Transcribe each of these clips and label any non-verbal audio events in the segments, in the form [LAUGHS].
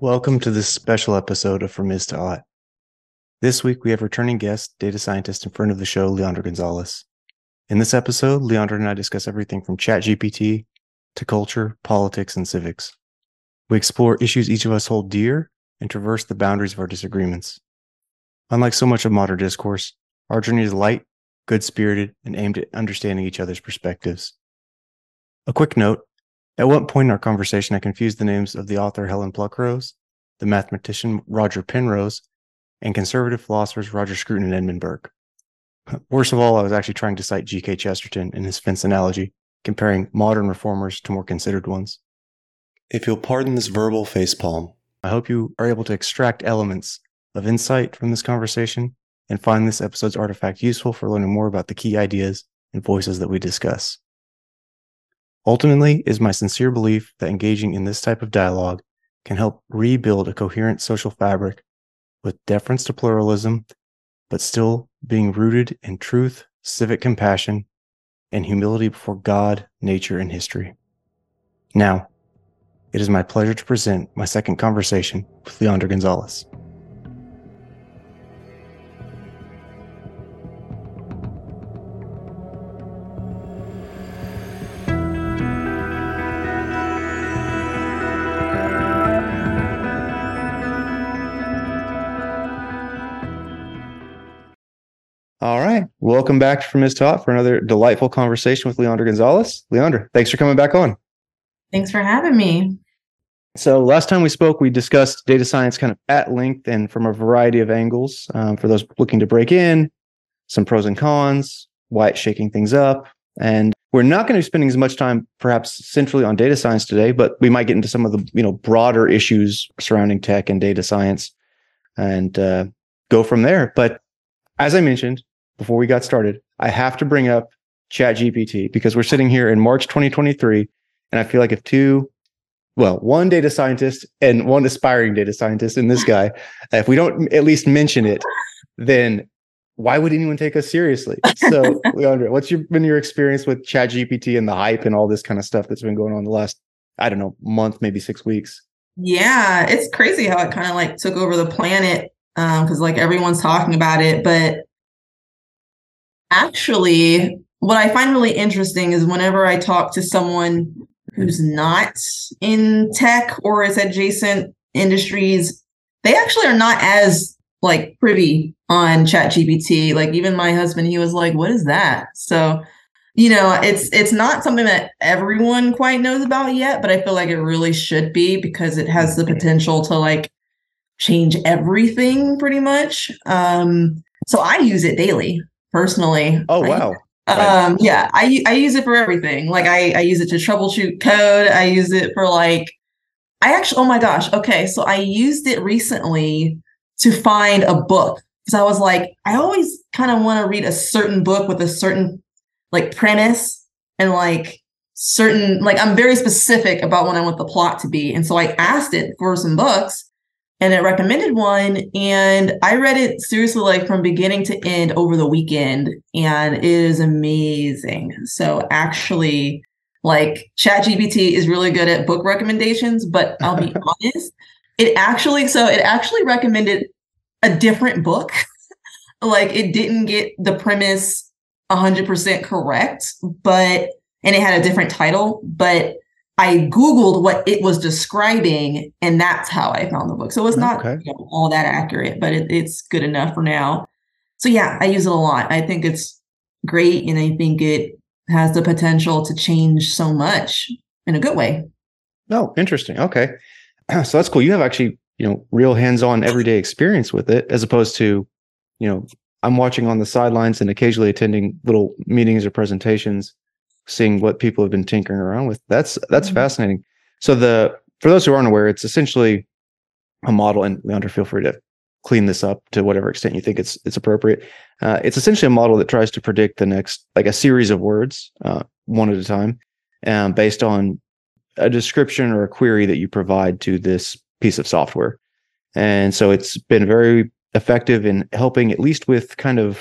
Welcome to this special episode of From Is to Ought. This week we have returning guest, data scientist and friend of the show, Leondra Gonzalez. In this episode, Leondra and I discuss everything from ChatGPT to culture, politics, and civics. We explore issues each of us hold dear and traverse the boundaries of our disagreements. Unlike so much of modern discourse, our journey is light, good spirited, and aimed at understanding each other's perspectives. A quick note at one point in our conversation, I confused the names of the author Helen Pluckrose, the mathematician Roger Penrose, and conservative philosophers Roger Scruton and Edmund Burke. [LAUGHS] Worst of all, I was actually trying to cite G.K. Chesterton in his fence analogy, comparing modern reformers to more considered ones. If you'll pardon this verbal facepalm, I hope you are able to extract elements of insight from this conversation and find this episode's artifact useful for learning more about the key ideas and voices that we discuss. Ultimately, is my sincere belief that engaging in this type of dialogue can help rebuild a coherent social fabric with deference to pluralism, but still being rooted in truth, civic compassion, and humility before God, nature, and history. Now, it is my pleasure to present my second conversation with Leondra Gonzalez. Welcome back From Is to Ought for another delightful conversation with Leondra Gonzalez. Leondra, thanks for coming back on. Thanks for having me. So, last time we spoke, we discussed data science kind of at length and from a variety of angles um, for those looking to break in, some pros and cons, why it's shaking things up. And we're not going to be spending as much time perhaps centrally on data science today, but we might get into some of the you know broader issues surrounding tech and data science and uh, go from there. But as I mentioned, before we got started, I have to bring up ChatGPT because we're sitting here in March 2023. And I feel like if two, well, one data scientist and one aspiring data scientist and this guy, if we don't at least mention it, then why would anyone take us seriously? So, [LAUGHS] Leondra, what's your, been your experience with ChatGPT and the hype and all this kind of stuff that's been going on the last, I don't know, month, maybe six weeks? Yeah, it's crazy how it kind of like took over the planet because um, like everyone's talking about it. But actually, what I find really interesting is whenever I talk to someone who's not in tech or is adjacent industries, they actually are not as like privy on chat gpt like even my husband he was like what is that? So you know it's it's not something that everyone quite knows about yet but i feel like it really should be because it has the potential to like change everything pretty much. Um so i use it daily personally. Oh wow. Um, yeah, I I use it for everything. Like I I use it to troubleshoot code. I use it for like I actually oh my gosh. Okay, so I used it recently to find a book because I was like I always kind of want to read a certain book with a certain like premise and like certain like I'm very specific about what I want the plot to be. And so I asked it for some books and it recommended one and i read it seriously like from beginning to end over the weekend and it is amazing. So actually like chat gpt is really good at book recommendations but i'll be [LAUGHS] honest it actually so it actually recommended a different book. [LAUGHS] Like it didn't get the premise 100% correct but and it had a different title but I Googled what it was describing, and that's how I found the book. So it's not okay. you know, all that accurate, but it, it's good enough for now. So yeah, I use it a lot. I think it's great, and I think it has the potential to change so much in a good way. Oh, interesting. Okay, [CLEARS THROAT] so that's cool. You have actually, you know, real hands-on everyday experience with it, as opposed to, you know, I'm watching on the sidelines and occasionally attending little meetings or presentations seeing what people have been tinkering around with. That's that's mm-hmm. fascinating. So the for those who aren't aware, it's essentially a model, and Leondra, feel free to clean this up to whatever extent you think it's it's appropriate. Uh, it's essentially a model that tries to predict the next like a series of words, uh, one at a time, um, based on a description or a query that you provide to this piece of software. And so it's been very effective in helping, at least with kind of,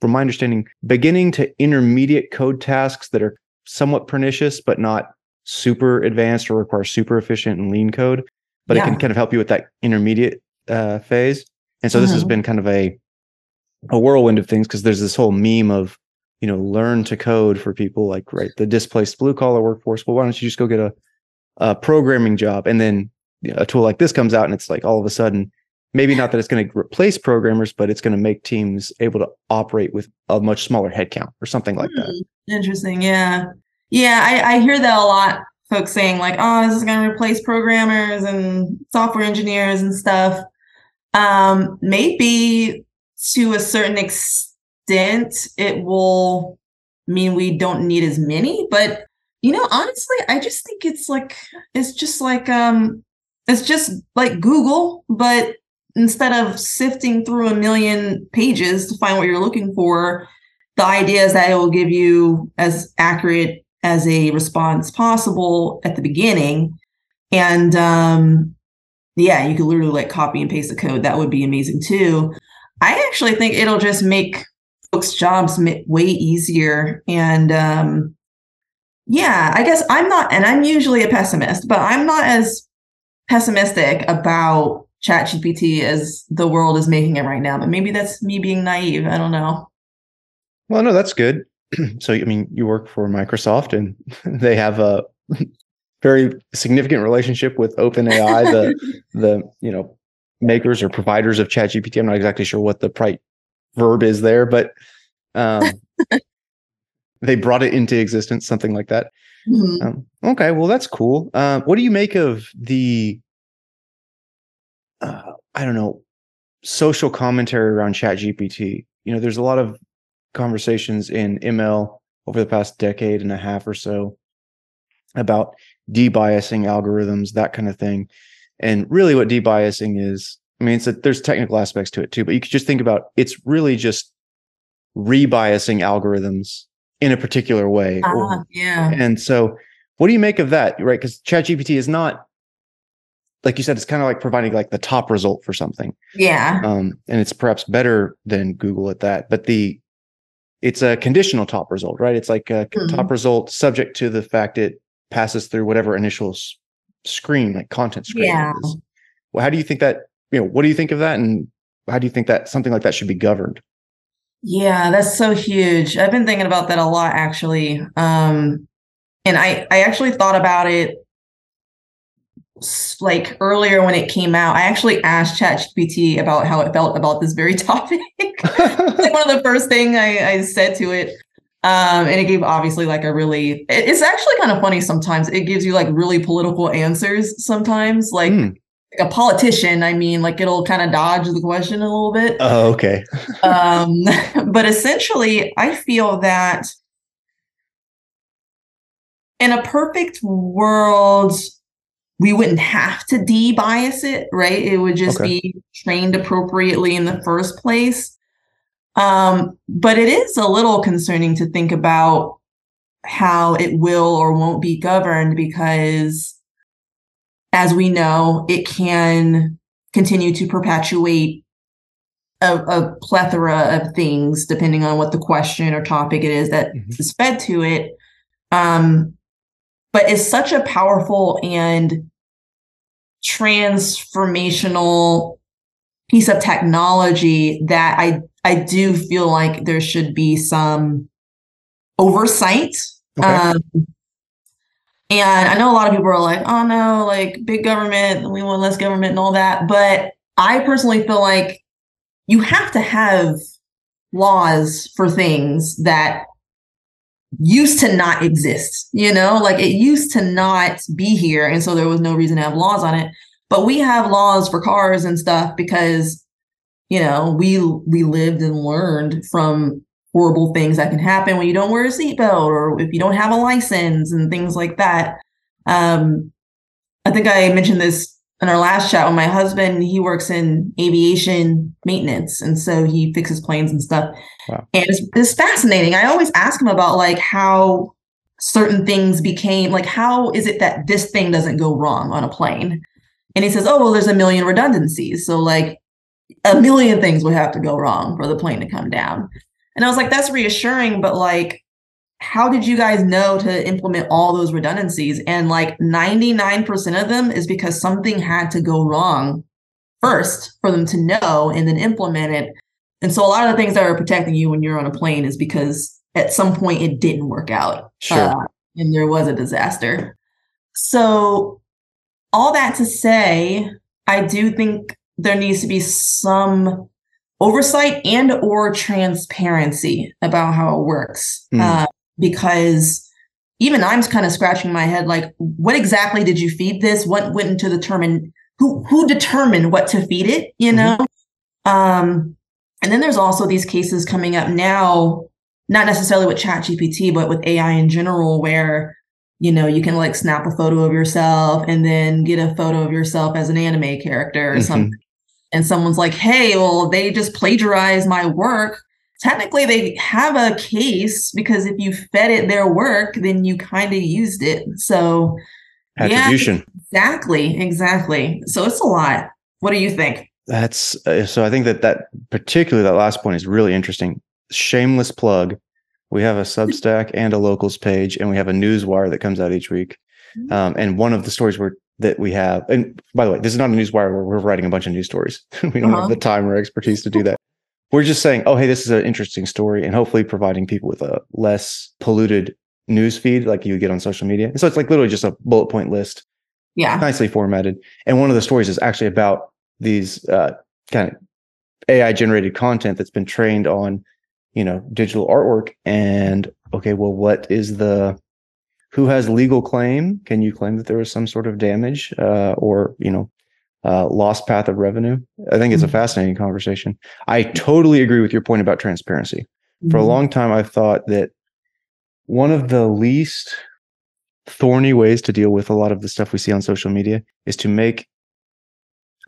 from my understanding, beginning to intermediate code tasks that are somewhat pernicious, but not super advanced or require super efficient and lean code. but Yeah. it can kind of help you with that intermediate uh, phase. And so this has Mhm. been kind of a a whirlwind of things because there's this whole meme of you know learn to code for people like right the displaced blue collar workforce. Well, why don't you just go get a, a programming job and then a tool like this comes out and it's like all of a sudden maybe not that it's going to replace programmers, but it's going to make teams able to operate with a much smaller headcount or something like that. Hmm, Interesting. Yeah. Yeah. I, I hear that a lot. Folks saying, like, oh, this is going to replace programmers and software engineers and stuff. Um, maybe to a certain extent, it will mean we don't need as many. But, you know, honestly, I just think it's like, it's just like, um, it's just like Google, but instead of sifting through a million pages to find what you're looking for, the idea is that it will give you as accurate as a response possible at the beginning. And um, yeah, you could literally like copy and paste the code. That would be amazing too. I actually think it'll just make folks' jobs way easier. And um, yeah, I guess I'm not, and I'm usually a pessimist, but I'm not as pessimistic about ChatGPT as the world is making it right now. But maybe that's me being naive. I don't know. Well, no, that's good. [CLEARS THROAT] so, I mean, you work for Microsoft and [LAUGHS] they have a [LAUGHS] very significant relationship with OpenAI, the [LAUGHS] the you know makers or providers of ChatGPT. I'm not exactly sure what the right verb is there, but um, they brought it into existence, something like that. Mhm. Um, okay, well, that's cool. Uh, what do you make of the, uh, I don't know, social commentary around ChatGPT? You know, there's a lot of conversations in ML over the past decade and a half or so about debiasing algorithms, that kind of thing. And really, what debiasing is, I mean, it's a, there's technical aspects to it too, but you could just think about it's really just rebiasing algorithms in a particular way. or- Ah, yeah. and so, what do you make of that? Right? Because ChatGPT is not, like you said, it's kind of like providing like the top result for something, Yeah. um, and it's perhaps better than Google at that. But the it's a conditional top result, right? It's like a Mhm. top result subject to the fact it passes through whatever initial s- screen, like content screen. Yeah. Well, how do you think that? You know, what do you think of that, and how do you think that something like that should be governed? Yeah, that's so huge. I've been thinking about that a lot actually. Um and I I actually thought about it like earlier when it came out. I actually asked ChatGPT about how it felt about this very [LAUGHS] topic. like one of the first thing I, I said to it. Um, and it gave obviously like a really it- it's actually kind of funny sometimes. It gives you like really political answers sometimes. Like, like a politician, I mean, like it'll kind of dodge the question a little bit. oh, okay. [LAUGHS] um, [LAUGHS] but essentially, I feel that in a perfect world, we wouldn't have to de-bias it, right? It would just Okay. be trained appropriately in the first place. Um, but it is a little concerning to think about how it will or won't be governed because, as we know, it can continue to perpetuate a, a plethora of things depending on what the question or topic it is that Mhm. is fed to it. Um, but it's such a powerful and transformational piece of technology that I I do feel like there should be some oversight. Okay. Um, and I know a lot of people are like, oh no, like big government, we want less government and all that. But I personally feel like you have to have laws for things that used to not exist, you know, like it used to not be here. And so there was no reason to have laws on it. But we have laws for cars and stuff because, you know, we we lived and learned from horrible things that can happen when you don't wear a seatbelt or if you don't have a license and things like that. Um, I think I mentioned this in our last chat with my husband. He works in aviation maintenance, and so he fixes planes and stuff. Wow. And it's, it's fascinating. I always ask him about like how certain things became like how is it that this thing doesn't go wrong on a plane? And he says, "Oh, well, there's a million redundancies. So like a million things would have to go wrong for the plane to come down." And I was like, "That's reassuring, but like." how did you guys know to implement all those redundancies? And like 99% of them is because something had to go wrong first for them to know and then implement it. And so a lot of the things that are protecting you when you're on a plane is because at some point it didn't work out. Sure. Uh, and there was a disaster. So all that to say, I do think there needs to be some oversight and or transparency about how it works. Mm. Uh, because even I'm kind of scratching my head like, what exactly did you feed this? What went into determine who who determined what to feed it, you mm-hmm. know? Mm-hmm. Um, and then there's also these cases coming up now, not necessarily with Chat GPT, but with AI in general, where you know you can like snap a photo of yourself and then get a photo of yourself as an anime character or mm-hmm. something. And someone's like, hey, well, they just plagiarized my work technically they have a case because if you fed it their work, then you kind of used it. So attribution. Yeah, exactly, exactly. So it's a lot. What do you think? That's uh, so. I think that that particularly that last point is really interesting. Shameless plug. We have a Substack and a locals page, and we have a newswire that comes out each week. Mm-hmm. Um, and one of the stories we're that we have, and by the way, this is not a newswire where we're writing a bunch of news stories. [LAUGHS] we don't uh-huh. have the time or expertise to do that we're just saying, oh, hey, this is an interesting story, and hopefully providing people with a less polluted news feed like you get on social media. And so it's like literally just a bullet point list, yeah, nicely formatted. And one of the stories is actually about these uh, kind of AI generated content that's been trained on, you know, digital artwork. And okay, well, what is the who has legal claim? Can you claim that there was some sort of damage uh, or you know uh, lost path of revenue. I think it's a mm-hmm. fascinating conversation. I totally agree with your point about transparency. For a mm-hmm. long time, I've thought that one of the least thorny ways to deal with a lot of the stuff we see on social media is to make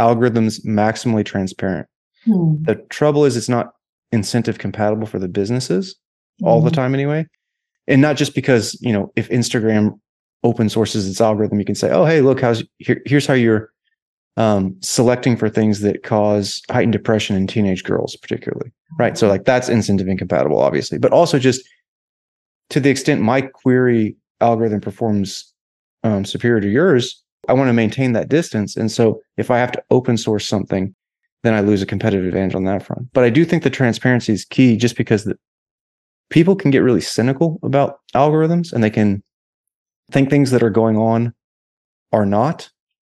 algorithms maximally transparent. Mm-hmm. The trouble is, it's not incentive compatible for the businesses all the mm-hmm. time, anyway. And not just because, you know, if Instagram open sources its algorithm, you can say, oh, hey, look, how's here, here's how your um, selecting for things that cause heightened depression in teenage girls, particularly. Right. So, like, that's incentive incompatible, obviously, but also just to the extent my query algorithm performs um, superior to yours, I want to maintain that distance. And so, if I have to open source something, then I lose a competitive advantage on that front. But I do think the transparency is key just because the, people can get really cynical about algorithms and they can think things that are going on are not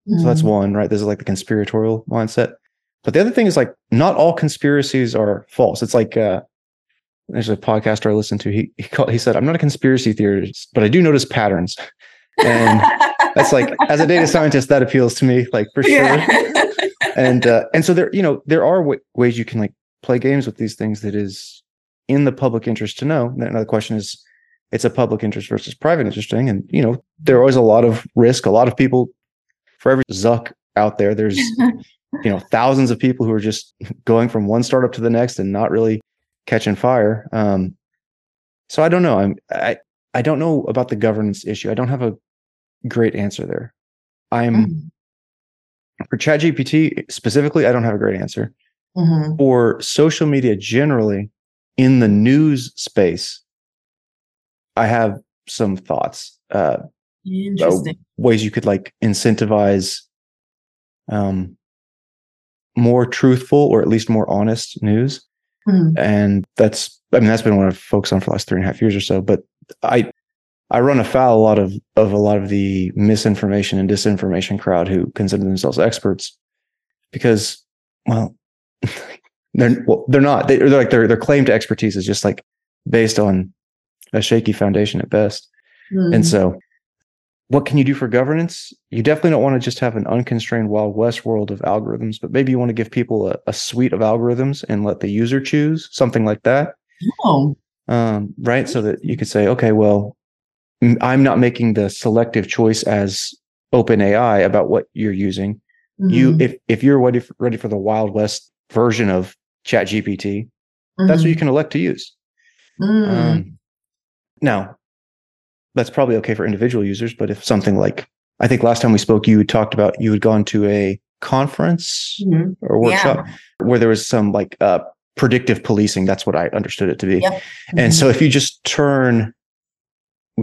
Mm. So that's mm. one, right? This is like the conspiratorial mindset. But the other thing is like not all conspiracies are false. It's like uh there's a podcaster I listened to. He he, called, he said, "I'm not a conspiracy theorist, but I do notice patterns." And [LAUGHS] that's like [LAUGHS] as a data scientist, that appeals to me, like for sure. Yeah. and uh, and so there, you know, there are w- ways you can like play games with these things that is in the public interest to know. Another question is, it's a public interest versus private interest thing, and you know, there is always a lot of risk. A lot of people for every Zuck out there, there's [LAUGHS] you know thousands of people who are just going from one startup to the next and not really catching fire. Um, so I don't know. I'm I I don't know about the governance issue. I don't have a great answer there. I'm mm-hmm. for ChatGPT specifically. I don't have a great answer. Mm-hmm. For social media generally, in the news space, I have some thoughts. Uh, Interesting. ways you could like incentivize um, more truthful or at least more honest news. Mm-hmm. And that's, I mean, that's been what I've focused on for the last three and a half years or so. But I, I run afoul a lot of of a lot of the misinformation and disinformation crowd who consider themselves experts because, well, [LAUGHS] they're well, they're not. They, are like their their claim to expertise is just like based on a shaky foundation at best. Mm. And so what can you do for governance? You definitely don't want to just have an unconstrained Wild West world of algorithms, but maybe you want to give people a, a suite of algorithms and let the user choose something like that. Oh. Um, right. So that you could say, okay, well, I'm not making the selective choice as OpenAI about what you're using. Mm-hmm. You, if, if you're ready for, ready for the Wild West version of Chat GPT, mm-hmm. that's what you mm-hmm. can elect to use. Mm. Um, now, that's probably okay for individual users. But if something like, I think last time we spoke, you talked about you had gone to a conference mm-hmm. or workshop yeah. where there was some like uh, predictive policing. That's what I understood it to be. Yep. Mm-hmm. And so if you just turn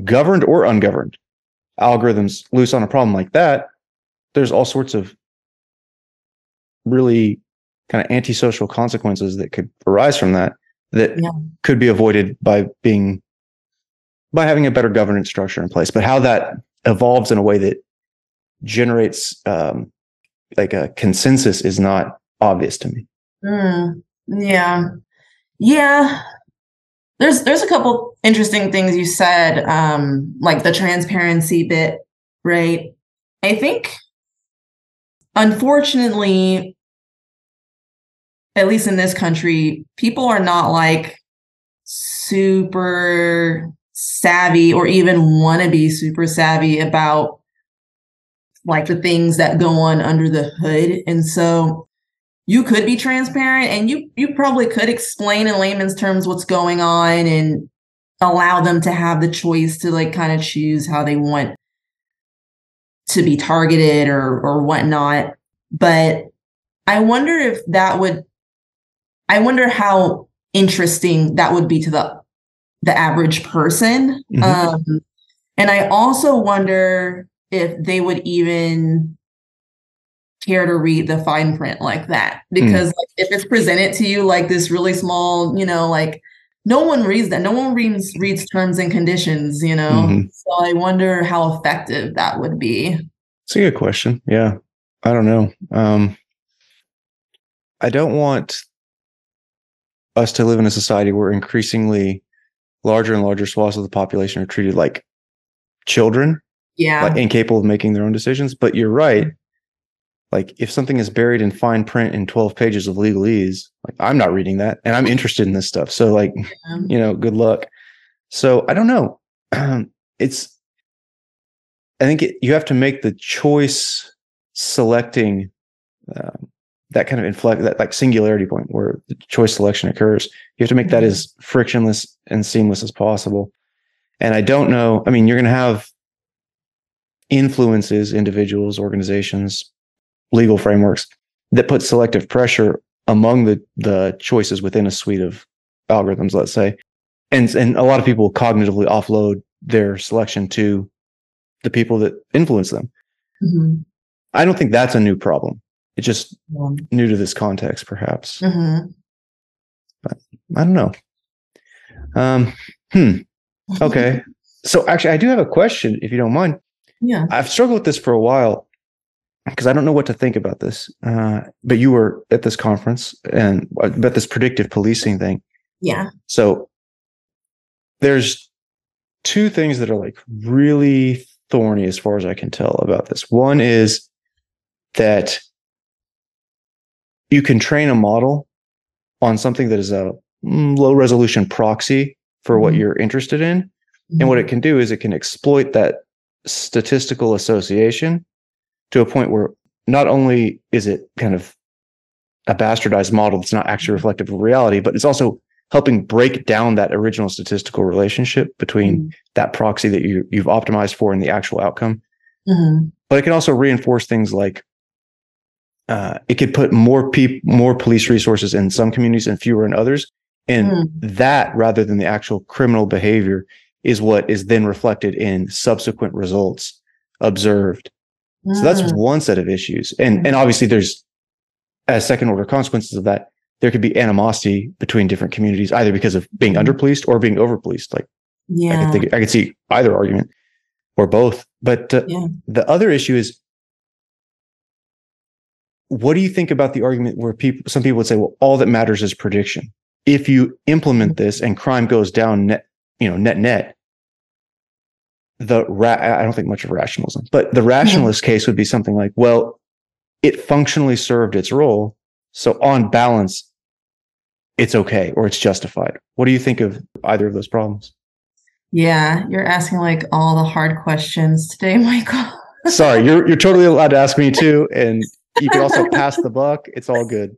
governed or ungoverned algorithms loose on a problem like that, there's all sorts of really kind of antisocial consequences that could arise from that that Yeah. could be avoided by being by having a better governance structure in place. But how that evolves in a way that generates um, like a consensus is not obvious to me. Mm, yeah. Yeah. There's there's a couple interesting things you said, um, like the transparency bit, right? I think unfortunately, at least in this country, people are not like super savvy or even want to be super savvy about like the things that go on under the hood. And so you could be transparent and you you probably could explain in layman's terms what's going on and allow them to have the choice to like kind of choose how they want to be targeted or or whatnot. But I wonder if that would I wonder how interesting that would be to the the average person. Mhm. Um and I also wonder if they would even care to read the fine print like that because like, if it's presented to you like this really small you know like no one reads that no one reads reads terms and conditions you know Mhm. so i wonder how effective that would be It's a good question. Yeah. I don't know. Um, I don't want us to live in a society where increasingly larger and larger swaths of the population are treated like children, yeah like incapable of making their own decisions. But you're right. Like if something is buried in fine print in 12 pages of legalese, like I'm not reading that and I'm interested in this stuff. So like, Um, you know, good luck. So I don't know. [CLEARS THROAT] it's, I think it, you have to make the choice selecting um, that kind of inflect that like singularity point where the choice selection occurs. You have to make that Mhm. as frictionless and seamless as possible. And I don't know. I mean, you're going to have influences, individuals, organizations, legal frameworks that put selective pressure among the the choices within a suite of algorithms. Let's say, and and a lot of people cognitively offload their selection to the people that influence them. mhm, I don't think that's a new problem. It's just um, new to this context, perhaps. mhm. I don't know. Um, hmm. [LAUGHS] Okay. So actually, I do have a question, if you don't mind. yeah I've struggled with this for a while because I don't know what to think about this. Uh, but you were at this conference and about this predictive policing thing. yeah So there's two things that are like really thorny as far as I can tell about this. One is that you can train a model on something that is a mm, low resolution proxy for what Mhm. you're interested in. And what it can do is it can exploit that statistical association to a point where not only is it kind of a bastardized model that's not actually reflective of reality, but it's also helping break down that original statistical relationship between Mhm. that proxy that you, you've optimized for and the actual outcome. Mhm. But it can also reinforce things like uh, it could put more people, more police resources in some communities and fewer in others. And Mm. that, rather than the actual criminal behavior, is what is then reflected in subsequent results observed. So that's Mm. one set of issues. And and obviously there's as second order consequences of that, there could be animosity between different communities, either because of being Mhm. under policed or being over policed. Like I yeah could think I could see either argument or both. But uh, Yeah. the other issue is what do you think about the argument where people some people would say, well, all that matters is prediction. If you implement this and crime goes down net, you know, net net, the ra- I don't think much of rationalism, but the rationalist case would be something like, well, it functionally served its role. So on balance, it's okay or it's justified. What do you think of either of those problems? yeah you're asking like all the hard questions today [LAUGHS] michael Sorry, you're you're totally allowed to ask me [LAUGHS] too, and you can also pass the buck. It's all good.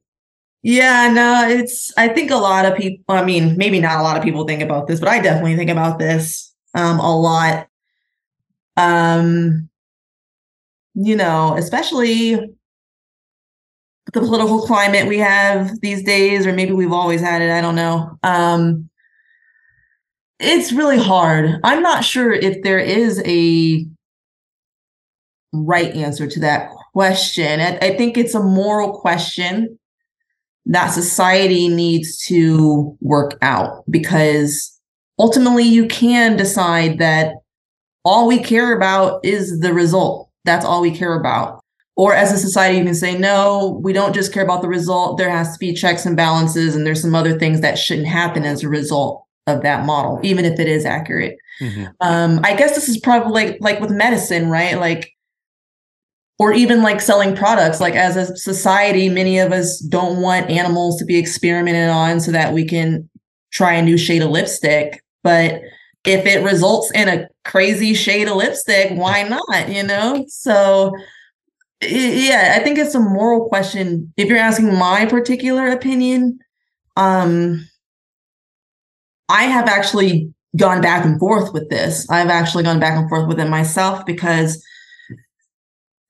Yeah, no, it's I think a lot of people I mean, maybe not a lot of people think about this, but I definitely think about this um a lot. Um you know, especially the political climate we have these days or maybe we've always had it, I don't know. Um it's really hard. I'm not sure if there is a right answer to that question. I, I think it's a moral question that society needs to work out because ultimately you can decide that all we care about is the result. That's all we care about. Or as a society, you can say, no, we don't just care about the result. There has to be checks and balances, and there's some other things that shouldn't happen as a result of that model, even if it is accurate. Mm-hmm. Um, I guess this is probably like, like with medicine, right? Like, or even like selling products. Like as a society, many of us don't want animals to be experimented on so that we can try a new shade of lipstick. But if it results in a crazy shade of lipstick, why not? You know? So yeah, I think it's a moral question. If you're asking my particular opinion, um, I have actually gone back and forth with this. I've actually gone back and forth with it myself because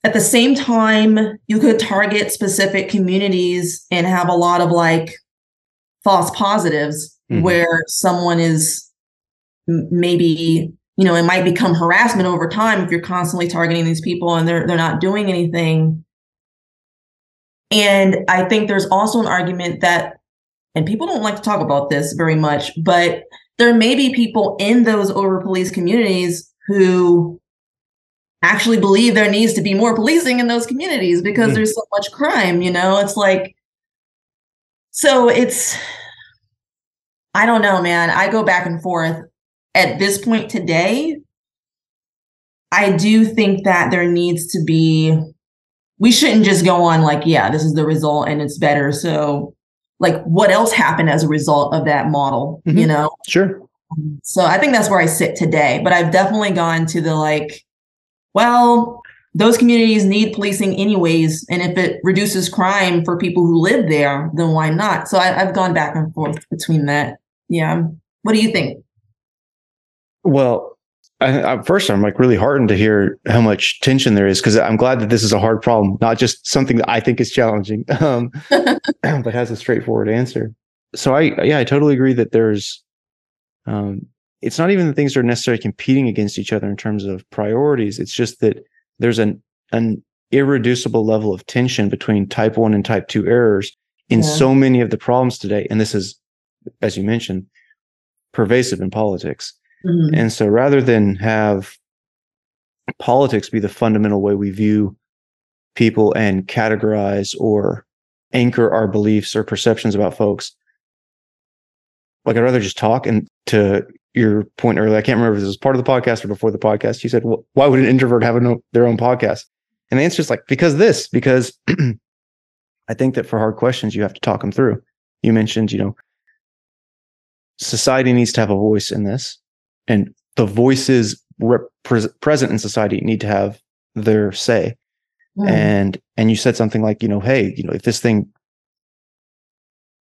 at the same time, you could target specific communities and have a lot of like false positives mm-hmm. where someone is maybe you know it might become harassment over time if you're constantly targeting these people and they're they're not doing anything. And i think there's also an argument that and people don't like to talk about this very much but there may be people in those over police communities who actually believe there needs to be more policing in those communities because mm. there's so much crime you know? It's like so it's i don't know man. I go back and forth at this point today i do think that there needs to be we shouldn't just go on like yeah this is the result and it's better so like what else happened as a result of that model mm-hmm. you know sure so i think that's where i sit today but i've definitely gone to the like well, those communities need policing anyways. And if it reduces crime for people who live there, then why not? So I, have gone back and forth between that. Yeah. What do you think? Well, I, I, first, I'm like really heartened to hear how much tension there is because I'm glad that this is a hard problem, not just something that I think is challenging, [LAUGHS] um, [LAUGHS] but has a straightforward answer. So I, yeah, I totally agree that there's um, it's not even the things that are necessarily competing against each other in terms of priorities. It's just that there's an an irreducible level of tension between type one and type two errors in yeah. so many of the problems today. And this is, as you mentioned, pervasive in politics. Mm-hmm. And so rather than have politics be the fundamental way we view people and categorize or anchor our beliefs or perceptions about folks, like I'd rather just talk and to your point earlier, I can't remember if this was part of the podcast or before the podcast. You said, well, why would an introvert have their own podcast? And the answer is like, because this, because [CLEARS THROAT] I think that for hard questions, you have to talk them through. You mentioned, you know, society needs to have a voice in this, and the voices rep- present in society need to have their say. Mm. And and you said something like, you know, hey, you know, if this thing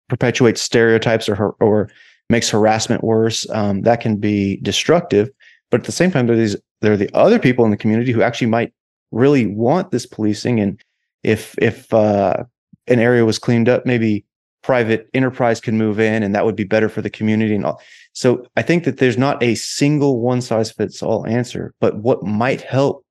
perpetuates stereotypes or or makes harassment worse. Um, that can be destructive. But at the same time, there are these there are the other people in the community who actually might really want this policing. And if if uh, an area was cleaned up, maybe private enterprise can move in, and that would be better for the community. And all. So I think that there's not a single one size fits all answer. But what might help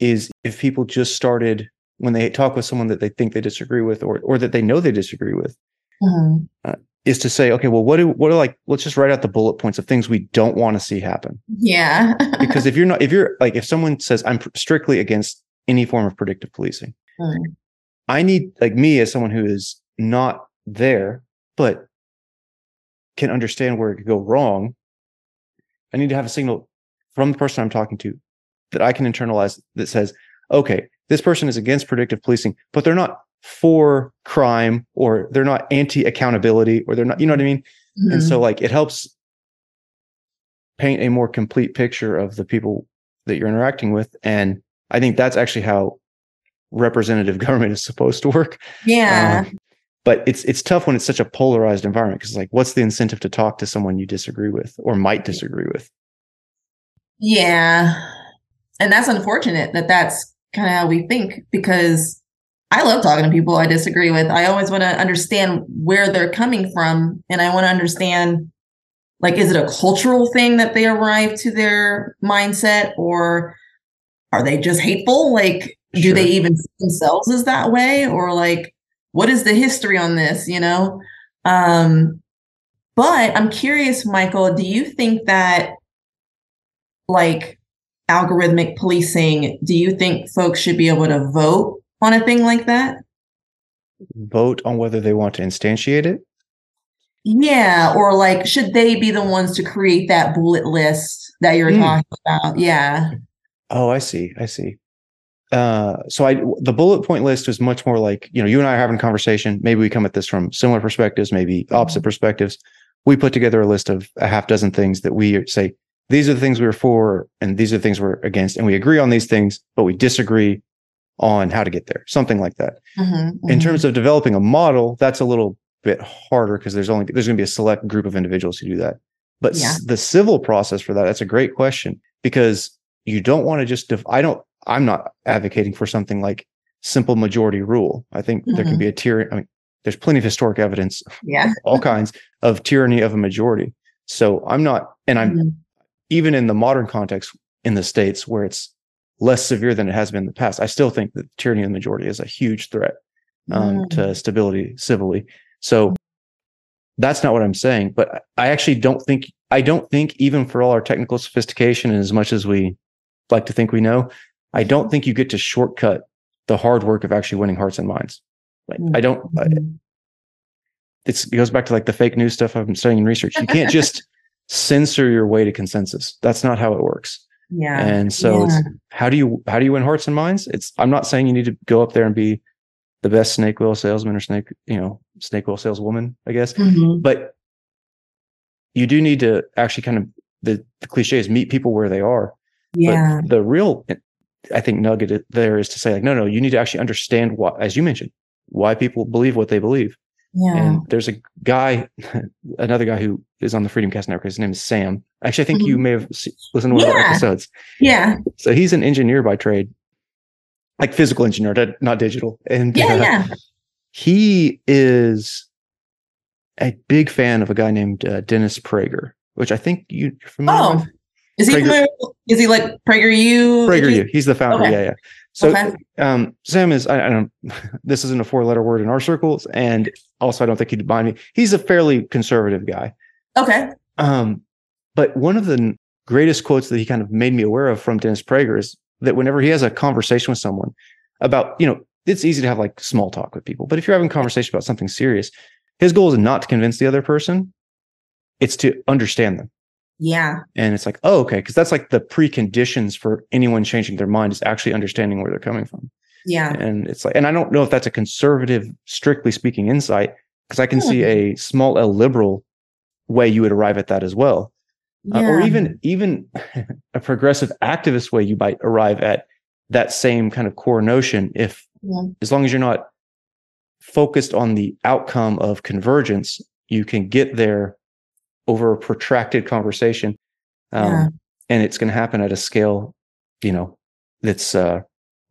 is if people just started when they talk with someone that they think they disagree with, or or that they know they disagree with. Mm-hmm. Uh, is to say, okay, well, what do what are like? Let's just write out the bullet points of things we don't want to see happen. Yeah. because if you're not, if you're [LAUGHS] like, if someone says I'm strictly against any form of predictive policing, mm. I need like me as someone who is not there, but can understand where it could go wrong. I need to have a signal from the person I'm talking to that I can internalize that says, okay, this person is against predictive policing, but they're not for crime or they're not anti accountability or they're not, you know what I mean? Mm-hmm. And so, mm-hmm. like, it helps paint a more complete picture of the people that you're interacting with. And I think that's actually how representative [LAUGHS] government is supposed to work. Yeah. Um, but it's it's tough when it's such a polarized environment because like what's the incentive to talk to someone you disagree with or might disagree with? Yeah. And that's unfortunate that that's kind of how we think because I love talking to people I disagree with. I always want to understand where they're coming from and I want to understand like is it a cultural thing that they arrive to their mindset or are they just hateful? Like do Sure. they even see themselves as that way? Or like what is the history on this you know um but i'm curious michael do you think that like algorithmic policing do you think folks should be able to vote on a thing like that Vote on whether they want to instantiate it. yeah or like should they be the ones to create that bullet list that you're Hmm. talking about yeah Oh, I see. I see. Uh, so I the bullet point list was much more like you know you and I are having a conversation. Maybe we come at this from similar perspectives, maybe opposite perspectives. We put together a list of a half dozen things that we say these are the things we were for, and these are the things we're against, and we agree on these things, but we disagree on how to get there. Something like that. Mhm, In mhm. terms of developing a model, that's a little bit harder because there's only there's going to be a select group of individuals who do that. But Yeah. the civil process for that, that's a great question because you don't want to just. Def- I don't. I'm not advocating for something like simple majority rule. I think there can be a tyranny. I mean, there's plenty of historic evidence, yeah [LAUGHS] all kinds of tyranny of a majority. So I'm not, and I'm Mhm. even in the modern context in the states where it's less severe than it has been in the past. I still think that tyranny of the majority is a huge threat um, Mm. to stability civilly. So that's not what I'm saying. But I actually don't think I don't think even for all our technical sophistication and as much as we like to think we know, I don't think you get to shortcut the hard work of actually winning hearts and minds. Like I don't. I, Mhm. it's, it goes back to like the fake news stuff I've been studying in research. You can't just [LAUGHS] censor your way to consensus. That's not how it works. yeah And so Yeah. it's how do you how do you win hearts and minds? It's I'm not saying you need to go up there and be the best snake oil salesman or snake, you know, snake oil saleswoman, I guess. Mhm. But you do need to actually kind of the, the cliche is meet people where they are. yeah But the real I think nugget there is to say like, no, no, you need to actually understand what, as you mentioned, why people believe what they believe. yeah And there's a guy, [LAUGHS] another guy who is on the FreedomCast Network. His name is Sam. Actually, I think you may have listened to one of our Mm-hmm. Episodes. yeah So he's an engineer by trade, like physical engineer, not- digital. And yeah uh, yeah he is a big fan of a guy named uh, Dennis Prager, which I think you- you're familiar oh with. Is he Prager- familiar is he like PragerU PragerU. He's the founder. Okay. Yeah, yeah. So Okay. um, Sam is. I, I don't. [LAUGHS] This isn't a four-letter word in our circles, and also I don't think he'd mind me. He's a fairly conservative guy. okay Um, but one of the greatest quotes that he kind of made me aware of from Dennis Prager is that whenever he has a conversation with someone about, you know, it's easy to have like small talk with people, but if you're having a conversation about something serious, his goal is not to convince the other person, it's to understand them. Yeah And it's like, oh, okay, because that's like the preconditions for anyone changing their mind is actually understanding where they're coming from. yeah And it's like, and I don't know if that's a conservative, strictly speaking, insight, because I can Hmm. see a small L liberal way you would arrive at that as well uh, or even even [LAUGHS] a progressive activist way you might arrive at that same kind of core notion if Yeah. as long as you're not focused on the outcome of convergence you can get there over a protracted conversation um, Yeah. and it's going to happen at a scale you know that's uh,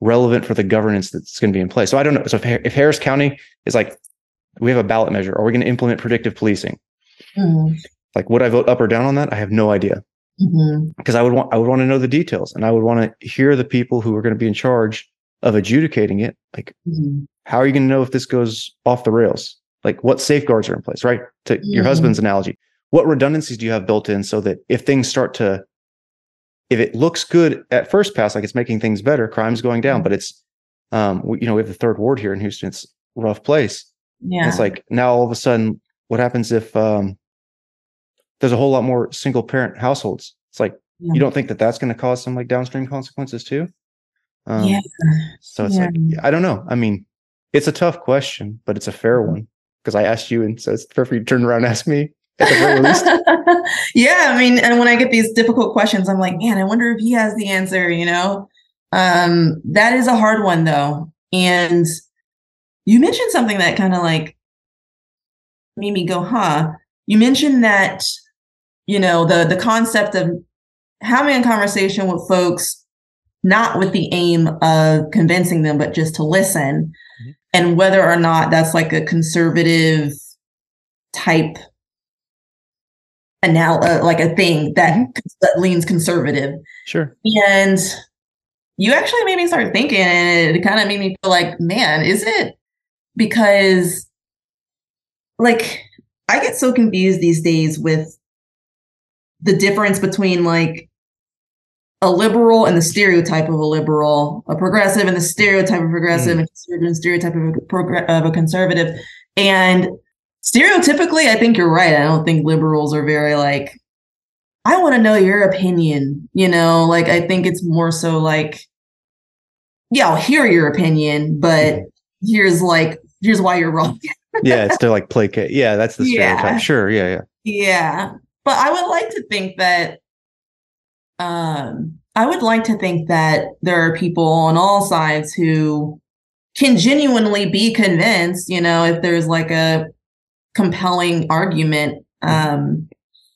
relevant for the governance that's going to be in place so i don't know so if, if harris county is like we have a ballot measure are we going to implement predictive policing Mhm. like would i vote up or down on that i have no idea because I would want I would want to know the details and I would want to hear the people who are going to be in charge of adjudicating it. Like, Mhm. how are you going to know if this goes off the rails? Like, what safeguards are in place, right? To your husband's analogy, what redundancies do you have built in so that if things start to, if it looks good at first pass, like it's making things better, crime's going down, but it's, um, we, you know, we have the third ward here in Houston. It's a rough place. yeah It's like now all of a sudden, what happens if um, there's a whole lot more single parent households? It's like Yeah. you don't think that that's going to cause some like downstream consequences too. Um, yeah So it's Yeah. like I don't know. I mean, it's a tough question, but it's a fair Mm-hmm. one because I asked you, and so it's fair for you to turn around and ask me at the very least. [LAUGHS] yeah, I mean, and when I get these difficult questions, I'm like, man, I wonder if he has the answer, you know? Um, that is a hard one though. And you mentioned something that kind of like made me go, huh? You mentioned that, you know, the the concept of having a conversation with folks, not with the aim of convincing them, but just to listen. Mhm. And whether or not that's like a conservative type anal- uh, like a thing that, Mm-hmm. that leans conservative. Sure. And you actually made me start thinking, and it kind of made me feel like, man, is it because like I get so confused these days with the difference between like a liberal and the stereotype of a liberal, a progressive and the stereotype of progressive, Mm. and conservative and stereotype of a, of a conservative. And stereotypically, I think you're right. I don't think liberals are very like, I want to know your opinion. You know, like I think it's more so like, yeah, I'll hear your opinion, but here's like, here's why you're wrong. [LAUGHS] Yeah, it's to like placate. Yeah, that's the Yeah. Sure. Yeah, yeah. Yeah. But I would like to think that um I would like to think that there are people on all sides who can genuinely be convinced, you know, if there's like a compelling argument. Um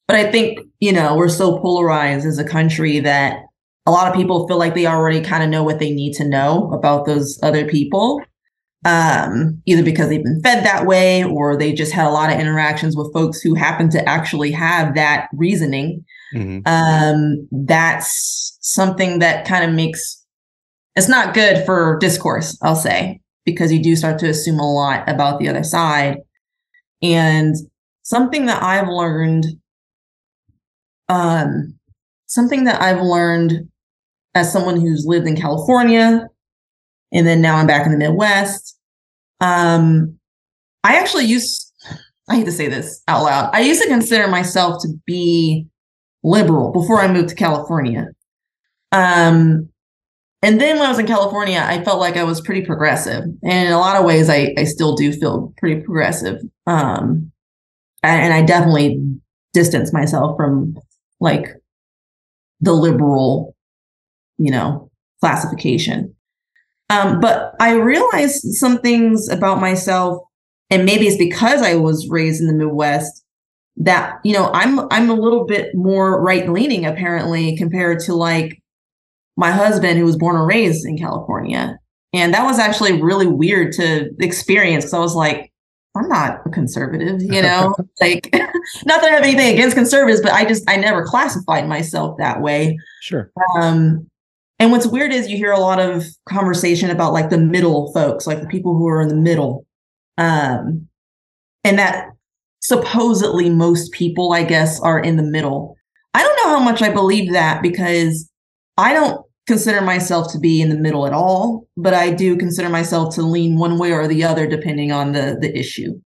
but I think, you know, we're so polarized as a country that a lot of people feel like they already kind of know what they need to know about those other people um, either because they've been fed that way or they just had a lot of interactions with folks who happen to actually have that reasoning. hmm Um, that's something that kind of makes it's not good for discourse, I'll say, because you do start to assume a lot about the other side. And something that I've learned, um, something that I've learned as someone who's lived in California and then now I'm back in the Midwest. Um, I actually used, I hate to say this out loud, I used to consider myself to be liberal before I moved to California. Um, and then when I was in California, I felt like I was pretty progressive. And in a lot of ways, I, I still do feel pretty progressive. Um, and, I definitely distance myself from like the liberal, you know, classification. Um, but I realized some things about myself, and maybe it's because I was raised in the Midwest that you know I'm I'm a little bit more right leaning apparently compared to like my husband who was born and raised in California, and that was actually really weird to experience because I was like. I'm not a conservative, you know, [LAUGHS] like [LAUGHS] not that I have anything against conservatives, but I just I never classified myself that way. Sure. Um, and what's weird is you hear a lot of conversation about like the middle folks, like the people who are in the middle. Um, and that supposedly most people, I guess, are in the middle. I don't know how much I believe that because I don't consider myself to be in the middle at all, but I do consider myself to lean one way or the other depending on the the issue.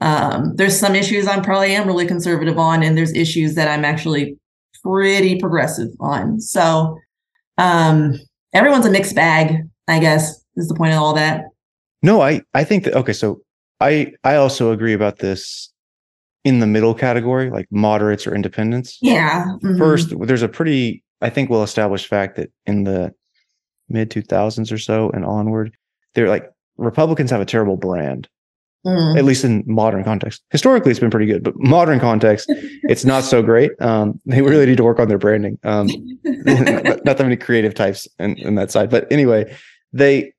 Um, there's some issues I'm probably am really conservative on, and there's issues that I'm actually pretty progressive on. So um, everyone's a mixed bag, I guess, is the point of all that. No, I I think that okay, so I I also agree about this in the middle category, like moderates or independents. Yeah. mhm. First, there's a pretty I think well established fact that in the mid 2000s or so and onward, they're like Republicans have a terrible brand, Mm. at least in modern context. Historically, it's been pretty good, but modern context, [LAUGHS] it's not so great. Um, they really need to work on their branding. Um, [LAUGHS] not not that many creative types in, in that side. But anyway, they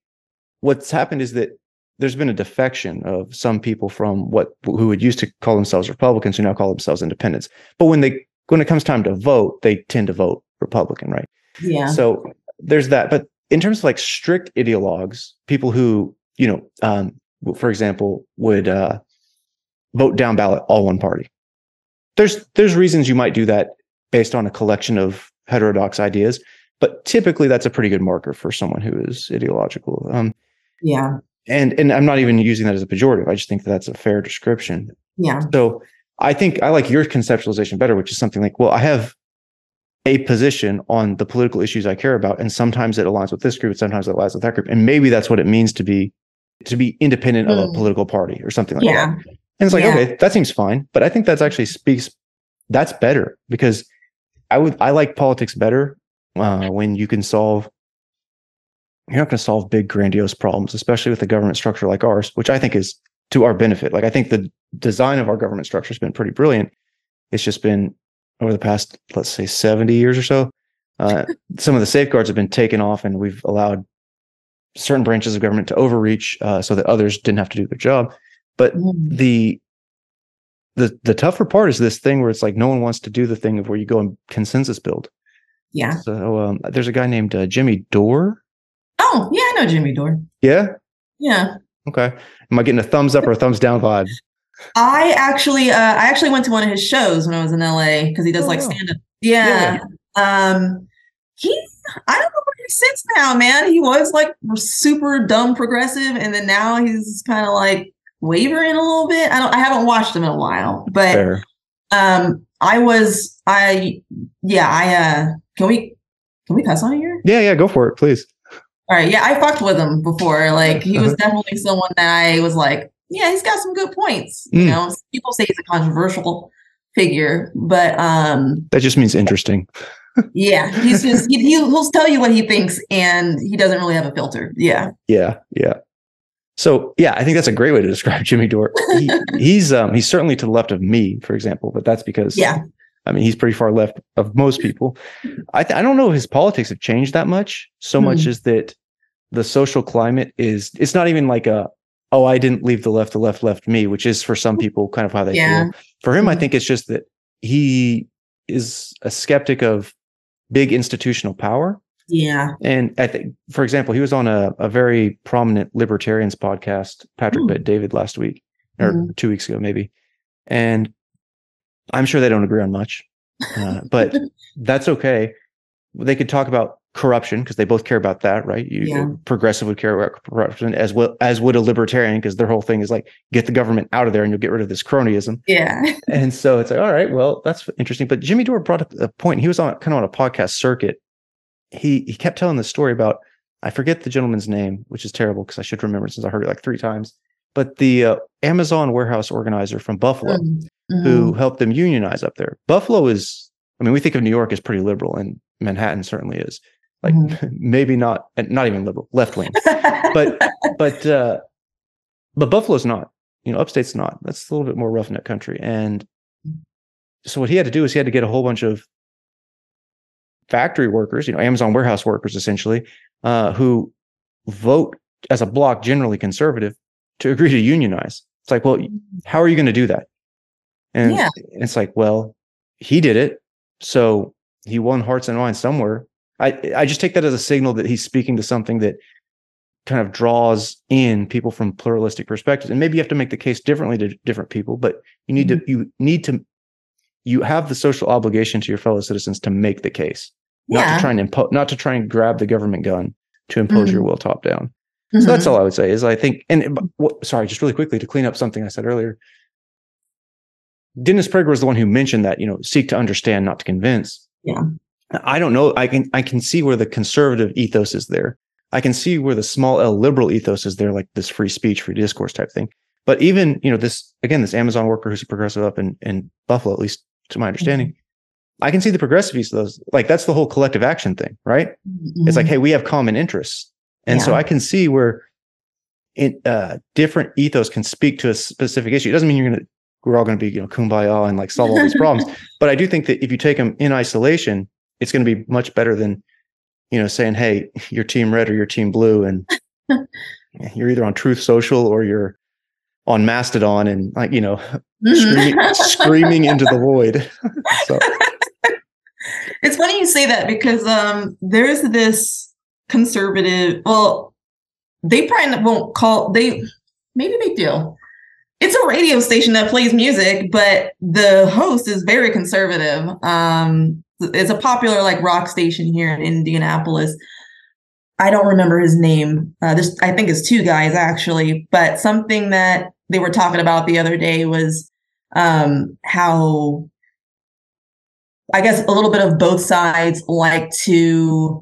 what's happened is that there's been a defection of some people from what who would used to call themselves Republicans who now call themselves independents. But when they when it comes time to vote, they tend to vote Republican, right? yeah. So there's that. But in terms of like strict ideologues, people who, you know, um, for example, would uh, vote down ballot all one party. There's there's reasons you might do that based on a collection of heterodox ideas, but typically that's a pretty good marker for someone who is ideological. Um, Yeah. and and I'm not even using that as a pejorative. I just think that that's a fair description. Yeah. So I think I like your conceptualization better, which is something like, well, I have a position on the political issues I care about, and sometimes it aligns with this group, and sometimes it aligns with that group, and maybe that's what it means to be to be independent of a Mm. political party or something like Yeah. that. And it's like, Yeah. okay, that seems fine, but I think that's actually speaks. That's better because I would I like politics better uh, when you can solve. You're not going to solve big grandiose problems, especially with a government structure like ours, which I think is to our benefit. Like I think the design of our government structure has been pretty brilliant. It's just been over the past, let's say, 70 years or so. Uh, [LAUGHS] some of the safeguards have been taken off, and we've allowed certain branches of government to overreach uh, so that others didn't have to do their job. But Mm. the the the tougher part is this thing where it's like no one wants to do the thing of where you go and consensus build. Yeah. So um, there's a guy named uh, Jimmy Dore. Oh, yeah, I know Jimmy Dore. Yeah. Yeah. Okay. Am I getting a thumbs up or a thumbs down vibe? I actually, uh, I actually went to one of his shows when I was in LA because he does Oh, like stand up. Yeah. Um, he, I don't know where he sits now, man. He was like super dumb progressive, and then now he's kind of like wavering a little bit. I don't, I haven't watched him in a while, but Fair. um, I was, I, yeah, I, uh, can we, can we cuss on here? Yeah, yeah, go for it, please. All right, yeah, I fucked with him before. Like he was [LAUGHS] definitely someone that I was like, yeah, he's got some good points. You Mm. know, people say he's a controversial figure, but um, That just means interesting. [LAUGHS] yeah, he's just he, he'll, tell you what he thinks, and he doesn't really have a filter. Yeah, Yeah, yeah. So yeah, I think that's a great way to describe [LAUGHS] Jimmy Dore. He, [LAUGHS] he's um he's certainly to the left of me, for example, but that's because yeah, I mean he's pretty far left of most people. I th- I don't know if his politics have changed that much. So much Hmm. as that the social climate is it's not even like a oh I didn't leave the left, the left left me, which is for some people kind of how they Yeah. feel. For him, I Mhm. think it's just that he is a skeptic of big institutional power. yeah. And I think, for example, he was on a, a very prominent libertarians podcast, Patrick Hmm. Bet-David last week or Mhm. two weeks ago, maybe. And I'm sure they don't agree on much, uh, but [LAUGHS] that's okay. They could talk about corruption because they both care about that, right? You Yeah. progressive would care about corruption as well as would a libertarian because their whole thing is like get the government out of there and you'll get rid of this cronyism. Yeah. [LAUGHS] And so it's like, all right, well, that's interesting. But Jimmy Dore brought up a point. He was on kind of on a podcast circuit. He he kept telling the story about I forget the gentleman's name, which is terrible because I should remember since I heard it like three times. But the uh, Amazon warehouse organizer from Buffalo Mhm. who helped them unionize up there. Buffalo is, I mean, we think of New York as pretty liberal, and Manhattan certainly is. Like Mhm. [LAUGHS] maybe not, not even liberal, left wing. [LAUGHS] But but uh but buffalo's not you know upstate's not. That's a little bit more roughneck country. And so what he had to do is he had to get a whole bunch of factory workers you know amazon warehouse workers essentially uh who vote as a bloc generally conservative to agree to unionize. It's like well how are you going to do that? And Yeah. it's like well he did it. So he won hearts and minds somewhere i i just take that as a signal that he's speaking to something that kind of draws in people from pluralistic perspectives. And maybe you have to make the case differently to different people but you need to you need to you have the social obligation to your fellow citizens to make the case. Not to try and impose not to try and grab the government gun to impose your will top down. Mhm. so that's all i would say is i think and what, sorry just really quickly to clean up something i said earlier. Dennis prager was the one who mentioned that you know seek to understand not to convince. Yeah. I don't know i can i can see where the conservative ethos is there I can see where the small L liberal ethos is there, like this free speech, free discourse type thing. But even, you know, this again, this Amazon worker who's a progressive up in, in Buffalo, at least to my understanding, I can see the progressive ethos. of those. Like that's the whole collective action thing, right? It's like, Mhm. hey, we have common interests. And so I can see where it, uh, different ethos can speak to a specific issue. It doesn't mean you're going to, we're all going to be, you know, kumbaya and like solve all these problems. [LAUGHS] But I do think that if you take them in isolation, it's going to be much better than, you know, saying, hey, you're team red or you're team blue. And [LAUGHS] you're either on Truth Social or you're on Mastodon and like, you know, Mhm. screaming, screaming into the [LAUGHS] void. so, It's funny you say that because um there's this conservative well they probably won't call they maybe they do. It's a radio station that plays music, but the host is very conservative. Um it's a popular like rock station here in Indianapolis. I don't remember his name. Uh, I think it's two guys actually, but something that they were talking about the other day was um, how I guess a little bit of both sides like to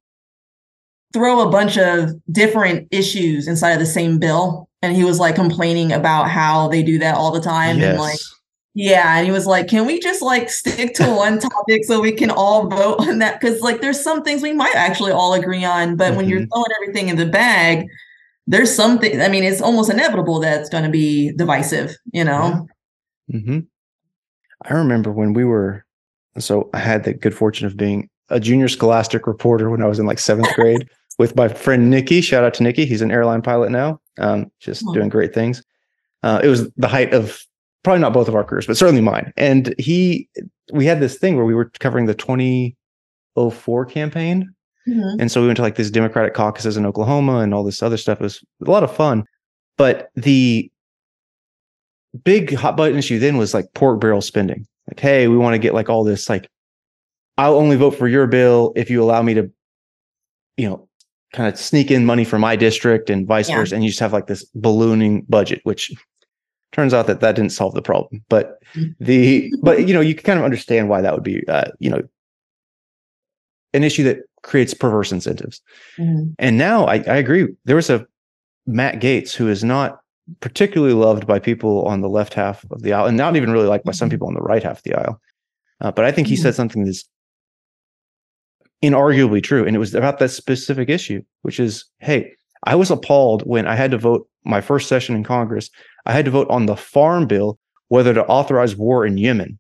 throw a bunch of different issues inside of the same bill. And he was like complaining about how they do that all the time. And like, yes. Yeah. And he was like, can we just like stick to one topic so we can all vote on that? Cause like there's some things we might actually all agree on, but when you're Mhm. throwing everything in the bag, there's something, I mean, it's almost inevitable that it's going to be divisive, you know? hmm I remember when we were, so I had the good fortune of being a junior scholastic reporter when I was in like seventh [LAUGHS] grade with my friend Nikki. Shout out to Nikki. He's an airline pilot now, um, just Oh. doing great things. Uh, it was the height of probably not both of our careers, but certainly mine. And he, we had this thing where we were covering the 2004 campaign. Mhm. And so we went to like these Democratic caucuses in Oklahoma and all this other stuff. It was a lot of fun. But the big hot button issue then was like pork barrel spending. Like, hey, we want to get like all this, like, I'll only vote for your bill if you allow me to, you know, kind of sneak in money for my district and vice Yeah. versa. And you just have like this ballooning budget, which turns out that that didn't solve the problem. But [LAUGHS] the, but you know, you can kind of understand why that would be, uh, you know, an issue that creates perverse incentives. Mhm. And now I, I agree. There was a Matt Gaetz who is not particularly loved by people on the left half of the aisle, and not even really liked by some Mhm. people on the right half of the aisle. Uh, but I think he Mhm. said something that's inarguably true, and it was about that specific issue, which is, hey, I was appalled when I had to vote my first session in Congress. I had to vote on the farm bill whether to authorize war in Yemen.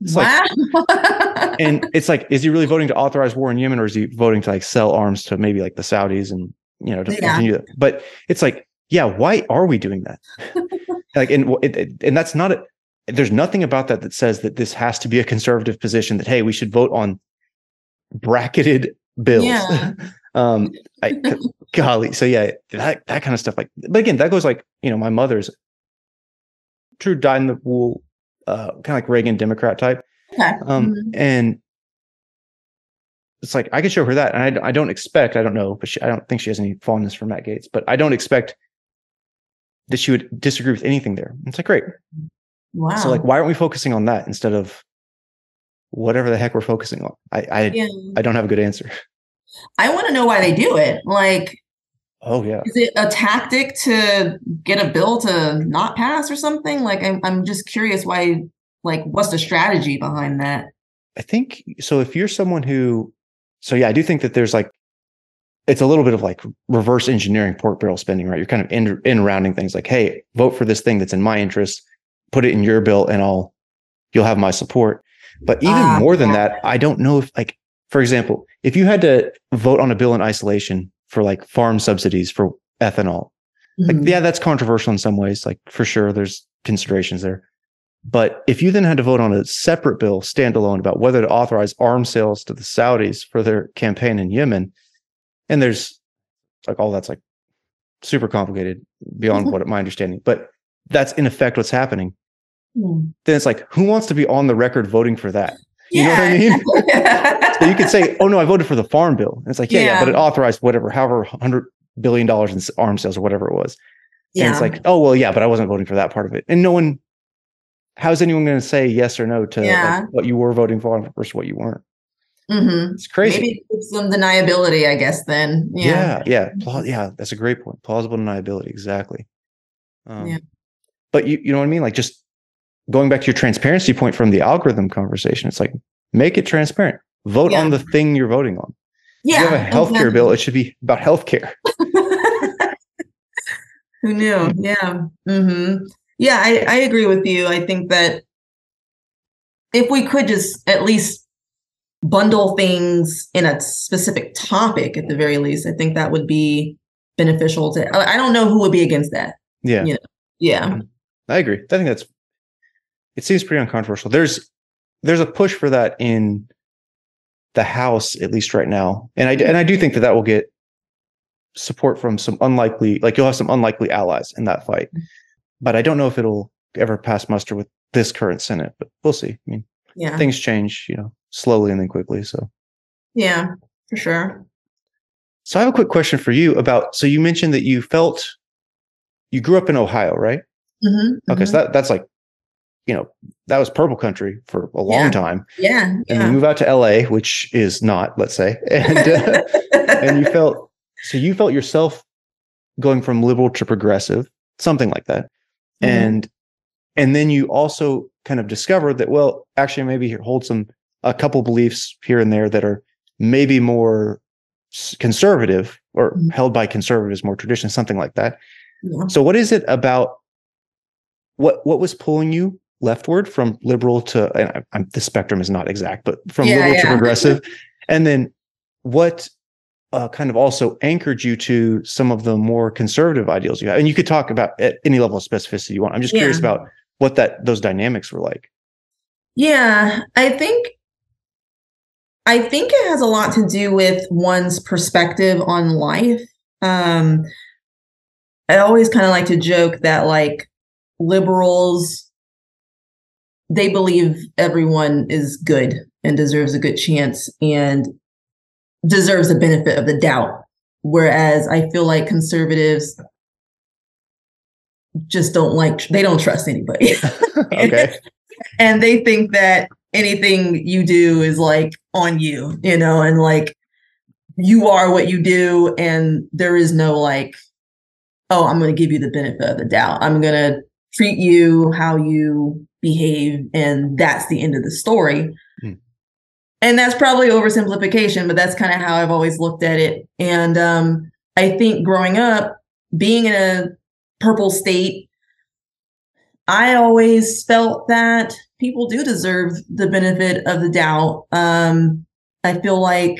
It's like, wow. [LAUGHS] and it's like, is he really voting to authorize war in Yemen, or is he voting to like sell arms to maybe like the Saudis and you know to Yeah. continue that? But it's like, yeah, why are we doing that? [LAUGHS] like, and it, it- and that's not a. There's nothing about that that says that this has to be a conservative position. That hey, we should vote on bracketed bills. Yeah. [LAUGHS] um, I, [LAUGHS] golly, so yeah, that that kind of stuff. Like, but again, that goes like you know, my mother's true dyed in the wool, uh, kind of like Reagan Democrat type. okay. Um, Mhm. and it's like I could show her that, and I, I don't expect, I don't know, but she, I don't think she has any fondness for Matt Gaetz, but I don't expect that she would disagree with anything there. It's like great. Wow. So like, why aren't we focusing on that instead of whatever the heck we're focusing on? I I, yeah. I don't have a good answer. I want to know why they do it. Like, Oh yeah, is it a tactic to get a bill to not pass or something? Like, I'm I'm just curious why. Like, what's the strategy behind that? I think so. If you're someone who, so yeah, I do think that there's like, it's a little bit of like reverse engineering pork barrel spending, right? You're kind of in, in rounding things like, hey, vote for this thing that's in my interest, put it in your bill, and I'll, you'll have my support. But even Ah, more than that, I don't know if like, for example, if you had to vote on a bill in isolation for like farm subsidies for ethanol, like Mhm. yeah that's controversial in some ways like for sure there's considerations there but if you then had to vote on a separate bill standalone about whether to authorize arms sales to the saudis for their campaign in yemen and there's like all that's like super complicated beyond Mhm. what my understanding but that's in effect what's happening Hmm. then it's like who wants to be on the record voting for that You know what I mean? [LAUGHS] so you could say oh no i voted for the farm bill and it's like yeah yeah, Yeah. but it authorized whatever however 100 billion dollars in arms sales or whatever it was And yeah. it's like, oh well, yeah, but I wasn't voting for that part of it. And no one, how's anyone going to say yes or no to like, what you were voting for versus what you weren't? Mhm. It's crazy. Maybe it's some deniability, I guess. Then, yeah, yeah. yeah, yeah. That's a great point. Plausible deniability, exactly. Um, Yeah. But you, you know what I mean? Like just going back to your transparency point from the algorithm conversation, it's like make it transparent. Vote Yeah. on the thing you're voting on. Yeah. If you have a healthcare exactly. bill, it should be about healthcare. [LAUGHS] [LAUGHS] Who knew? Yeah. hmm Yeah, I, I agree with you. I think that if we could just at least bundle things in a specific topic at the very least, I think that would be beneficial to I I don't know who would be against that. Yeah. Yeah. Yeah. I agree. I think that's it seems pretty uncontroversial. There's there's a push for that in the House at least right now, and I and I do think that that will get support from some unlikely like you'll have some unlikely allies in that fight, but I don't know if it'll ever pass muster with this current Senate. But we'll see. I mean, Yeah. things change, you know, slowly and then quickly. So, Yeah, for sure. so I have a quick question for you about. So you mentioned that you felt you grew up in Ohio, right? hmm Okay, so that that's like, you know, that was purple country for a long Yeah. time. yeah. and you move out to LA, which is not, let's say, [LAUGHS] and uh, and you felt so you felt yourself going from liberal to progressive, something like that, Mhm. and and then you also kind of discovered that well, actually, maybe hold some a couple beliefs here and there that are maybe more conservative or Mhm. held by conservatives, more tradition, something like that. Yeah. So, what is it about what what was pulling you leftward from liberal to? And I, I'm, the spectrum is not exact, but from Yeah, liberal to progressive, and then what uh, kind of also anchored you to some of the more conservative ideals you have? And you could talk about at any level of specificity you want. I'm just curious Yeah. about what that those dynamics were like. Yeah, I think I think it has a lot to do with one's perspective on life. Um, I always kind of like to joke that like liberals they believe everyone is good and deserves a good chance and deserves the benefit of the doubt. Whereas i feel like conservatives just don't like they don't trust anybody. [LAUGHS] Okay. [LAUGHS] and they think that anything you do is like on you you know and like you are what you do and there is no like oh i'm going to give you the benefit of the doubt. I'm going to treat you how you behave and that's the end of the story. Hmm. and that's probably oversimplification but that's kind of how i've always looked at it. And um i think growing up being in a purple state i always felt that people do deserve the benefit of the doubt. Um i feel like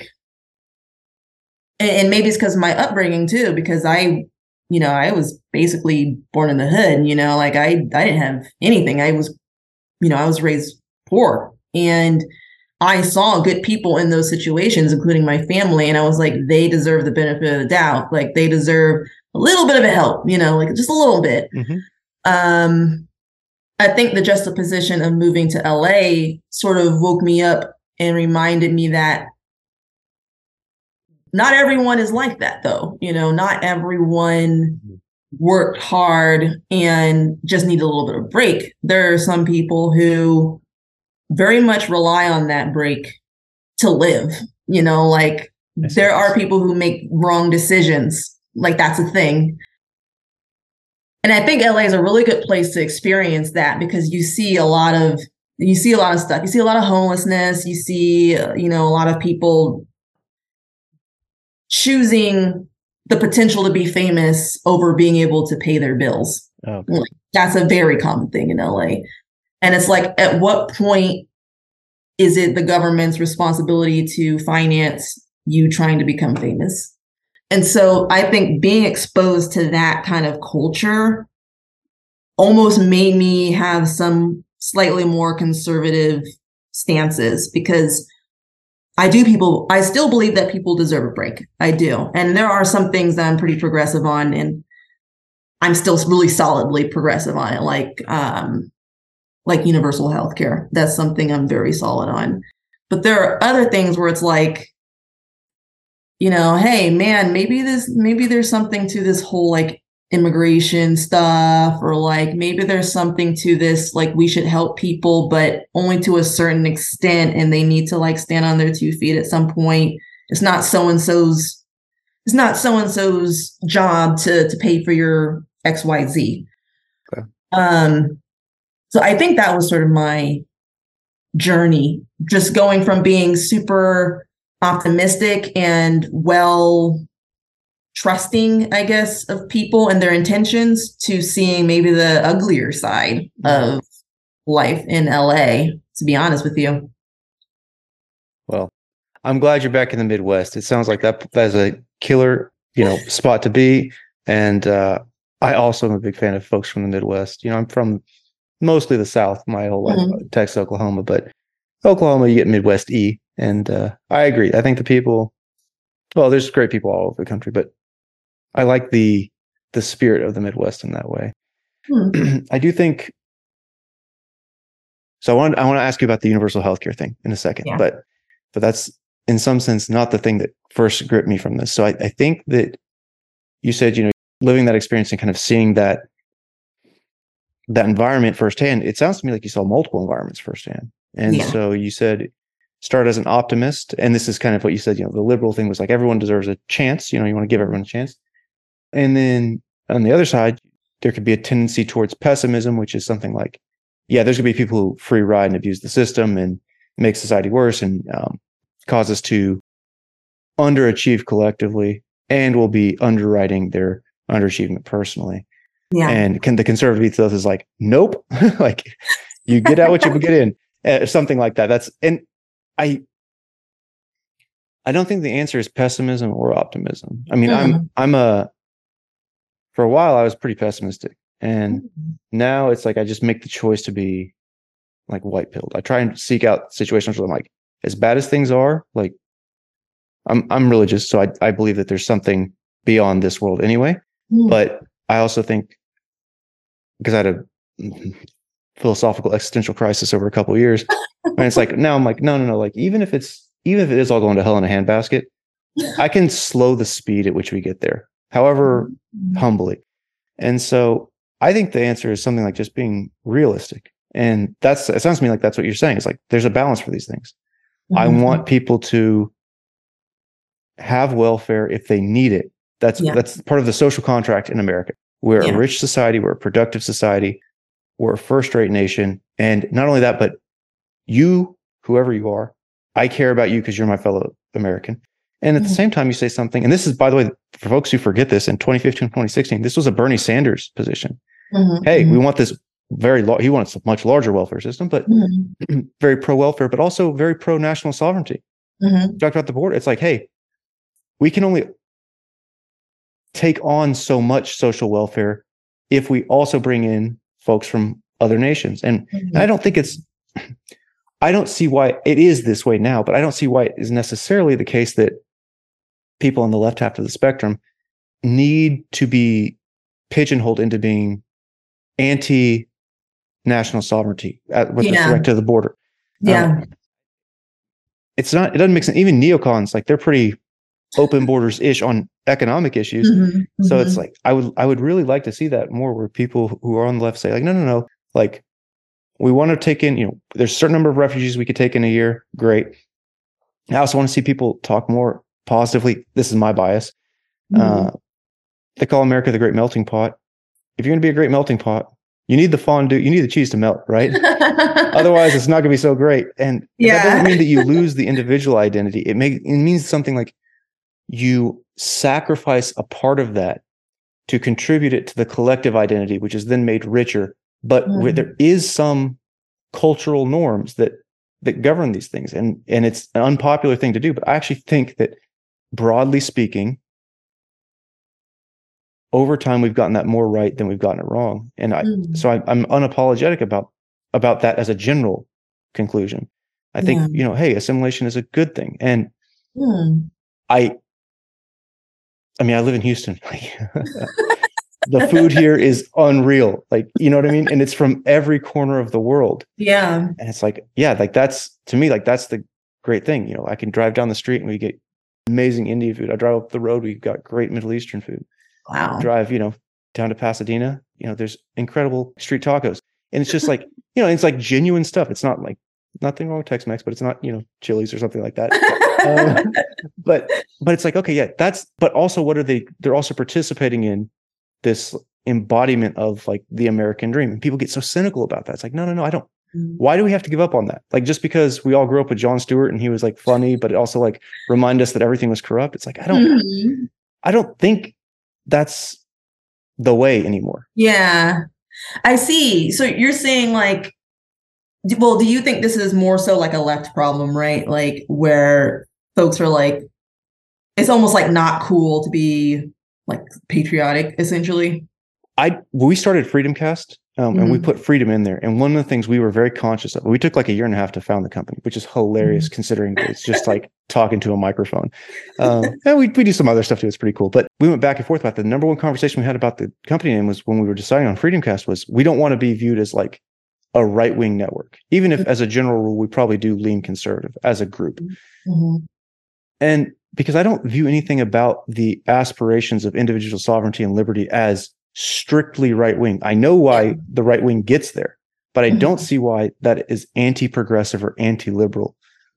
and, and maybe it's because of my upbringing too because i you know i was basically born in the hood you know like i i didn't have anything. I was you know i was raised poor and i saw good people in those situations including my family and i was like they deserve the benefit of the doubt like they deserve a little bit of a help you know like just a little bit Mhm. um i think the juxtaposition of moving to la sort of woke me up and reminded me that not everyone is like that though you know not everyone Mhm. Worked hard and just need a little bit of break. There are some people who very much rely on that break to live you know like there you're people who make wrong decisions. Like that's a thing. And i think la is a really good place to experience that because you see a lot of you see a lot of stuff. You see a lot of homelessness. You see uh, you know a lot of people choosing the potential to be famous over being able to pay their bills Oh, that's a very common thing in LA. And it's like, at what point is it the government's responsibility to finance you trying to become famous? And so I think being exposed to that kind of culture almost made me have some slightly more conservative stances because I do people, I still believe that people deserve a break. I do. And there are some things that I'm pretty progressive on. And I'm still really solidly progressive on it, like um, like universal health care. That's something I'm very solid on. But there are other things where it's like, you know, hey man, maybe this maybe there's something to this whole like immigration stuff, or like maybe there's something to this, like we should help people, but only to a certain extent, and they need to like stand on their two feet at some point. It's not so and so's it's not so and so's job to to pay for your XYZ. Okay. Um so I think that was sort of my journey just going from being super optimistic and well trusting I guess of people and their intentions to seeing maybe the uglier side of life in LA to be honest with you. Well, I'm glad you're back in the Midwest. It sounds like that that's a killer, you know, [LAUGHS] spot to be. And uh, I also am a big fan of folks from the Midwest. You know, I'm from mostly the South my whole life, Mhm. Texas, Oklahoma, but Oklahoma, you get Midwest E. And uh, I agree. I think the people, well, there's great people all over the country, but I like the the spirit of the Midwest in that way. Hmm. [CLEARS THROAT] I do think. So I want I want to ask you about the universal healthcare thing in a second, Yeah. but but that's in some sense not the thing that first gripped me from this. So I, I think that you said you know living that experience and kind of seeing that that environment firsthand. It sounds to me like you saw multiple environments firsthand, and Yeah. so you said start as an optimist, and this is kind of what you said. You know, the liberal thing was like everyone deserves a chance. You know, you want to give everyone a chance, and then on the other side, there could be a tendency towards pessimism, which is something like, yeah, there's gonna be people who free ride and abuse the system and make society worse and um, cause us to underachieve collectively, and will be underwriting their underachievement personally. Yeah. And can the conservative ethos is like, nope, [LAUGHS] like you get out what you get in, uh, something like that. That's and I. I don't think the answer is pessimism or optimism. I mean, I'm I'm a for a while I was pretty pessimistic And Mm-hmm. now it's like I just make the choice to be like white pilled. I try and seek out situations where I'm like, as bad as things are, like I'm I'm religious, so I I believe that there's something beyond this world anyway. Mm. But I also think because I had a [LAUGHS] philosophical existential crisis over a couple of years, and it's like now I'm like, no, no, no, like even if it's even if it is all going to hell in a handbasket, I can slow the speed at which we get there, however humbly. And so I think the answer is something like just being realistic. And that's it sounds to me like that's what you're saying. It's like there's a balance for these things. I Mhm. want people to have welfare if they need it. That's Yeah. that's part of the social contract in America. We're Yeah. a rich society, we're a productive society, we're a first-rate nation. And not only that, but you, whoever you are, I care about you because you're my fellow American. And at the Mhm. same time, you say something, and this is, by the way, for folks who forget this, in 2015, 2016, this was a Bernie Sanders position. Mhm. Hey, we want this very large, he wants a much larger welfare system, but Mhm. [CLEARS THROAT] very pro welfare, but also very pro national sovereignty. Mhm. We talked about the border. It's like, hey, we can only take on so much social welfare if we also bring in folks from other nations. And, and I don't think it's, [CLEARS THROAT] I don't see why it is this way now, but I don't see why it is necessarily the case that people on the left half of the spectrum need to be pigeonholed into being anti national sovereignty at, with Yeah. respect to the border. Yeah. It's not, it doesn't make sense. Even neocons, like they're pretty open borders ish on economic issues. Mhm. So it's Mhm. like I would I would really like to see that more where people who are on the left say like no no no like we want to take in you know there's a certain number of refugees we could take in a year great. I also want to see people talk more positively. This is my bias. Mhm. Uh, they call America the great melting pot. If you're going to be a great melting pot, you need the fondue, you need the cheese to melt, right? [LAUGHS] Otherwise, it's not going to be so great. And that doesn't mean that you lose the individual identity. It may it means something like you sacrifice a part of that to contribute it to the collective identity, which is then made richer. But where Mhm. there is some cultural norms that that govern these things, and and it's an unpopular thing to do. But I actually think that broadly speaking, over time we've gotten that more right than we've gotten it wrong. And I Mhm. so I, I'm unapologetic about about that as a general conclusion. I think Yeah. you know, hey, assimilation is a good thing, and Mm. I, I mean, I live in Houston. [LAUGHS] Like the food here is unreal, like you know what I mean, and it's from every corner of the world, Yeah. and it's like, yeah, like that's to me, like that's the great thing. You know, I can drive down the street and we get amazing Indian food. I drive up the road, we've got great Middle Eastern food. Wow. drive, you know, down to Pasadena, you know, there's incredible street tacos. And it's just like, [LAUGHS] you know, it's like genuine stuff. It's not like nothing wrong with Tex Mex, but it's not, you know, Chili's or something like that. [LAUGHS] Um, but but it's like, okay, yeah, that's but also what are they they're also participating in this embodiment of like the American dream. And people get so cynical about that. It's like, no, no, no, I don't. Why do we have to give up on that? Like just because we all grew up with Jon Stewart and he was like funny, but it also like remind us that everything was corrupt. It's like I don't Mhm. I don't think that's the way anymore. Yeah. I see. So you're saying like well, do you think this is more so like a left problem, right? Like where folks are like it's almost like not cool to be like patriotic essentially. I we started FreedomCast um, and we Mhm. put freedom in there. And one of the things we were very conscious of, we took like a year and a half to found the company, which is hilarious considering it's just like [LAUGHS] talking to a microphone. Um, and we, we do some other stuff too. It's pretty cool. But we went back and forth about the number one conversation we had about the company name was when we were deciding on FreedomCast was we don't want to be viewed as like a right wing network, even if as a general rule, we probably do lean conservative as a group. Mhm. And because I don't view anything about the aspirations of individual sovereignty and liberty as strictly right wing. I know why the right wing gets there, but I don't Mhm. see why that is anti-progressive or anti-liberal.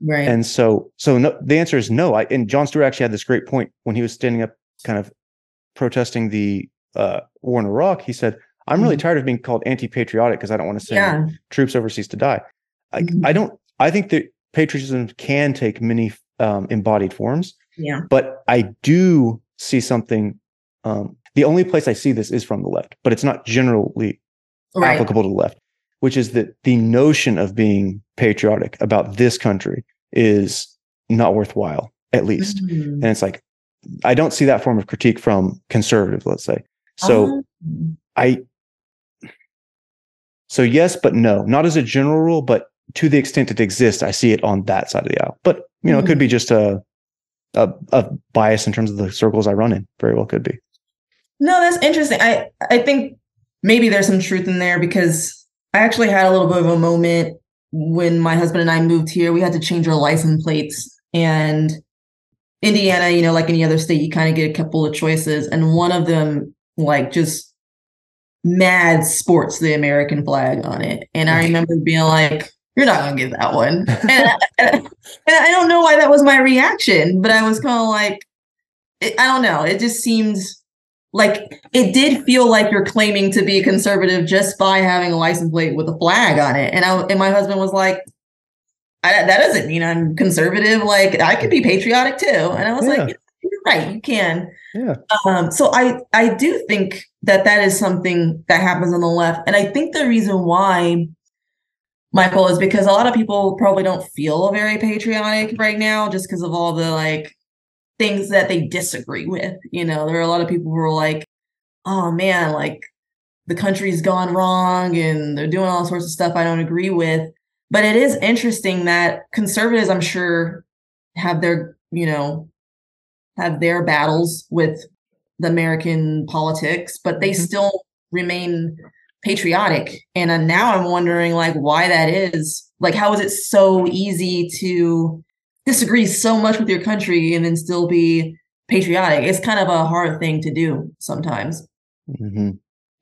Right. And so, so no, the answer is no. I, and Jon Stewart actually had this great point when he was standing up, kind of protesting the uh, war in Iraq. He said, "I'm really Mhm. tired of being called anti-patriotic because I don't want to send yeah. troops overseas to die." I, Mhm. I don't. I think that patriotism can take many um, embodied forms Yeah. but I do see something. Um, the only place I see this is from the left, but it's not generally Right. applicable to the left, which is that the notion of being patriotic about this country is not worthwhile, at least. Mhm. And it's like, I don't see that form of critique from conservative, let's say. So Um, I, So yes, but no, not as a general rule, but to the extent it exists, I see it on that side of the aisle. But you know, mm-hmm. it could be just a, a a bias in terms of the circles I run in. Very well could be. No, that's interesting. I I think maybe there's some truth in there because I actually had a little bit of a moment when my husband and I moved here. We had to change our license plates and Indiana, you know, like any other state, you kind of get a couple of choices, and one of them, like, just mad sports the American flag on it. And I [LAUGHS] remember being like, "You're not gonna get that one," [LAUGHS] and, I, and I don't know why that was my reaction, but I was kind of like, I don't know. It just seemed like it did feel like you're claiming to be conservative just by having a license plate with a flag on it. And I and my husband was like, I, that doesn't mean I'm conservative. Like I could be patriotic too. And I was yeah. like, you're right, you can. Yeah. Um, so I I do think that that is something that happens on the left, and I think the reason why, Michael, is because a lot of people probably don't feel very patriotic right now, just because of all the like things that they disagree with. You know, there are a lot of people who are like, oh man, like the country's gone wrong and they're doing all sorts of stuff I don't agree with. But it is interesting that conservatives, I'm sure, have their, you know, have their battles with the American politics, but they mm-hmm. still remain patriotic. And uh, now I'm wondering like why that is. Like how is it so easy to disagree so much with your country and then still be patriotic? It's kind of a hard thing to do sometimes. Mm-hmm.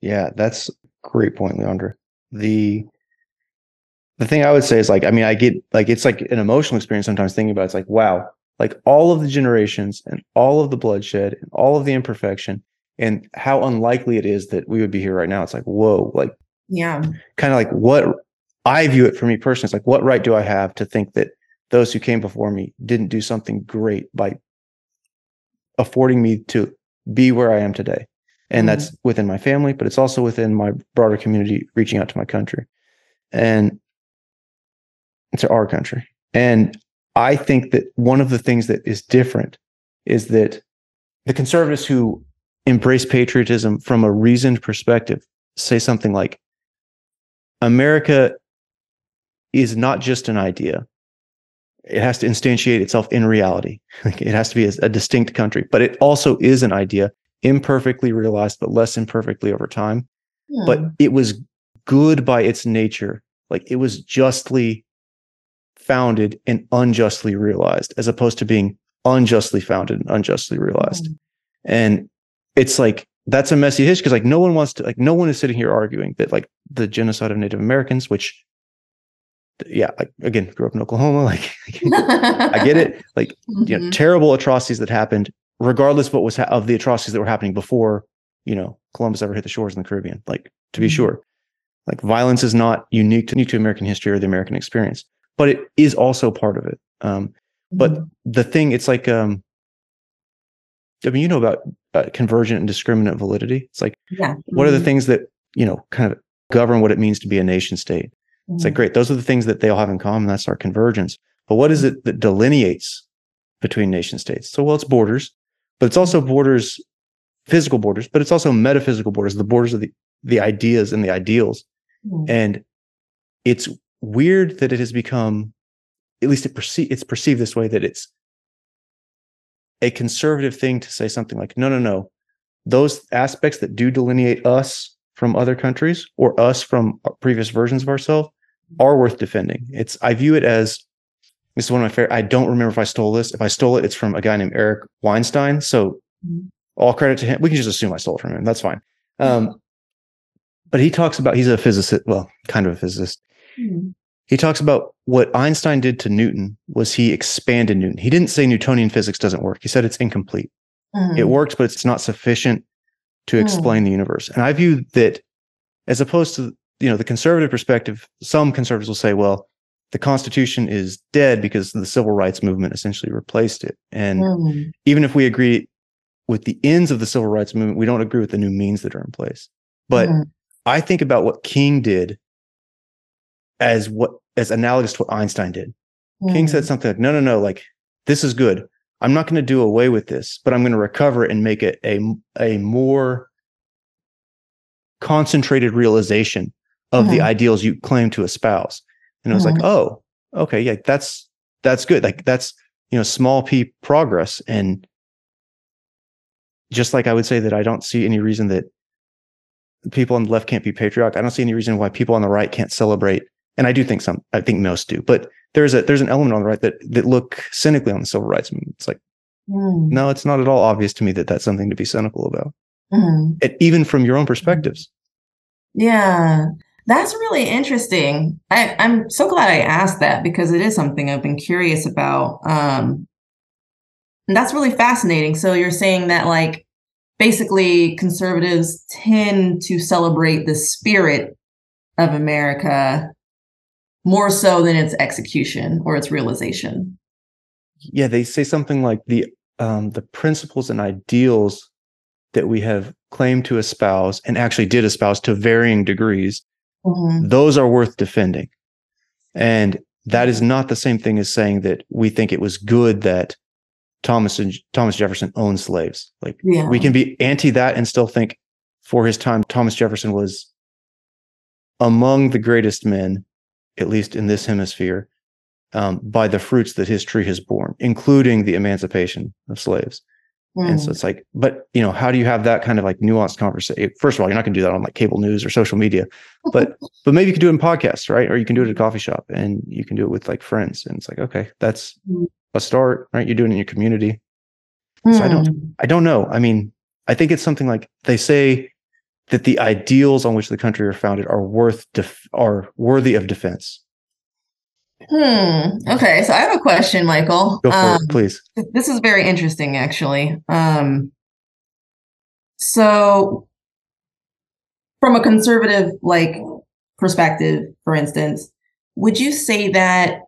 Yeah, that's great point, Leondra. The the thing I would say is like, I mean, I get like it's like an emotional experience sometimes thinking about it. it's like, wow, like all of the generations and all of the bloodshed and all of the imperfection and how unlikely it is that we would be here right now. It's like, whoa, like yeah, kind of like what I view it for me personally. It's like, what right do I have to think that those who came before me didn't do something great by affording me to be where I am today? And mm-hmm. that's within my family, but it's also within my broader community reaching out to my country. And to our country. And I think that one of the things that is different is that the conservatives who embrace patriotism from a reasoned perspective say something like America is not just an idea. It has to instantiate itself in reality. [LAUGHS] it has to be a, a distinct country, but it also is an idea, imperfectly realized, but less imperfectly over time. Hmm. But it was good by its nature. Like it was justly founded and unjustly realized, as opposed to being unjustly founded and unjustly realized. Mm. And it's like that's a messy history because like no one wants to like no one is sitting here arguing that like the genocide of Native Americans, which yeah, like again, grew up in Oklahoma, [LAUGHS] like [LAUGHS] I get it, like mm-hmm. you know, mm-hmm. terrible atrocities that happened, regardless of what was ha- of the atrocities that were happening before you know Columbus ever hit the shores in the Caribbean. Like to be mm-hmm. sure, like violence is not unique to, unique to American history or the American experience but it is also part of it. Um, but mm-hmm. the thing, it's like, um, I mean, you know about uh, convergent and discriminant validity. It's like, yeah. what are the mm-hmm. things that, you know, kind of govern what it means to be a nation state? Mm-hmm. It's like, mm-hmm. great. Those are the things that they all have in common. That's our convergence. But what is it that delineates between nation states? So, well, it's borders, but it's also borders, physical borders, but it's also metaphysical borders, the borders of the, the ideas and the ideals. Mm-hmm. And it's weird that it has become, at least it perce- it's perceived this way, that it's a conservative thing to say something like, no, no, no, those aspects that do delineate us from other countries or us from previous versions of ourselves are worth defending. It's I view it as this is one of my favorite. I don't remember if I stole this. If I stole it, it's from a guy named Eric Weinstein. So mm-hmm. all credit to him. We can just assume I stole it from him. That's fine. Um, but he talks about he's a physicist, well, kind of a physicist. Mm-hmm. He talks about what Einstein did to Newton was he expanded Newton. He didn't say Newtonian physics doesn't work. He said it's incomplete. Mm. It works, but it's not sufficient to mm. explain mm. the universe. And I view that as opposed to you know the conservative perspective, some conservatives will say, well, the Constitution is dead because the civil rights movement essentially replaced it. And mm. even if we agree with the ends of the civil rights movement, we don't agree with the new means that are in place. But mm. I think about what King did as what as analogous to what Einstein did. Mm. King said hmm. something like, no, no, no, like this is good. I'm not going to do away with this, but I'm going to recover it and make it a, a more concentrated realization of the Mhm. ideals you claim to espouse. And it was like, Mhm. oh, okay, yeah, that's that's good. Like that's you know small p progress. And just like I would say that I don't see any reason that people on the left can't be patriotic. I don't see any reason why people on the right can't celebrate. And I do think some, I think most do, but there's a there's an element on the right that that look cynically on the civil rights movement. It's like, Mm, no, it's not at all obvious to me that that's something to be cynical about, and even from your own perspectives. Yeah, that's really interesting. I, I'm so glad I asked that because it is something I've been curious about. Um, that's really fascinating. So you're saying that, like, basically, conservatives tend to celebrate the spirit of America more so than its execution or its realization. Yeah, they say something like the um, the principles and ideals that we have claimed to espouse and actually did espouse to varying degrees Mhm. those are worth defending. And that is not the same thing as saying that we think it was good that Thomas and Thomas Jefferson owned slaves. Like Yeah. we can be anti that and still think for his time Thomas Jefferson was among the greatest men, at least in this hemisphere, um, by the fruits that his tree has borne, including the emancipation of slaves. And so Mm. it's like, but you know, how do you have that kind of like nuanced conversation? First of all, you're not going to do that on like cable news or social media, but [LAUGHS] but maybe you can do it in podcasts, right? Or you can do it at a coffee shop, and you can do it with like friends. And it's like, okay, that's Mm. a start, right? You're doing it in your community. So I don't, Mm. I don't know. I mean, I think it's something like they say that the ideals on which the country are founded are worth def- are worthy of defense. Hmm. Okay, so I have a question, Michael. Go for Um, it, please. this is very interesting actually um so from a conservative like perspective for instance would you say that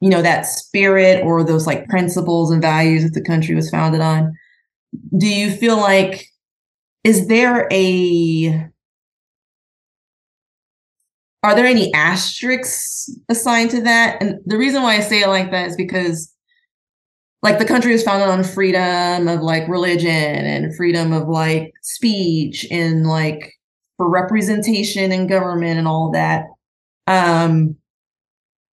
you know that spirit or those like principles and values that the country was founded on do you feel like is there a are there any asterisks assigned to that? And the reason why i say it like that is because like the country was founded on freedom of like religion and freedom of like speech and like for representation in government and all that. Um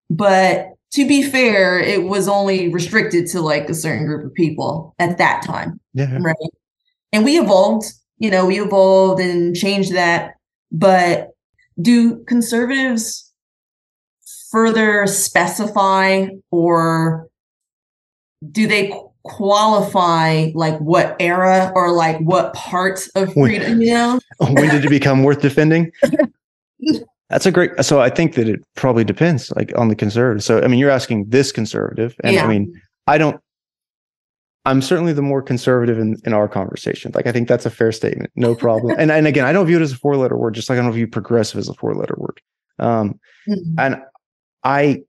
but to be fair it was only restricted to like a certain group of people at that time Yeah. right? And we evolved you know we evolved and changed that but do conservatives further specify or do they qualify like what era or like what part of When- freedom you know [LAUGHS] when did it become worth defending? [LAUGHS] That's a great. So I think that it probably depends, like on the conservative. So I mean, you're asking this conservative, and yeah I mean, I don't. I'm certainly the more conservative in, in our conversation. Like I think that's a fair statement, no problem. and and again, I don't view it as a four letter word, just like I don't view progressive as a four letter word. Um, Mhm. and I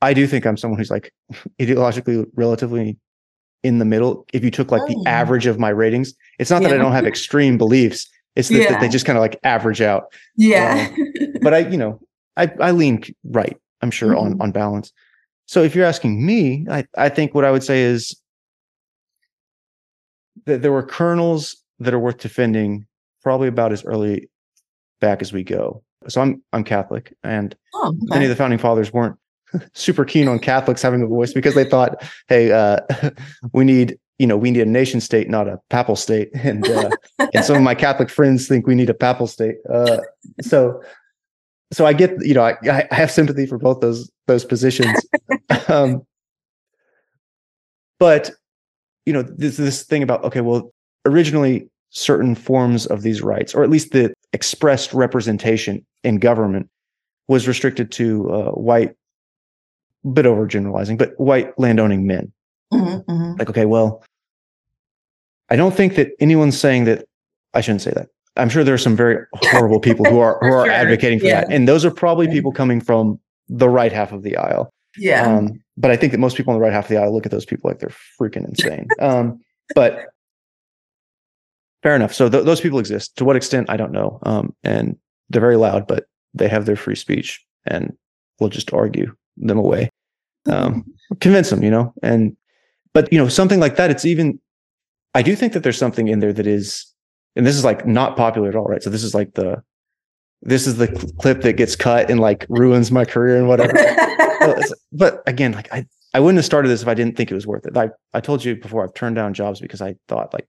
I do think I'm someone who's like [LAUGHS] ideologically relatively in the middle. If you took like Oh. the average of my ratings, it's not that I don't have extreme beliefs. It's that, that they just kind of like average out. yeah But I, you know, I I lean right. I'm sure on Mhm. on balance. So if you're asking me, I I think what I would say is that there were kernels that are worth defending probably about as early back as we go. So I'm I'm Catholic, and oh, many of the founding fathers weren't [LAUGHS] super keen on Catholics having a voice because they thought, hey, uh, [LAUGHS] we need you know we need a nation state, not a papal state, [LAUGHS] and uh, and some of my Catholic friends think we need a papal state. Uh, so so I get you know I, I have sympathy for both those those positions, [LAUGHS] um, but you know this this thing about okay, well originally certain forms of these rights, or at least the expressed representation in government, was restricted to uh, white, bit over generalizing, but white landowning men. Mhm, mhm. Like, okay, well, I don't think that anyone's saying that. I shouldn't say that. I'm sure there are some very horrible people who are [LAUGHS] who are sure, advocating for yeah. that, and those are probably people coming from the right half of the aisle. yeah Um, but I think that most people on the right half of the aisle look at those people like they're freaking insane. [LAUGHS] um, but fair enough. So th- those people exist. To what extent, I don't know. Um, and they're very loud, but they have their free speech, and we'll just argue them away, um, [LAUGHS] convince them, you know. And but you know something like that. It's even. I do think that there's something in there that is, and this is like not popular at all, right? So this is like the this is the clip that gets cut and like ruins my career and whatever. [LAUGHS] but again, like I, I wouldn't have started this if I didn't think it was worth it. I, I told you before I've turned down jobs because I thought like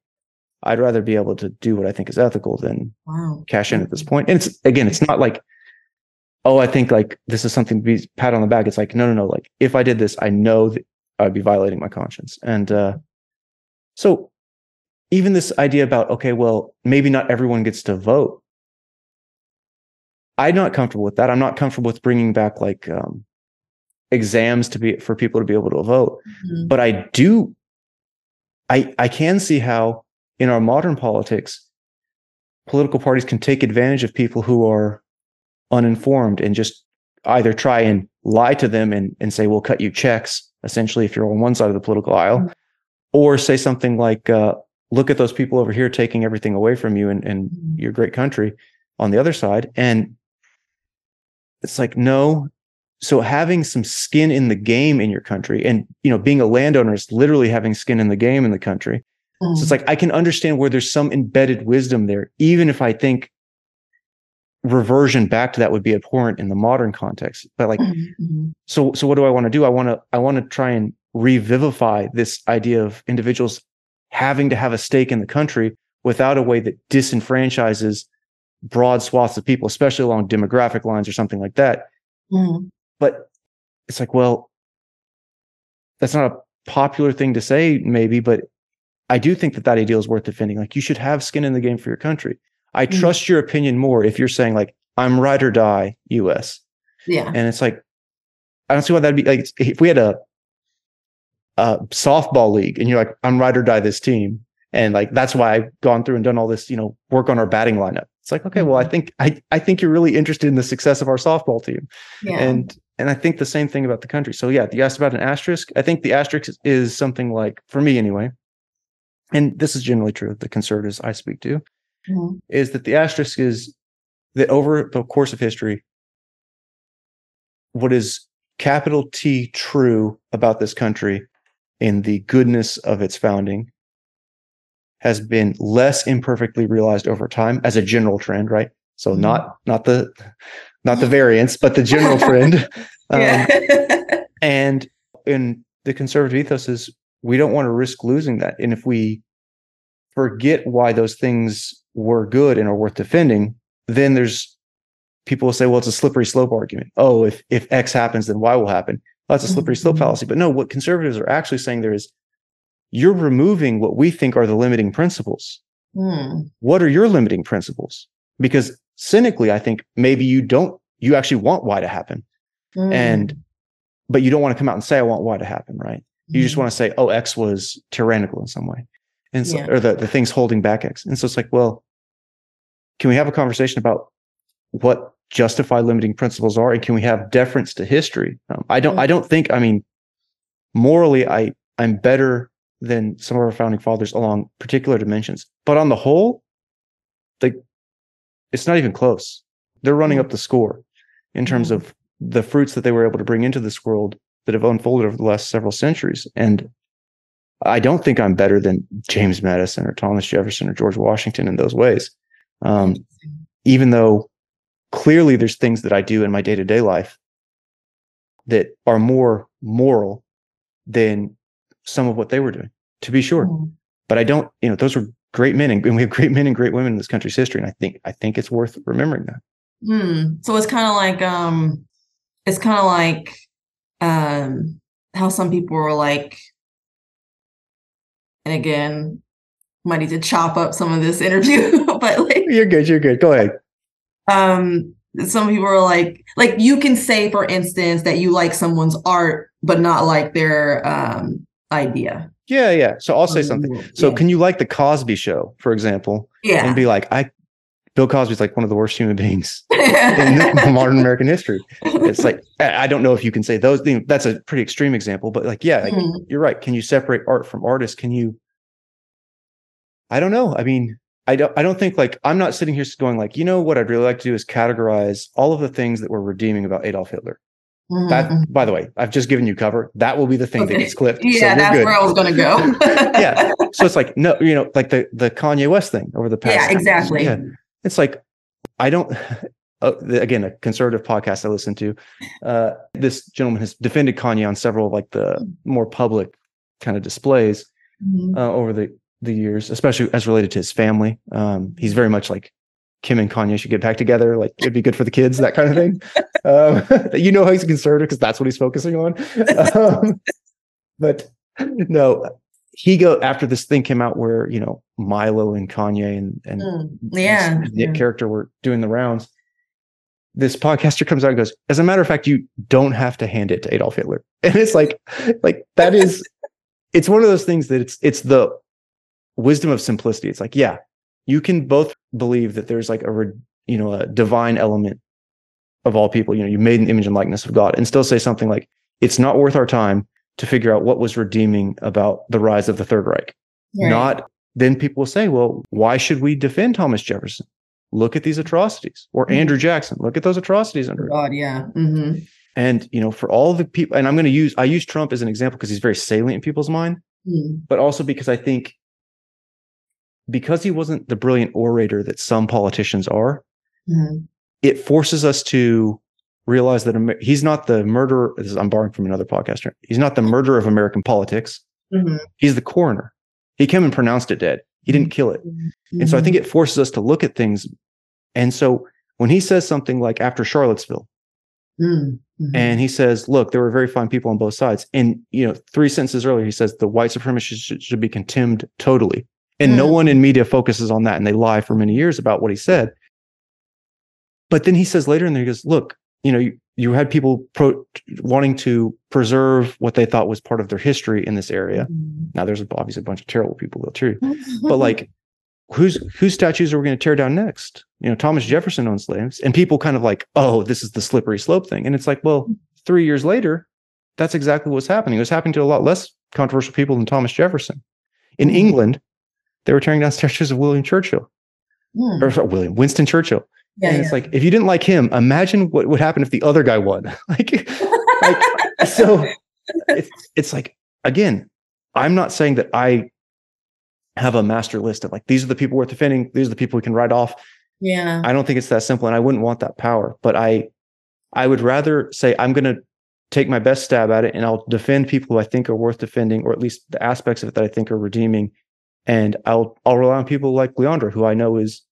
I'd rather be able to do what I think is ethical than wow. cash in at this point. And it's again, it's not like, oh, I think like this is something to be pat on the back. It's like, no, no, no. Like if I did this, I know that I'd be violating my conscience. And uh so even this idea about, okay, well, maybe not everyone gets to vote. I'm not comfortable with that. I'm not comfortable with bringing back like um, exams to be for people to be able to vote. Mhm. But I do, I I can see how in our modern politics, political parties can take advantage of people who are uninformed and just either try and lie to them and, and say, we'll cut you checks, essentially, if you're on one side of the political aisle, Mhm. or say something like, uh, look at those people over here taking everything away from you and, and Mhm. your great country on the other side. And it's like, no. So having some skin in the game in your country and, you know, being a landowner is literally having skin in the game in the country. So it's like I can understand where there's some embedded wisdom there, even if I think reversion back to that would be abhorrent in the modern context. But like, Mhm. Mhm. so so what do I want to do? I want to I want to try and revivify this idea of individuals having to have a stake in the country without a way that disenfranchises broad swaths of people, especially along demographic lines or something like that. Mhm. But it's like, well, that's not a popular thing to say, maybe, but I do think that that ideal is worth defending. Like, you should have skin in the game for your country. I Mm. trust your opinion more if you're saying like, I'm ride or die, U.S. Yeah. And it's like, I don't see why that'd be like if we had a a softball league and you're like, I'm ride or die this team. And like that's why I've gone through and done all this, you know, work on our batting lineup. It's like, okay, well, I think I, I think you're really interested in the success of our softball team. Yeah. And and I think the same thing about the country. So yeah, you asked about an asterisk. I think the asterisk is, is something like, for me anyway, and this is generally true of the conservatives I speak to, Mhm. is that the asterisk is that over the course of history, what is capital T true about this country in the goodness of its founding has been less imperfectly realized over time as a general trend, right? So Mhm. not not the not the variance, but the general [LAUGHS] trend. Um, yeah. [LAUGHS] and in the conservative ethos is we don't want to risk losing that. And if we forget why those things were good and are worth defending, then there's people will say, well, it's a slippery slope argument. Oh, if if X happens, then Y will happen. That's a slippery slope Mhm. fallacy. But no, what conservatives are actually saying there is you're removing what we think are the limiting principles. Mm. What are your limiting principles? Because cynically, I think maybe you don't, you actually want Y to happen. Mm. And but you don't want to come out and say, I want Y to happen, right? You just Mhm. want to say, oh, X was tyrannical in some way. And so, Yeah. or the, the things holding back X. And so it's like, well, can we have a conversation about what justified limiting principles are? And can we have deference to history? Um, I don't, I don't think, I mean, morally, I, I'm better than some of our founding fathers along particular dimensions. But on the whole, like, it's not even close. They're running up the score in terms Mhm. of the fruits that they were able to bring into this world that have unfolded over the last several centuries. And I don't think I'm better than James Madison or Thomas Jefferson or George Washington in those ways. Um, even though clearly there's things that I do in my day to day life that are more moral than some of what they were doing, to be sure. Mm. But I don't, you know, those were great men and, and we have great men and great women in this country's history. And I think, I think it's worth remembering that. Hmm. So it's kind of like um, it's kind of like um, how some people were like, and again, might need to chop up some of this interview, [LAUGHS] but like, You're good. You're good. Go ahead. Um, some people are like, like you can say, for instance, that you like someone's art, but not like their um idea. Yeah. Yeah. So I'll say something. So Yeah. can you like the Cosby show, for example, yeah. and be like, I, Bill Cosby's like one of the worst human beings [LAUGHS] in [LAUGHS] modern American history. It's like, I don't know if you can say those things. That's a pretty extreme example, but like, yeah, Mhm. you're right. Can you separate art from artist? Can you? I don't know. I mean, I don't. I don't think like I'm not sitting here going like, you know, what I'd really like to do is categorize all of the things that were redeeming about Adolf Hitler. Mhm. That, by the way, I've just given you cover. That will be the thing that gets clipped. yeah, so that's good. where I was gonna go. [LAUGHS] yeah. So it's like no, you know, like the the Kanye West thing over the past. Yeah, exactly. Yeah. It's like I don't. [LAUGHS] uh, again a conservative podcast I listen to. Uh, this gentleman has defended Kanye on several of like the more public kind of displays Mhm. uh, over the the years, especially as related to his family. Um, he's very much like Kim and Kanye should get back together. Like it'd be good for the kids, that kind of thing. Um, [LAUGHS] you know how he's a conservative because that's what he's focusing on. [LAUGHS] Um, but no, he go after this thing came out where you know Milo and Kanye and and Mm. Yeah. his yeah. character were doing the rounds. This podcaster comes out and goes, as a matter of fact, you don't have to hand it to Adolf Hitler. [LAUGHS] And it's like, like that is, it's one of those things that it's it's the wisdom of simplicity. It's like, yeah, you can both believe that there's like a you know a divine element of all people. You know, you made an image and likeness of God, and still say something like, it's not worth our time to figure out what was redeeming about the rise of the Third Reich Right. not then people will say well why should we defend thomas jefferson look at these atrocities or Mhm. andrew jackson look at those atrocities under God, yeah. hmm and you know for all the people and i'm going to use i use trump as an example because he's very salient in people's mind Mm. but also because i think because he wasn't the brilliant orator that some politicians are Mhm. it forces us to realize that he's not the murderer is, i'm borrowing from another podcaster he's not the murderer of american politics Mhm. he's the coroner he came and pronounced it dead he didn't kill it And so I think it forces us to look at things. And so when he says something like after Charlottesville, Mm. Mhm. and he says, look, there were very fine people on both sides. And, you know, three sentences earlier, he says the white supremacists should, should be contemned totally. And no Mm. one in media focuses on that. And they lie for many years about what he said. But then he says later in there, he goes, look, you know, you, you had people pro- wanting to preserve what they thought was part of their history in this area. Mhm. Now, there's obviously a bunch of terrible people though, too but [LAUGHS] like whose whose statues are we going to tear down next you know thomas jefferson owned slaves and people kind of like oh this is the slippery slope thing and it's like well three years later that's exactly what's happening it was happening to a lot less controversial people than thomas jefferson in Mhm. england they were tearing down statues of william churchill. Mm. or sorry, william winston churchill. Yeah, and it's like if you didn't like him imagine what would happen if the other guy won. [LAUGHS] Like like so it's it's like again i'm not saying that i have a master list of like these are the people worth defending these are the people we can write off. Yeah. i don't think it's that simple and i wouldn't want that power but i i would rather say i'm going to take my best stab at it and i'll defend people who i think are worth defending or at least the aspects of it that i think are redeeming and i'll i'll rely on people like Leondra who i know is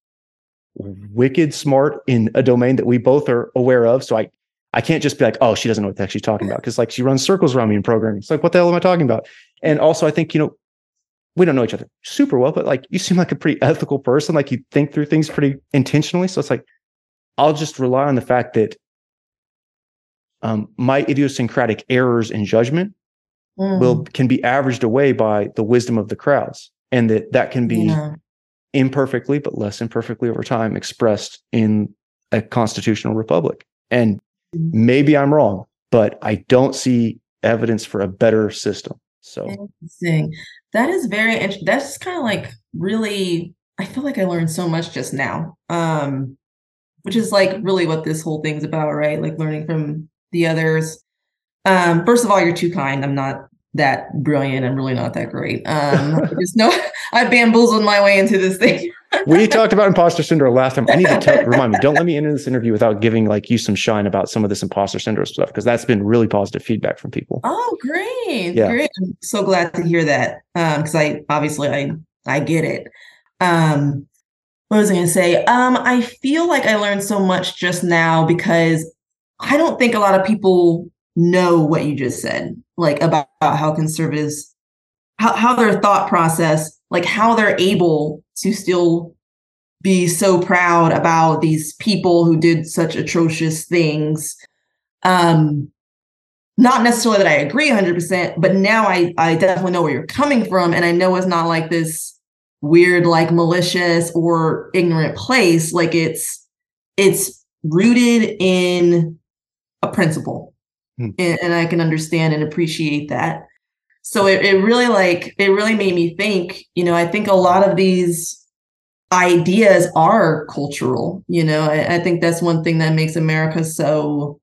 wicked smart in a domain that we both are aware of so i I can't just be like, oh, she doesn't know what the heck she's talking about. Cause like she runs circles around me in programming. It's like, what the hell am I talking about? And also, I think, you know, we don't know each other super well, but like you seem like a pretty ethical person. Like you think through things pretty intentionally. So it's like, I'll just rely on the fact that um, my idiosyncratic errors in judgment Mm. will can be averaged away by the wisdom of the crowds, and that that can be Yeah. imperfectly, but less imperfectly over time, expressed in a constitutional republic. And Mhm. maybe I'm wrong, but I don't see evidence for a better system. So Interesting. That is very interesting. That's kind of like really, I feel like I learned so much just now. Um, which is like really what this whole thing's about, right? Like learning from the others. Um, first of all, you're too kind. I'm not that brilliant. I'm really not that great. Um, I just know [LAUGHS] I bamboozled my way into this thing. [LAUGHS] we talked about imposter syndrome last time. I need to tell, remind me. Don't let me end this interview without giving like you some shine about some of this imposter syndrome stuff because that's been really positive feedback from people. Oh, great. Yeah. Great. I'm so glad to hear that. Um, because I obviously I I get it. Um, what was I gonna say? Um, I feel like I learned so much just now because I don't think a lot of people know what you just said, like about, about how conservatives how, how their thought process, like how they're able to still be so proud about these people who did such atrocious things. Um, not necessarily that I agree 100%, but now I, I definitely know where you're coming from. And I know it's not like this weird, like malicious or ignorant place. Like it's, it's rooted in a principle. Hmm. And, and I can understand and appreciate that. So it, it really like, it really made me think, you know, I think a lot of these ideas are cultural, you know, I, I think that's one thing that makes America so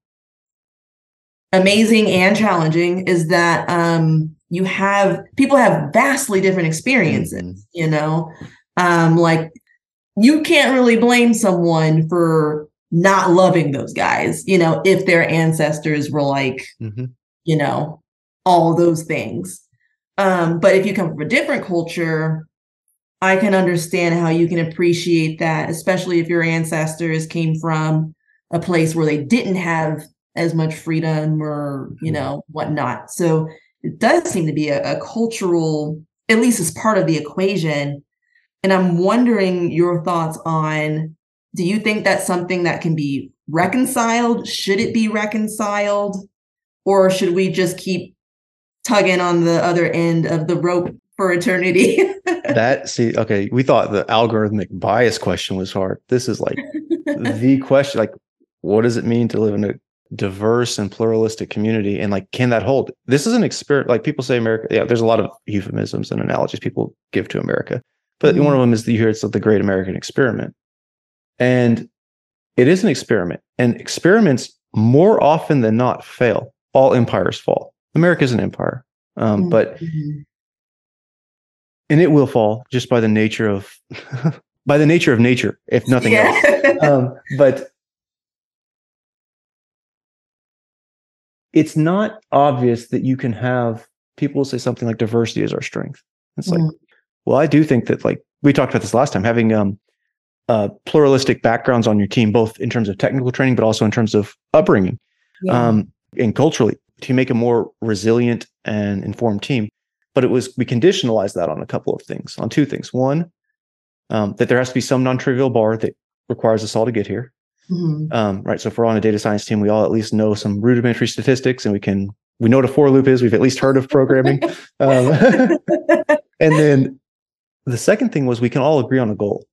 amazing and challenging is that um you have people have vastly different experiences you know um like you can't really blame someone for not loving those guys, you know, if their ancestors were like, mm-hmm. you know, all those things. Um, but if you come from a different culture, I can understand how you can appreciate that, especially if your ancestors came from a place where they didn't have as much freedom or, you mm-hmm. know, whatnot. So it does seem to be a, a cultural, at least as part of the equation. And I'm wondering your thoughts on do you think that's something that can be reconciled? Should it be reconciled? Or should we just keep tugging on the other end of the rope for eternity? [LAUGHS] that see, okay, we thought the algorithmic bias question was hard. This is like [LAUGHS] the question, like, what does it mean to live in a diverse and pluralistic community? And like, can that hold? This is an experiment. Like people say America, yeah, there's a lot of euphemisms and analogies people give to America. But mm-hmm. one of them is that you hear it's like the great American experiment. And it is an experiment. And experiments more often than not fail. All empires fall. America is an empire. Um, mm-hmm. But and it will fall just by the nature of [LAUGHS] by the nature of nature, if nothing yeah. else. [LAUGHS] Um, but it's not obvious that you can have people say something like diversity is our strength. It's mm-hmm. like, well, I do think that like we talked about this last time, having um uh, pluralistic backgrounds on your team, both in terms of technical training, but also in terms of upbringing yeah. um, and culturally to make a more resilient and informed team. But it was, we conditionalized that on a couple of things, on two things. One, um, that there has to be some non trivial bar that requires us all to get here. Mm-hmm. Um, right. So if we're on a data science team, we all at least know some rudimentary statistics and we can, we know what a for loop is. We've at least heard of programming. [LAUGHS] um, [LAUGHS] and then the second thing was we can all agree on a goal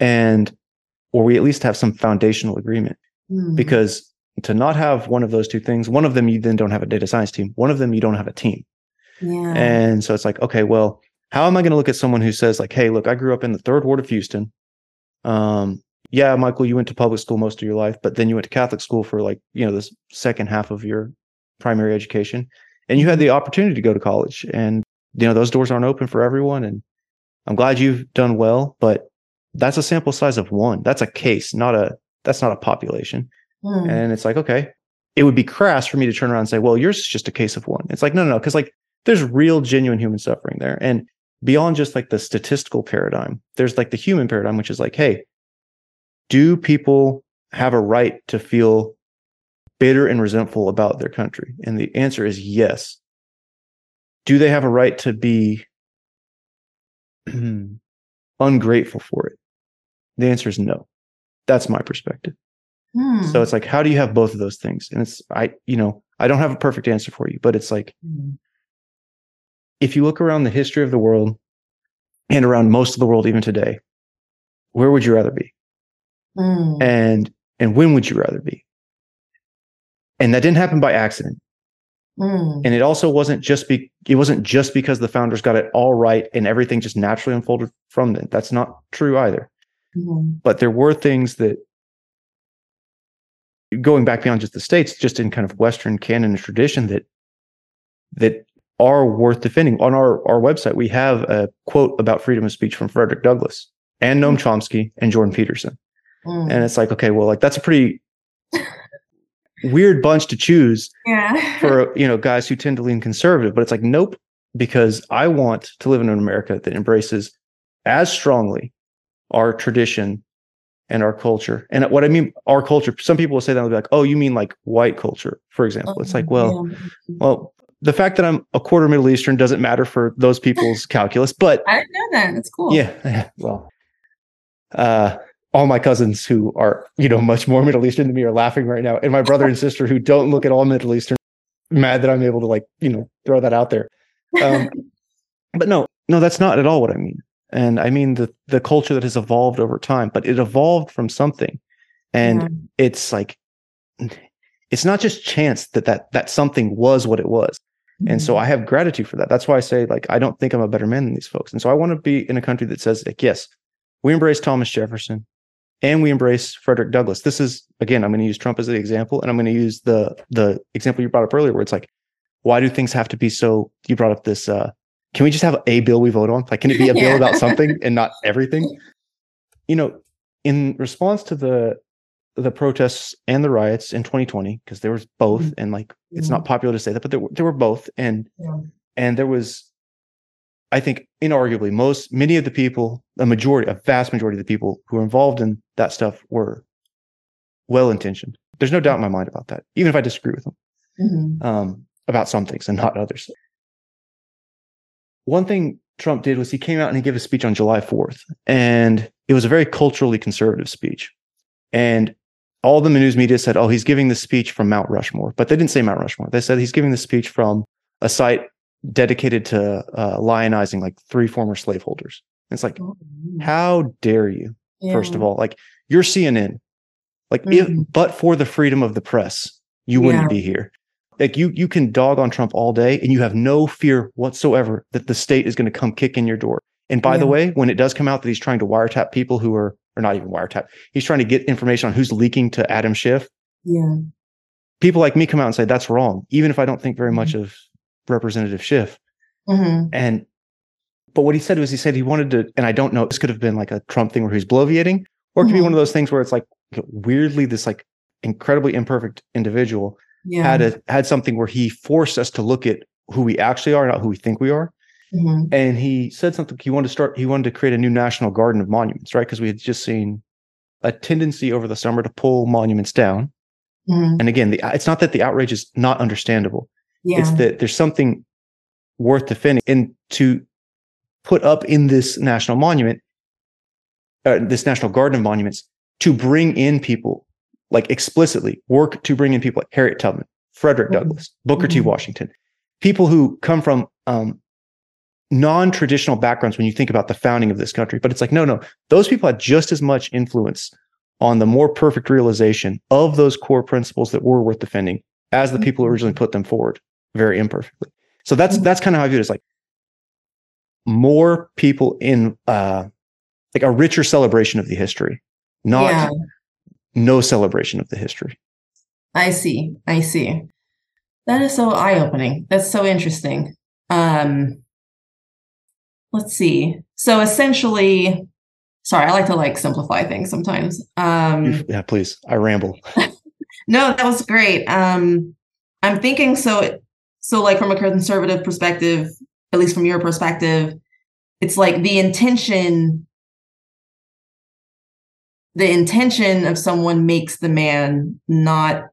and or we at least have some foundational agreement mm. because to not have one of those two things one of them you then don't have a data science team one of them you don't have a team yeah. and so it's like okay well how am i going to look at someone who says like hey look i grew up in the third ward of houston um yeah michael you went to public school most of your life but then you went to catholic school for like you know this second half of your primary education and you had the opportunity to go to college and you know those doors aren't open for everyone and i'm glad you've done well but that's a sample size of one. That's a case, not a that's not a population. Mm. And it's like, okay, it would be crass for me to turn around and say, well, yours is just a case of one. It's like, no, no, no, because like there's real genuine human suffering there. And beyond just like the statistical paradigm, there's like the human paradigm, which is like, hey, do people have a right to feel bitter and resentful about their country? And the answer is yes. Do they have a right to be [CLEARS THROAT] ungrateful for it? The answer is no. That's my perspective. Hmm. So it's like, how do you have both of those things? And it's, I, you know, I don't have a perfect answer for you, but it's like, hmm. if you look around the history of the world and around most of the world, even today, where would you rather be? Hmm. And, and when would you rather be? And that didn't happen by accident. Hmm. And it also wasn't just be it wasn't just because the founders got it all right and everything just naturally unfolded from them. That's not true either. Mm-hmm. But there were things that going back beyond just the states, just in kind of Western canon and tradition that that are worth defending. On our, our website, we have a quote about freedom of speech from Frederick Douglass and Noam mm-hmm. Chomsky and Jordan Peterson. Mm. And it's like, okay, well, like that's a pretty weird bunch to choose [LAUGHS] yeah. for you know guys who tend to lean conservative. But it's like, nope, because I want to live in an America that embraces as strongly our tradition and our culture. And what I mean, our culture, some people will say that, they'll be like, oh, you mean like white culture, for example. it's like, well, yeah. well, the fact that I'm a quarter Middle Eastern doesn't matter for those [LAUGHS] people's calculus, but I didn't know that. That's cool. [LAUGHS] Yeah. Well, uh, all my cousins who are, you know, much more Middle Eastern than me are laughing right now. And my brother and sister who don't look at all Middle Eastern, mad that I'm able to like, you know, throw that out there. Um, [LAUGHS] but no, no, that's not at all what I mean and i mean the the culture that has evolved over time but it evolved from something and yeah. it's like it's not just chance that that that something was what it was mm-hmm. and so mm-hmm. i have gratitude for that that's why i say like i don't think i'm a better man than these folks and so i want to be in a country that says like yes we embrace thomas jefferson and we embrace frederick douglass this is again i'm going to use trump as the example and i'm going to use the the example you brought up earlier where it's like why do things have to be so you brought up this uh can we just have a bill we vote on? Like, can it be a [LAUGHS] yeah. bill about something and not everything? You know, in response to the the protests and the riots in 2020 because there was both Mhm. and like it's Mhm. not popular to say that but there, were- there were both and Yeah. and there was i think inarguably most many of the people a majority a vast majority of the people who were involved in that stuff were well intentioned there's no doubt in my mind about that even if i disagree with them Mhm. um, about some things and not others one thing trump did was he came out and he gave a speech on july 4th and it was a very culturally conservative speech and all the news media said, oh, he's giving the speech from Mount Rushmore. But they didn't say Mount Rushmore. They said he's giving the speech from a site dedicated to uh, lionizing like three former slaveholders. It's like, Oh, how dare you, first of all? Like, you're CNN. Like, if, Mhm. but for the freedom of the press, you wouldn't Yeah. be here. Like, you, you can dog on Trump all day and you have no fear whatsoever that the state is going to come kick in your door. And by the way, when it does come out that he's trying to wiretap people who are, or not even wiretap, he's trying to get information on who's leaking to Adam Schiff. Yeah. People like me come out and say that's wrong, even if I don't think very much of Representative Schiff. Mhm. And but what he said was he said he wanted to, and I don't know, this could have been like a Trump thing where he's bloviating, or it could be Mhm. one of those things where it's like weirdly this like incredibly imperfect individual Yeah. had a had something where he forced us to look at who we actually are, not who we think we are. Mhm. and he said something he wanted to start he wanted to create a new national garden of monuments right because we had just seen a tendency over the summer to pull monuments down Mhm. and again the, it's not that the outrage is not understandable Yeah. it's that there's something worth defending and to put up in this national monument uh, this national garden of monuments to bring in people like explicitly work to bring in people like harriet tubman frederick Mhm. douglass booker t Mhm. washington people who come from um, non-traditional backgrounds when you think about the founding of this country but it's like no no those people had just as much influence on the more perfect realization of those core principles that were worth defending as the people who originally put them forward very imperfectly so that's Mhm. that's kind of how i view it as like more people in uh like a richer celebration of the history not Yeah. No celebration of the history I see. I see. That is so eye-opening. That's so interesting. Um let's see. So essentially, sorry, I like to like simplify things sometimes. Um yeah please i ramble [LAUGHS] no, that was great. Um I'm thinking so so like from a conservative perspective, at least from your perspective, it's like the intention the intention of someone makes the man not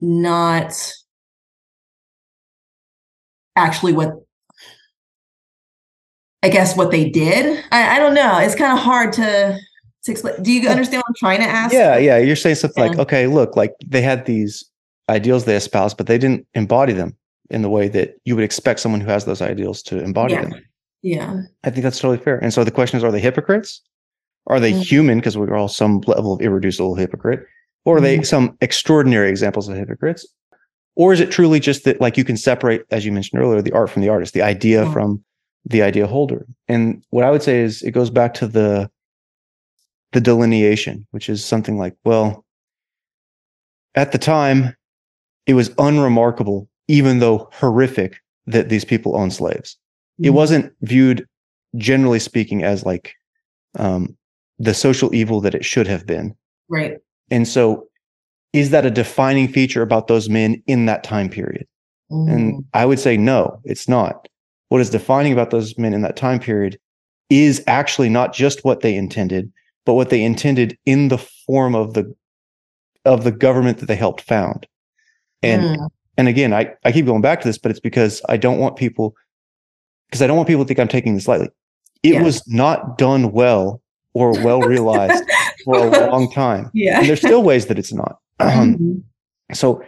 not actually what I guess what they did. I, I don't know. It's kind of hard to to explain. Do you understand what I'm trying to ask? yeah yeah you're saying something like okay look like they had these ideals they espoused but they didn't embody them in the way that you would expect someone who has those ideals to embody Yeah. them Yeah. i think that's totally fair and so the question is are they hypocrites are they Mhm. human because we're all some level of irreducible hypocrite or are they Mhm. some extraordinary examples of hypocrites or is it truly just that like you can separate as you mentioned earlier the art from the artist the idea Yeah. from the idea holder and what i would say is it goes back to the the delineation which is something like well at the time it was unremarkable even though horrific that these people owned slaves it Mhm. wasn't viewed generally speaking as like um, the social evil that it should have been right. and so is that a defining feature about those men in that time period Mhm. and I would say no, it's not. What is defining about those men in that time period is actually not just what they intended, but what they intended in the form of the of the government that they helped found. And Mm. and again, I, I keep going back to this, but it's because I don't want people because I don't want people to think I'm taking this lightly. It Yeah. was not done well or well realized [LAUGHS] for a long time. yeah. And there's still ways that it's not. Um, [CLEARS THROAT] Mhm. so,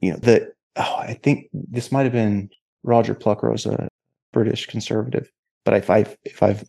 you know, the oh, I think this might have been Roger Pluckrose, a British conservative, but if I if I've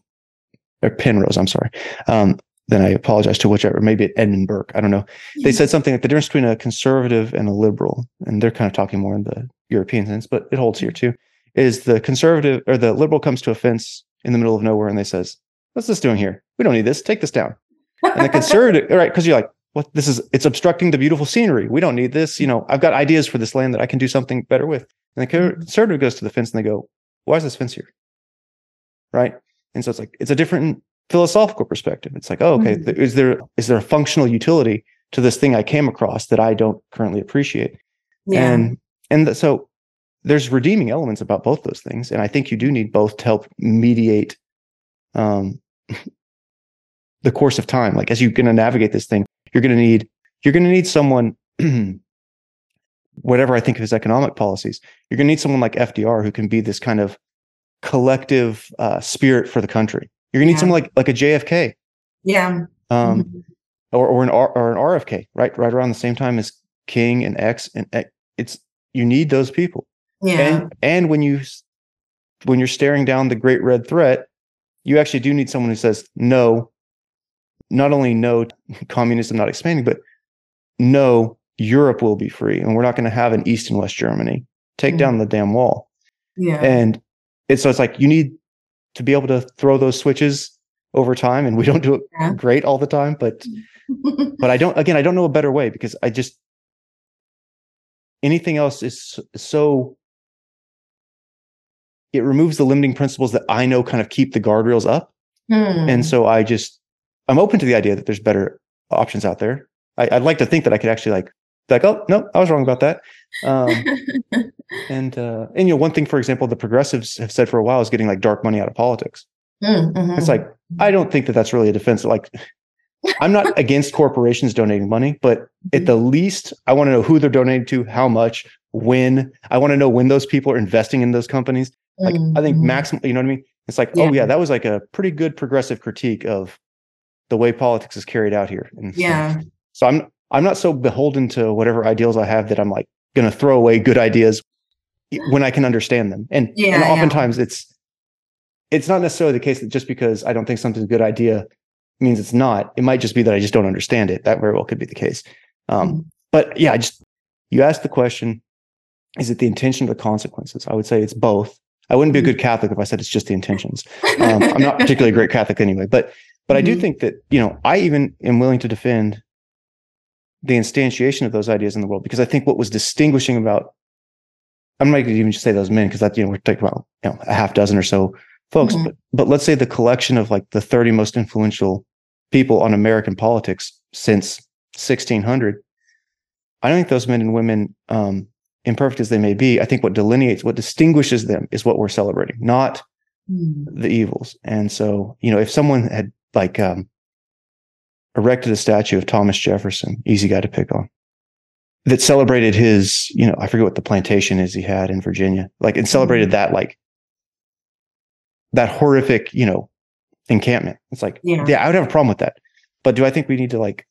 or Penrose, I'm sorry, um, then I apologize to whichever. Maybe Edmund Burke, I don't know. They said something like the difference between a conservative and a liberal, and they're kind of talking more in the European sense, but it holds here too. Is the conservative or the liberal comes to a fence in the middle of nowhere and they says, "What's this doing here? We don't need this. Take this down." And the conservative, [LAUGHS] right? Because you're like, what this is it's obstructing the beautiful scenery we don't need this you know i've got ideas for this land that i can do something better with and the Mm-hmm. conservative goes to the fence and they go why is this fence here right and so it's like it's a different philosophical perspective. It's like, oh, okay, Mhm. th- is there is there a functional utility to this thing I came across that I don't currently appreciate? Yeah. And and th- so there's redeeming elements about both those things, and I think you do need both to help mediate um, [LAUGHS] the course of time. Like as you're going to navigate this thing, you're going to need you're going to need someone. [CLEARS THROAT] whatever I think of his economic policies, you're going to need someone like FDR who can be this kind of collective uh, spirit for the country. You're going to need Yeah. someone like like a JFK yeah. um, Mhm. or or an R, or an RFK, right? Right around the same time as King and X and X. It's you need those people. yeah. And and when you when you're staring down the great red threat, you actually do need someone who says no. Not only no [LAUGHS] communism not expanding, but no, Europe will be free, and we're not going to have an East and West Germany. Take Mhm. down the damn wall. yeah. And it's so it's like you need to be able to throw those switches over time, and we don't do it Yeah. great all the time, but [LAUGHS] but I don't again I don't know a better way because I just anything else is so it removes the limiting principles that I know kind of keep the guardrails up. Hmm. And so I just I'm open to the idea that there's better options out there. I, I'd like to think that I could actually like like oh no I was wrong about that. Um, [LAUGHS] and uh, and you know one thing for example the progressives have said for a while is getting like dark money out of politics. Mm, mhm. It's like I don't think that that's really a defense. Like I'm not [LAUGHS] against corporations donating money, but at the least I want to know who they're donating to, how much, when. I want to know when those people are investing in those companies. Like I think Mhm. maximum, you know what I mean? It's like, oh Yeah. yeah, that was like a pretty good progressive critique of the way politics is carried out here. And so- Yeah. So I'm I'm not so beholden to whatever ideals I have that I'm like going to throw away good ideas when I can understand them. And Yeah, and yeah. oftentimes it's it's not necessarily the case that just because I don't think something's a good idea means it's not. It might just be that I just don't understand it. That very well could be the case. Um, Mhm. But yeah, I just you asked the question: Is it the intention or the consequences? I would say it's both. I wouldn't be a good Catholic if I said it's just the intentions. Um, I'm not particularly a great Catholic anyway, but but I do Mhm. think that you know I even am willing to defend the instantiation of those ideas in the world because I think what was distinguishing about I'm not going to even just say those men because that you know we're talking about you know a half dozen or so folks, Mhm. but but let's say the collection of like the 30 most influential people on American politics since 1600. I don't think those men and women, um, imperfect as they may be, I think what delineates, what distinguishes them is what we're celebrating, not Mm. the evils. And so, you know, if someone had like um, erected a statue of Thomas Jefferson, easy guy to pick on, that celebrated his, you know, I forget what the plantation is he had in Virginia, like, and celebrated that, like, that horrific, you know, encampment. It's like, Yeah. yeah, I would have a problem with that. But do I think we need to like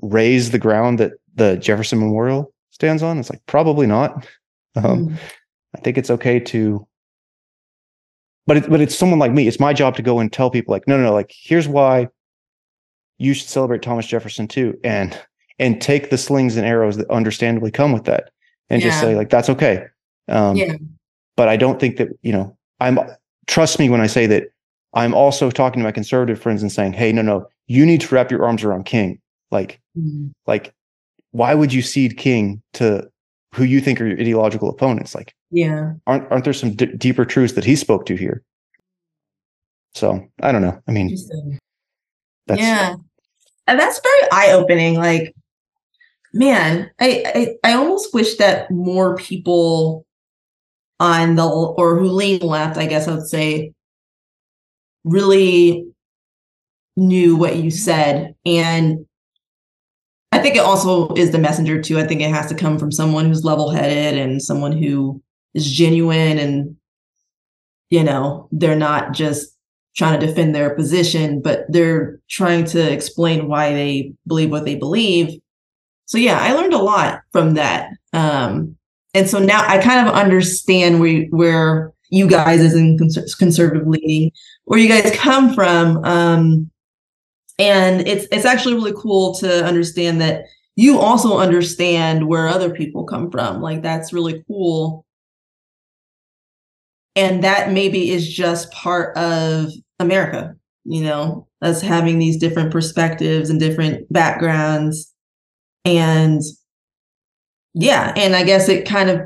raze the ground that the Jefferson Memorial stands on? It's like, probably not. Um, Mm. I think it's okay to, but it, but it's someone like me. It's my job to go and tell people like, no, no, no, like here's why you should celebrate Thomas Jefferson too, and and take the slings and arrows that understandably come with that, and just say like that's okay. Um, Yeah. But I don't think that you know. I'm trust me when I say that. I'm also talking to my conservative friends and saying, hey, no, no, you need to wrap your arms around King. Like Mm. like why would you cede King to who you think are your ideological opponents? Like Yeah. aren't aren't there some d- deeper truths that he spoke to here? So I don't know. I mean, that's yeah. And that's very eye opening. Like, man, I, I I almost wish that more people on the or who lean left, I guess I would say, really knew what you said. And I think it also is the messenger too. I think it has to come from someone who's level headed and someone who is genuine and you know, they're not just trying to defend their position, but they're trying to explain why they believe what they believe. So yeah, I learned a lot from that. Um, and so now I kind of understand where where you guys as in conservative leaning, where you guys come from. Um, and it's it's actually really cool to understand that you also understand where other people come from. Like that's really cool and that maybe is just part of America, you know, us having these different perspectives and different backgrounds. And yeah, and I guess it kind of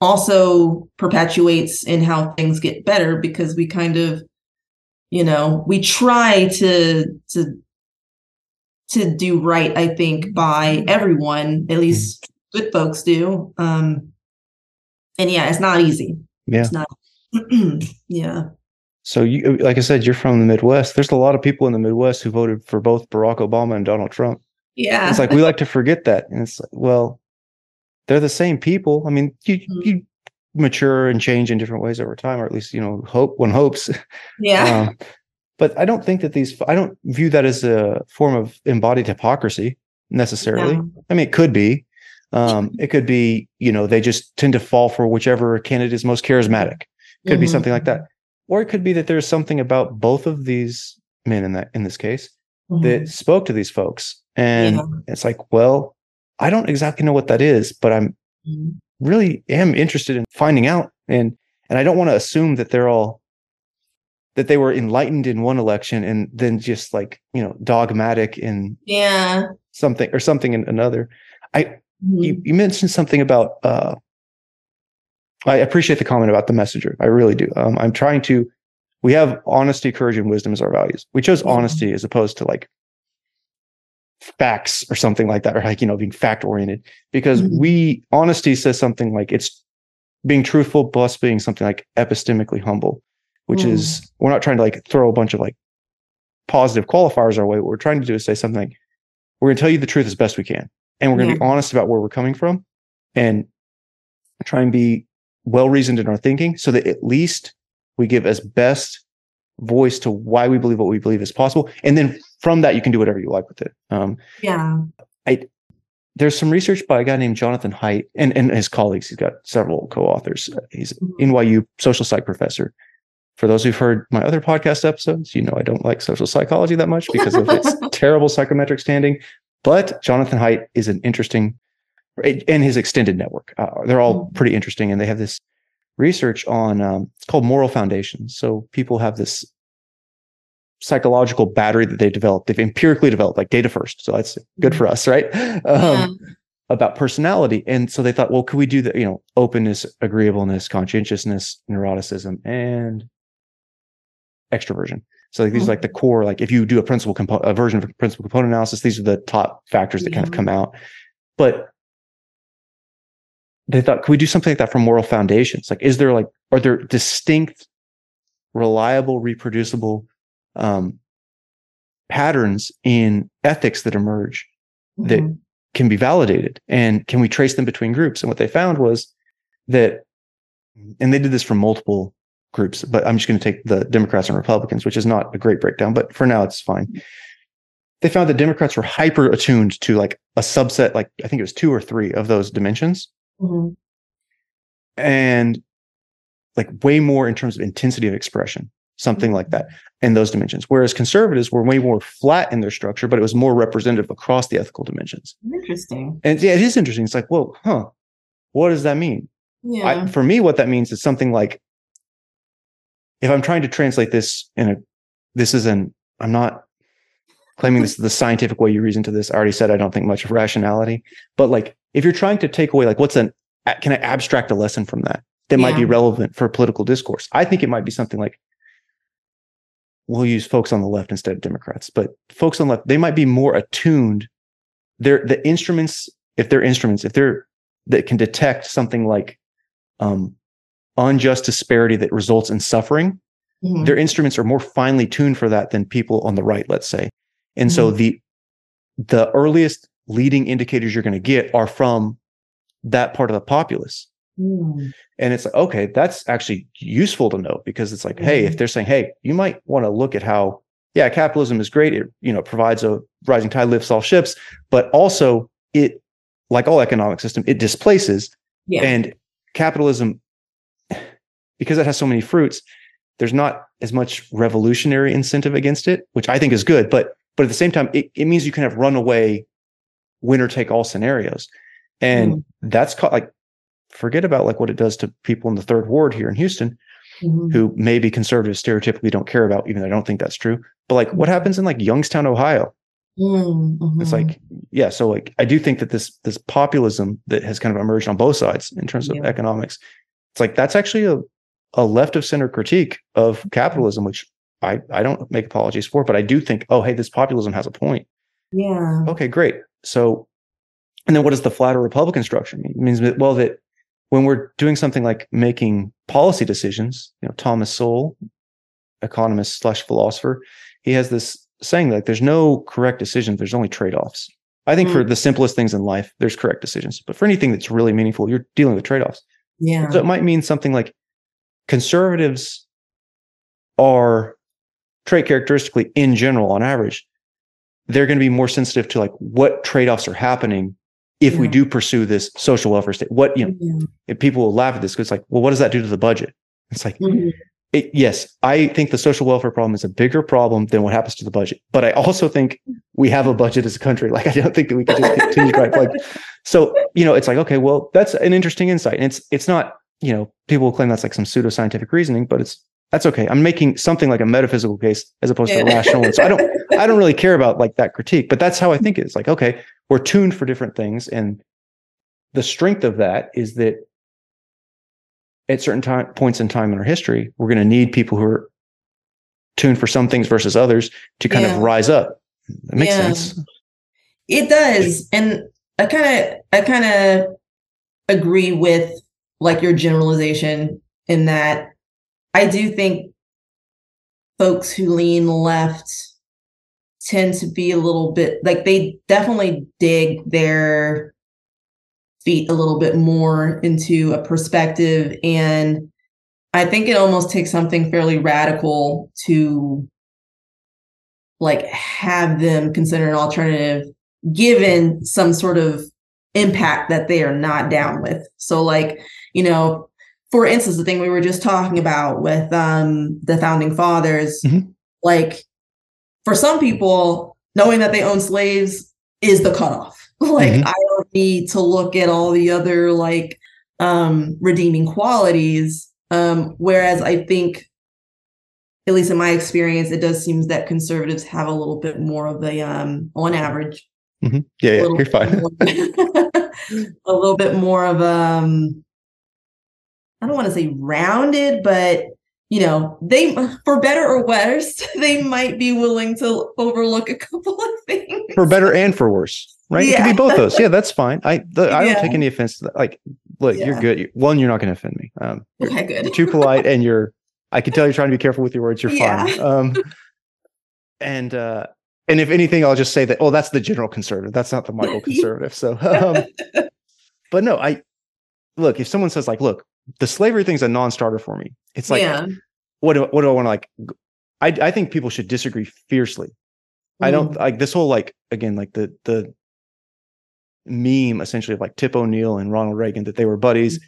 also perpetuates in how things get better because we kind of, you know, we try to to to do right, I think, by everyone, at least good folks do. Um and yeah, it's not easy. Yeah. It's not [CLEARS THROAT] yeah. So you, like I said, you're from the Midwest. There's a lot of people in the Midwest who voted for both Barack Obama and Donald Trump. Yeah. It's like we like to forget that, and it's like, well, they're the same people. I mean, you Mhm. you mature and change in different ways over time, or at least you know hope one hopes. yeah. [LAUGHS] Um, but I don't think that these. I don't view that as a form of embodied hypocrisy necessarily. No. I mean, it could be. Um, [LAUGHS] it could be, you know, they just tend to fall for whichever candidate is most charismatic. Could be Mhm. something like that, or it could be that there's something about both of these men in that in this case Mhm. that spoke to these folks, and Yeah. it's like, well, I don't exactly know what that is, but I'm Mhm. Really am interested in finding out, and and I don't want to assume that they're all that they were enlightened in one election and then just like you know dogmatic in Yeah. something or something in another. I Mhm. you, you mentioned something about uh i appreciate the comment about the messenger i really do um, i'm trying to we have honesty courage and wisdom as our values we chose honesty as opposed to like facts or something like that or like you know being fact oriented because Mhm. we honesty says something like it's being truthful plus being something like epistemically humble which Mm. is we're not trying to like throw a bunch of like positive qualifiers our way what we're trying to do is say something like we're going to tell you the truth as best we can and we're going to be honest about where we're coming from and try and be well reasoned in our thinking so that at least we give as best voice to why we believe what we believe is possible. And then from that you can do whatever you like with it. Um, Yeah. I, there's some research by a guy named jonathan haidt and, and his colleagues. He's got several co-authors. Uh, he's Mhm. nyu social psych professor. For those who've heard my other podcast episodes you know i don't like social psychology that much because of its [LAUGHS] terrible psychometric standing. But jonathan haidt is an interesting and his extended network. Uh, they're all Mhm. pretty interesting and they have this research on um, it's called moral foundations. So people have this psychological battery that they developed. They've empirically developed like data first. So that's good for us right? [LAUGHS] Um, about personality. And so they thought well could we do that you know openness agreeableness conscientiousness neuroticism and extroversion. So like, these are like the core like if you do a principal component a version of a principal component analysis these are the top factors that kind of come out. But they thought could we do something like that for moral foundations? Like is there like are there distinct reliable reproducible um patterns in ethics that emerge that Mhm. can be validated? And can we trace them between groups? And what they found was that and they did this for multiple groups but i'm just going to take the democrats and republicans which is not a great breakdown but for now it's fine. They found that democrats were hyper attuned to like a subset like i think it was two or three of those dimensions Mhm. and like way more in terms of intensity of expression something like that in those dimensions whereas conservatives were way more flat in their structure but it was more representative across the ethical dimensions Interesting. and yeah, it is interesting. It's like, well, huh, what does that mean? Yeah. I, for me, what that means is something like, if I'm trying to translate this in a, this is an, I'm not claiming this is the scientific way you reason to this. I already said I don't think much of rationality, but like, if you're trying to take away, like, what's an, can I abstract a lesson from that that might be relevant for political discourse? I think it might be something like, we'll use folks on the left instead of Democrats, but folks on the left, they might be more attuned. They're the instruments, if they're instruments, if they're that can detect something like um, unjust disparity that results in suffering, Mhm. their instruments are more finely tuned for that than people on the right, let's say. And so Mhm. the the earliest leading indicators you're going to get are from that part of the populace. Mm. And it's like, okay, that's actually useful to know because it's like, hey, if Mhm. they're saying, hey, you might want to look at how, yeah, capitalism is great. It, you know, provides a rising tide lifts all ships, but also it, like all economic system, it displaces Yeah. and capitalism, because it has so many fruits, there's not as much revolutionary incentive against it, which I think is good. But but at the same time, it, it means you can have runaway winner take all scenarios. And Mm. that's called like forget about like what it does to people in the third ward here in Houston Mhm. who maybe conservatives stereotypically don't care about, even though I don't think that's true. But like what happens in like Youngstown, Ohio? Mm, It's like, yeah. So like I do think that this this populism that has kind of emerged on both sides in terms of Yeah. economics, it's like that's actually a, a left of center critique of capitalism, which I, I don't make apologies for, but I do think, oh, hey, this populism has a point. Yeah. Okay, great. So, and then what does the flatter Republican structure mean? It means that, well, that when we're doing something like making policy decisions, you know, Thomas Sowell, economist slash philosopher, he has this saying that there's no correct decisions, there's only trade-offs. I think mm. for the simplest things in life, there's correct decisions. But for anything that's really meaningful, you're dealing with trade-offs. Yeah. So it might mean something like conservatives are trait characteristically in general, on average, they're going to be more sensitive to like what trade-offs are happening if yeah. we do pursue this social welfare state. What you know, yeah. people will laugh at this because it's like, well, what does that do to the budget? It's like, mm-hmm. it, yes, I think the social welfare problem is a bigger problem than what happens to the budget. But I also think we have a budget as a country. Like I don't think that we can just continue to like. So you know, it's like okay, well, that's an interesting insight, and it's it's not you know people claim that's like some pseudoscientific reasoning, but it's that's okay. I'm making something like a metaphysical case as opposed yeah. to a rational one. So I don't [LAUGHS] I don't really care about like that critique, but that's how I think it is. Like, okay, we're tuned for different things. And the strength of that is that at certain time, points in time in our history, we're going to need people who are tuned for some things versus others to kind yeah. of rise up. That makes yeah. sense. It does. And I kind of I kind of agree with like your generalization in that I do think folks who lean left tend to be a little bit like they definitely dig their feet a little bit more into a perspective. And i think it almost takes something fairly radical to like have them consider an alternative given some sort of impact that they are not down with. So like you know for instance, the thing we were just talking about with um, the founding fathers, mm-hmm. like for some people, knowing that they own slaves is the cutoff. [LAUGHS] like mm-hmm. I don't need to look at all the other like um, redeeming qualities. Um, whereas I think, at least in my experience, it does seem that conservatives have a little bit more of a, um, on average, mm-hmm. yeah, yeah, you're fine. [LAUGHS] a little bit more of um I don't want to say rounded, but you know, they for better or worse, [LAUGHS] they might be willing to overlook a couple of [LAUGHS] things. For better and for worse, right? Yeah. It could be both those. Yeah, that's fine. I the, I don't take any offense to that. Like, look, yeah. you're good. One, you're not going to offend me. Um, okay, good. You're too polite, and you're. I can tell you're trying to be careful with your words. You're fine. Um, and uh, and if anything, I'll just say that. Oh, that's the general conservative. That's not the Michael [LAUGHS] conservative. So, um, but no, I look. If someone says like, look, the slavery thing's a non-starter for me. It's like, yeah. what do what do I want to like? I I think people should disagree fiercely. Mm. I don't mm. like this whole like again like the the meme essentially of like Tip O'Neill and Ronald Reagan that they were buddies mm.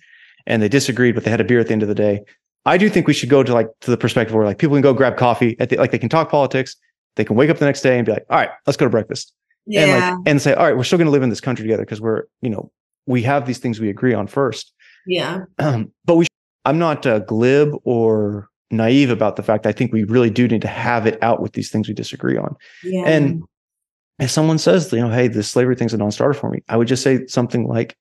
and they disagreed, but they had a beer at the end of the day. I do think we should go to like to the perspective where like people can go grab coffee at the, like they can talk politics, they can wake up the next day and be like, all right, let's go to breakfast. Yeah. And like and say, all right, we're still going to live in this country together because we're, you know, we have these things we agree on first. Yeah. Um, but we, I'm not uh, glib or naive about the fact I think we really do need to have it out with these things we disagree on. Yeah. And if someone says, you know, hey, this slavery thing's a non-starter for me, I would just say something like,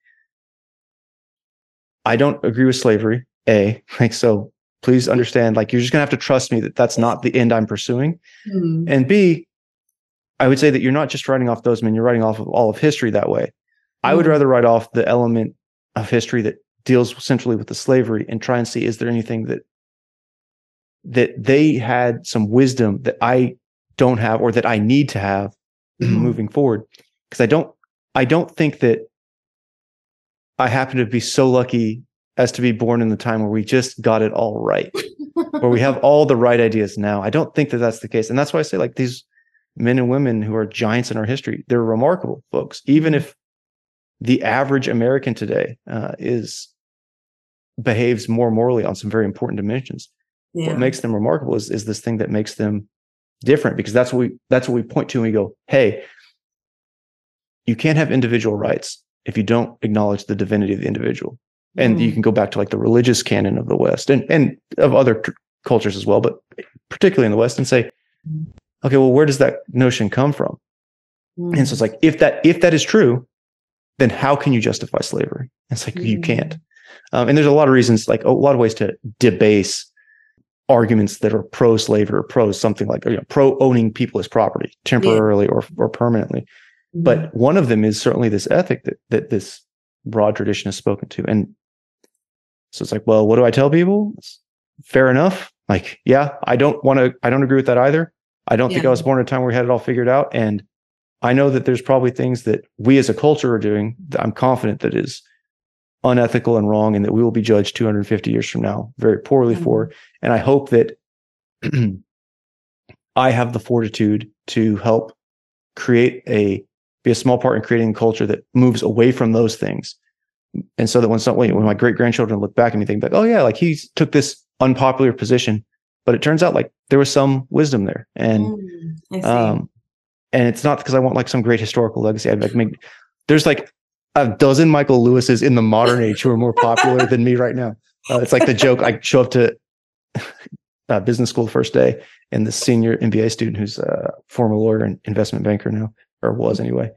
I don't agree with slavery. A, [LAUGHS] like so. Please understand, like you're just gonna have to trust me that that's not the end I'm pursuing. Mm. And B, I would say that you're not just writing off those men; you're writing off of all of history that way. Mm. I would hmm. rather write off the element of history that deals centrally with the slavery and try and see is there anything that that they had some wisdom that I don't have or that I need to have mm-hmm. moving forward? Because I don't I don't think that I happen to be so lucky as to be born in the time where we just got it all right where we have all the right ideas now. I don't think that that's the case. And that's why I say like these men and women who are giants in our history they're remarkable folks. Even if the average American today uh, is behaves more morally on some very important dimensions. Yeah. What makes them remarkable is, is this thing that makes them different because that's what we that's what we point to and we go, hey, you can't have individual rights if you don't acknowledge the divinity of the individual. And mm. you can go back to like the religious canon of the West and, and of other tr- cultures as well, but particularly in the West and say, okay, well, where does that notion come from? Mm. And so it's like, if that, if that is true, then how can you justify slavery? It's like, mm. you can't. Um, and there's a lot of reasons, like a lot of ways to debase arguments that are pro slavery or pro something like you know, pro owning people as property temporarily yeah. or or permanently. Mm-hmm. But one of them is certainly this ethic that that this broad tradition has spoken to. And so it's like, well, what do I tell people? It's fair enough. Like, yeah, I don't want to, I don't agree with that either. I don't yeah. think I was born at a time where we had it all figured out. And I know that there's probably things that we as a culture are doing that I'm confident that is unethical and wrong and that we will be judged 250 years from now very poorly mm-hmm. for. And I hope that [CLEARS THROAT] I have the fortitude to help create a be a small part in creating a culture that moves away from those things. And so that when some when my great grandchildren look back at me, think like, oh yeah, like he took this unpopular position, but it turns out like there was some wisdom there. And mm, um and it's not because I want like some great historical legacy. I'd like make there's like a dozen Michael Lewis's in the modern age who are more popular than me right now. Uh, it's like the joke. I show up to [LAUGHS] uh, business school the first day, and the senior MBA student, who's a former lawyer and investment banker now, or was anyway,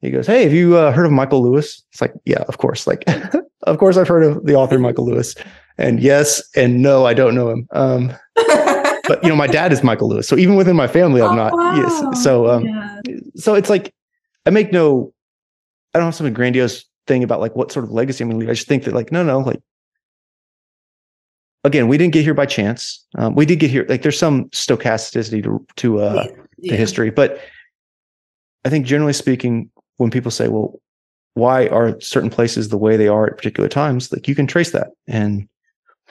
he goes, "Hey, have you uh, heard of Michael Lewis?" It's like, yeah, of course. Like, [LAUGHS] of course, I've heard of the author Michael Lewis, and yes and no, I don't know him. Um, [LAUGHS] but you know, my dad is Michael Lewis, so even within my family, I'm oh, not. Wow. Yes, so um, yeah. so it's like I make no I don't have some grandiose thing about like what sort of legacy I'm going to leave. I just think that like, no, no, like, again, we didn't get here by chance. Um, we did get here. Like, there's some stochasticity to to uh, yeah. to history, but I think generally speaking, when people say, "Well, why are certain places the way they are at particular times?" Like, you can trace that, and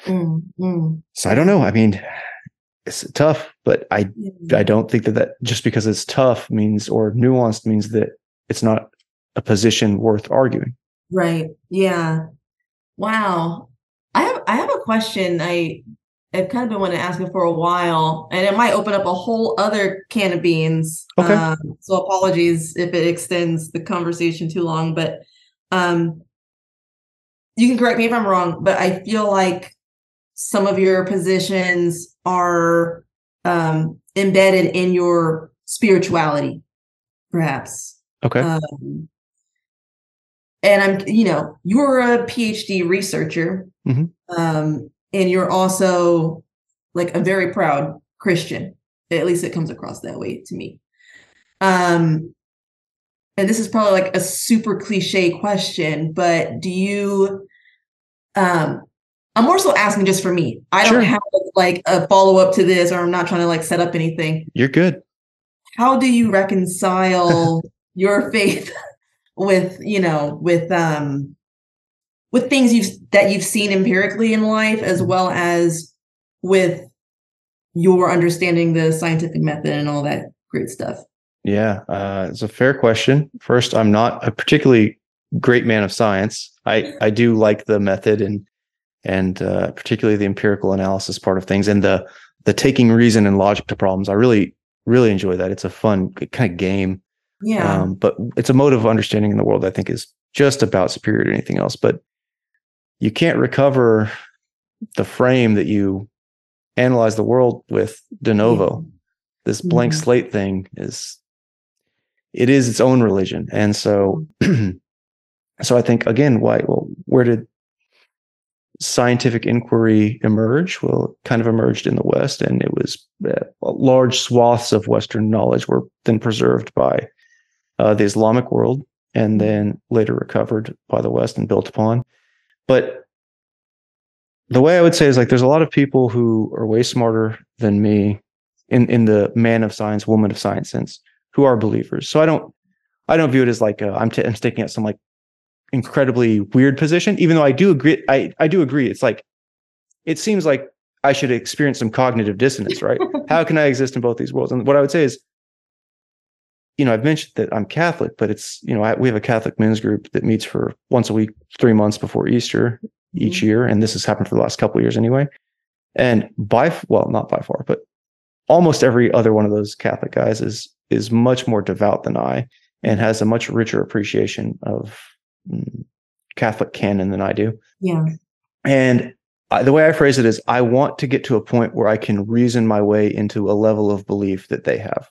mm, mm. so I don't know. I mean, it's tough, but I yeah. I don't think that that just because it's tough means or nuanced means that it's not a position worth arguing. Right. Yeah. Wow. I have I have a question I I've kind of been wanting to ask it for a while, and it might open up a whole other can of beans. Okay. Um, so apologies if it extends the conversation too long, but um, you can correct me if I'm wrong, but I feel like some of your positions are um, embedded in your spirituality, perhaps. Okay. Um, and I'm, you know, you're a PhD researcher, mm-hmm. um, and you're also like a very proud Christian. At least it comes across that way to me. Um, and this is probably like a super cliche question, but do you? Um, I'm more so asking just for me. I don't have like a follow up to this, or I'm not trying to like set up anything. You're good. How do you reconcile [LAUGHS] your faith with you know with um with things you've that you've seen empirically in life as well as with your understanding the scientific method and all that great stuff. Yeah uh, it's a fair question. First i'm not a particularly great man of science. I i do like the method and and uh, particularly the empirical analysis part of things and the the taking reason and logic to problems. I really really enjoy that. It's a fun kind of game yeah. Um, but it's a mode of understanding in the world I think is just about superior to anything else. But you can't recover the frame that you analyze the world with de novo. This blank mm-hmm. slate thing is it is its own religion. And so [CLEARS THROAT] so I think again, why well, where did scientific inquiry emerge? Well, it kind of emerged in the West, and it was uh, large swaths of Western knowledge were then preserved by uh, the Islamic world and then later recovered by the West and built upon. But the way I would say is like there's a lot of people who are way smarter than me in in the man of science, woman of science sense, who are believers. So I don't I don't view it as like i am t- I'm sticking at some like incredibly weird position, even though I do agree. I I do agree. It's like it seems like I should experience some cognitive dissonance, right? [LAUGHS] How can I exist in both these worlds? And what I would say is you know, I've mentioned that I'm Catholic, but it's, you know, I, we have a Catholic men's group that meets for once a week, three months before Easter mm-hmm. each year. And this has happened for the last couple of years anyway. And by, well, not by far, but almost every other one of those Catholic guys is, is much more devout than I and has a much richer appreciation of mm, Catholic canon than I do. Yeah. And I, the way I phrase it is I want to get to a point where I can reason my way into a level of belief that they have.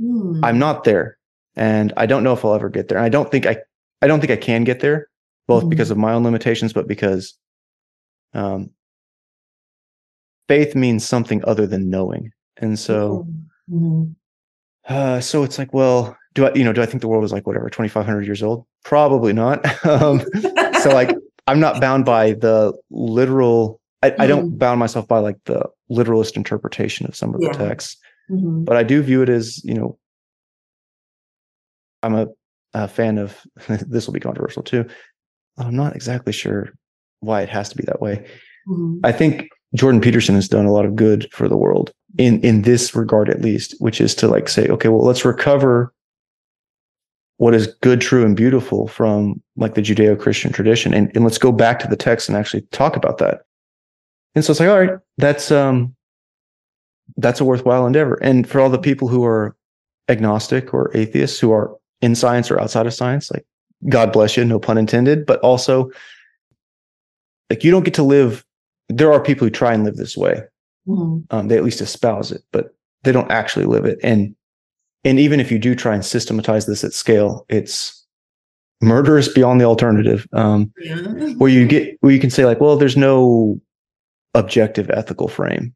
Mm. I'm not there, and I don't know if I'll ever get there. And I don't think I, I don't think I can get there, both mm. because of my own limitations, but because, um, faith means something other than knowing. And so, Mhm. uh, so it's like, well, do I, you know, do I think the world is like whatever, 2,500 years old? Probably not. [LAUGHS] um, so like, I'm not bound by the literal, I, I don't bound myself by like the literalist interpretation of some of Yeah. the texts, Mhm. but I do view it as, you know, I'm a, a fan of, [LAUGHS] this will be controversial too. I'm not exactly sure why it has to be that way. Mhm. I think Jordan Peterson has done a lot of good for the world in in this regard at least, which is to like say, okay, well, let's recover what is good, true, and beautiful from like the Judeo-Christian tradition, and, and let's go back to the text and actually talk about that. And so it's like, all right, that's um that's a worthwhile endeavor. And for all the people who are agnostic or atheists who are in science or outside of science, like God bless you, no pun intended, but also like you don't get to live there are people who try and live this way Mhm. um, they at least espouse it but they don't actually live it and and even if you do try and systematize this at scale it's murderous beyond the alternative um, Yeah. where you get where you can say like well there's no objective ethical frame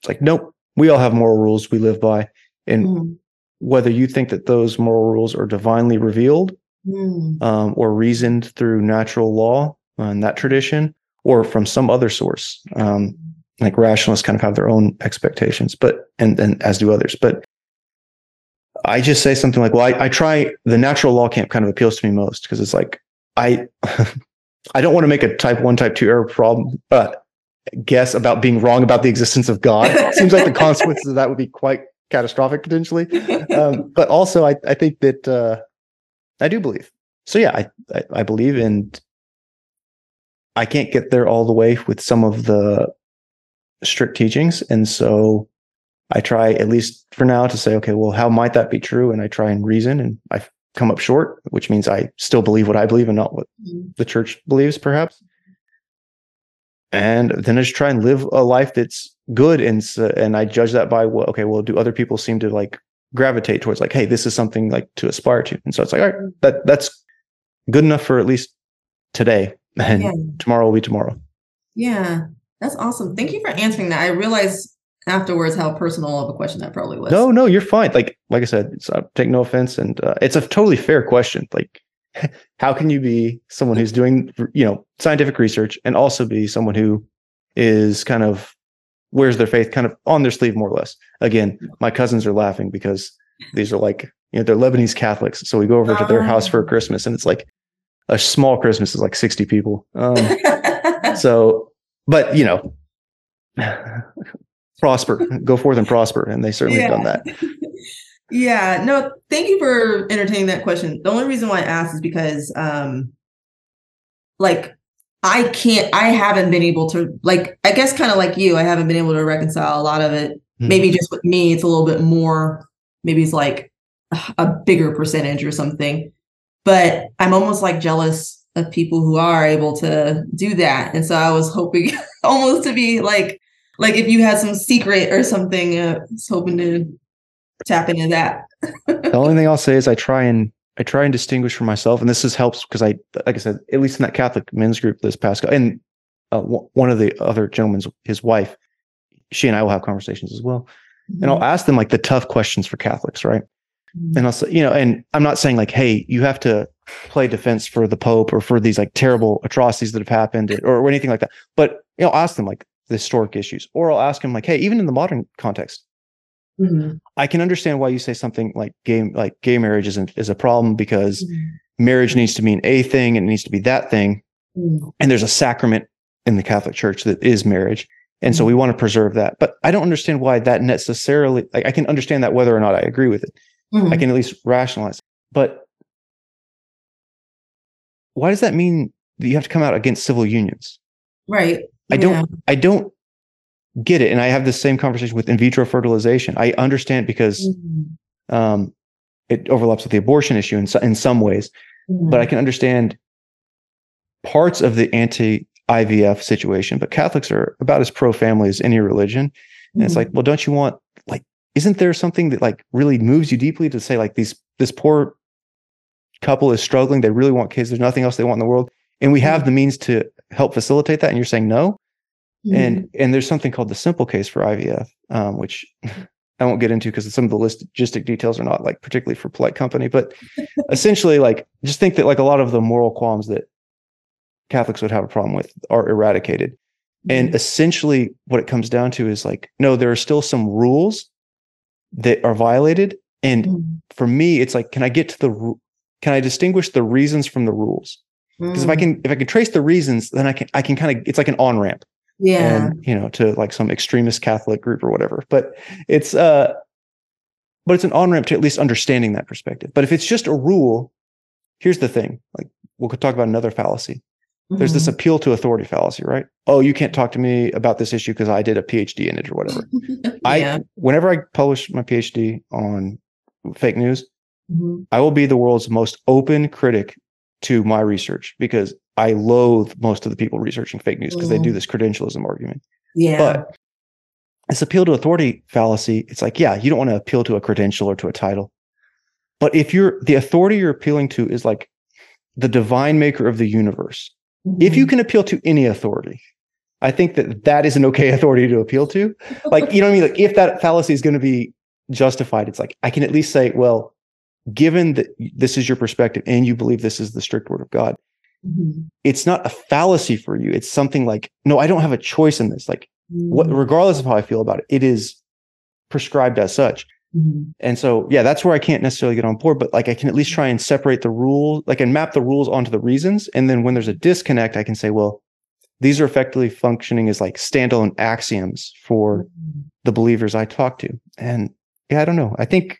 it's like nope we all have moral rules we live by and Mhm. whether you think that those moral rules are divinely revealed Mhm. um, or reasoned through natural law and that tradition, or from some other source. Um, like rationalists kind of have their own expectations, but and and as do others. But I just say something like, "Well, I, I try." The natural law camp kind of appeals to me most because it's like I [LAUGHS] I don't want to make a type one, type two error problem. Uh, guess about being wrong about the existence of God. It seems like the consequences of that would be quite catastrophic potentially um, but also I, I think that uh, I do believe. So yeah, I, I I believe and I can't get there all the way with some of the strict teachings, and so I try at least for now to say, okay, well, how might that be true? And I try and reason, and I come up short, which means I still believe what I believe and not what Mhm. the church believes, perhaps. And then I just try and live a life that's good, and and I judge that by what okay, well, do other people seem to like gravitate towards like, hey, this is something like to aspire to, and so it's like, all right, that that's good enough for at least today, [LAUGHS] and Yeah. tomorrow will be tomorrow. Yeah, that's awesome. Thank you for answering that. I realized afterwards how personal of a question that probably was. No, no, you're fine. Like like I said, it's, uh, take no offense, and uh, it's a totally fair question. Like, how can you be someone who's doing you know scientific research and also be someone who is kind of wears their faith kind of on their sleeve more or less? Again, my cousins are laughing because these are like you know they're Lebanese Catholics, so we go over to their house for Oh. Christmas, and it's like a small Christmas is like sixty people. Um, [LAUGHS] so, but you know. [SIGHS] prosper go forth and prosper and they certainly have done that [LAUGHS] yeah, no, thank you for entertaining that question. The only reason why I asked is because um like I can't I haven't been able to like I guess kind of like you, I haven't been able to reconcile a lot of it. Mhm. Maybe just with me it's a little bit more maybe it's like a bigger percentage or something. But I'm almost like jealous of people who are able to do that. And so I was hoping [LAUGHS] almost to be like like if you had some secret or something, uh, I was hoping to tap into that. the only thing I'll say is I try and I try and distinguish for myself, and this is helps because I, like I said, at least in that Catholic men's group this past, and uh, w- one of the other gentlemen's, his wife, she and I will have conversations as well, and I'll ask them like the tough questions for Catholics, right? Mhm. And I'll say, you know, and I'm not saying like, hey, you have to play defense for the Pope or for these like terrible atrocities that have happened or anything like that, but you know, I'll ask them like the historic issues, or I'll ask them like, hey, even in the modern context, Mhm. I can understand why you say something like gay like gay marriage isn't is a problem because Mhm. marriage needs to mean a thing and it needs to be that thing. Mhm. And there's a sacrament in the Catholic Church that is marriage. And so we want to preserve that. But I don't understand why that necessarily like I can understand that whether or not I agree with it. I Mhm. can at least rationalize. it. But why does that mean that you have to come out against civil unions? Right. I don't I don't get it. And I have the same conversation with in vitro fertilization. I understand because Mhm. um, it overlaps with the abortion issue in, in some ways, but I can understand parts of the anti IVF situation. But Catholics are about as pro family as any religion. And it's Mhm. like, well, don't you want like, isn't there something that like really moves you deeply to say like these this poor couple is struggling, they really want kids, there's nothing else they want in the world, and we have the means to help facilitate that, and you're saying no. And and there's something called the simple case for IVF, um, which [LAUGHS] I won't get into because some of the logistic details are not like particularly for polite company, but [LAUGHS] essentially, like just think that like a lot of the moral qualms that Catholics would have a problem with are eradicated. And Mhm. essentially, what it comes down to is like, no, there are still some rules that are violated. And Mhm. for me, it's like, can I get to the, can I distinguish the reasons from the rules? Because if I Mm. can, if I can trace the reasons, then I can, I can kind of, it's like an on ramp yeah. and you know to like some extremist catholic group or whatever but it's uh but it's an on ramp to at least understanding that perspective but if it's just a rule here's the thing like we'll talk about another fallacy there's this Mhm. appeal to authority fallacy right oh you can't talk to me about this issue because i did a phd in it or whatever [LAUGHS] yeah. i whenever i publish my phd on fake news Mhm. i will be the world's most open critic to my research because i loathe most of the people researching fake news because they do Mhm. this credentialism argument yeah. but this appeal to authority fallacy, it's like, yeah, you don't want to appeal to a credential or to a title. But if you're the authority you're appealing to is like the divine maker of the universe, if you Mhm. can appeal to any authority, I think that that is an okay [LAUGHS] authority to appeal to. Like, you know what I mean? Like, if that fallacy is going to be justified, it's like, I can at least say, well, given that this is your perspective and you believe this is the strict word of God, Mhm. it's not a fallacy for you. It's something like, no, I don't have a choice in this. Like, what Mhm. regardless of how I feel about it, it is prescribed as such. Mhm. And so, yeah, that's where I can't necessarily get on board, but like I can at least try and separate the rules, like and map the rules onto the reasons. And then when there's a disconnect, I can say, well, these are effectively functioning as like standalone axioms for the believers I talk to. And yeah, I don't know. I think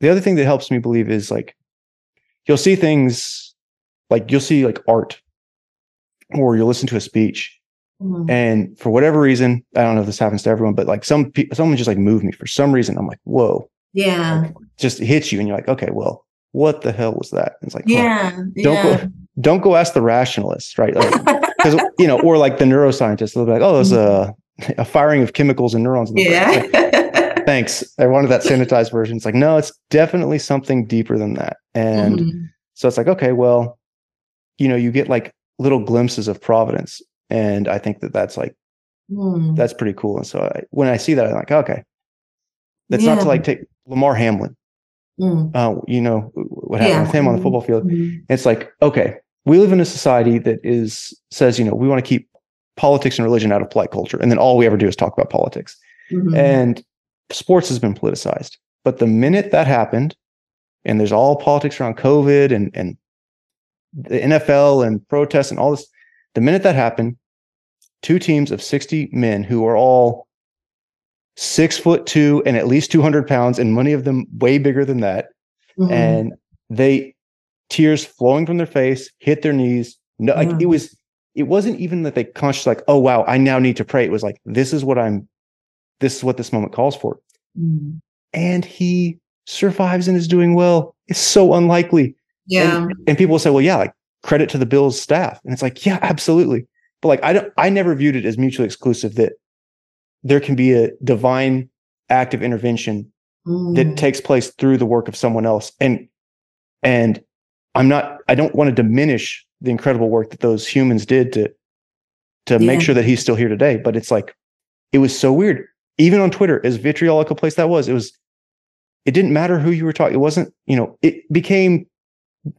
the other thing that helps me believe is like you'll see things like you'll see like art or you'll listen to a speech Mhm. and for whatever reason, I don't know if this happens to everyone, but like some people, someone just like moved me for some reason. I'm like, whoa, Yeah. like, just hits you, and you're like, okay, well, what the hell was that? And it's like, huh, Yeah. don't yeah. go, [LAUGHS] don't go ask the rationalists, right? Like, [LAUGHS] because you know, or like the neuroscientists, they'll be like, oh, there's a [LAUGHS] a firing of chemicals and neurons in the brain. Like, yeah. Thanks. I wanted that sanitized version. It's like, no, it's definitely something deeper than that. And Mhm. so it's like, okay, well, you know, you get like little glimpses of providence. And I think that that's like, Mhm. that's pretty cool. And so I, when I see that, I'm like, okay, that's not to like take Damar Hamlin. Mhm. Uh, you know what happened Yeah. with him on the Mhm. football field. Mhm. It's like, okay, we live in a society that is says, you know, we want to keep politics and religion out of polite culture, and then all we ever do is talk about politics. Mhm. And sports has been politicized. But the minute that happened, and there's all politics around COVID and and the NFL and protests and all this, the minute that happened, two teams of 60 men who are all six foot two and at least 200 pounds, and many of them way bigger than that. Mhm. And they tears flowing from their face, hit their knees. No, like it was, it wasn't even that they consciously like, oh wow, I now need to pray. It was like, this is what I'm, this is what this moment calls for. Mhm. And he survives and is doing well. It's so unlikely. yeah. And, and people will say, well, yeah, like credit to the Bills staff. And it's like, yeah, absolutely. But like, I don't, I never viewed it as mutually exclusive that there can be a divine act of intervention that Mhm. takes place through the work of someone else. And, and I'm not, I don't want to diminish the incredible work that those humans did to, to make sure that he's still here today. But it's like, it was so weird. Even on Twitter, as vitriolic a place that was, it was, it didn't matter who you were talking. It wasn't, you know, it became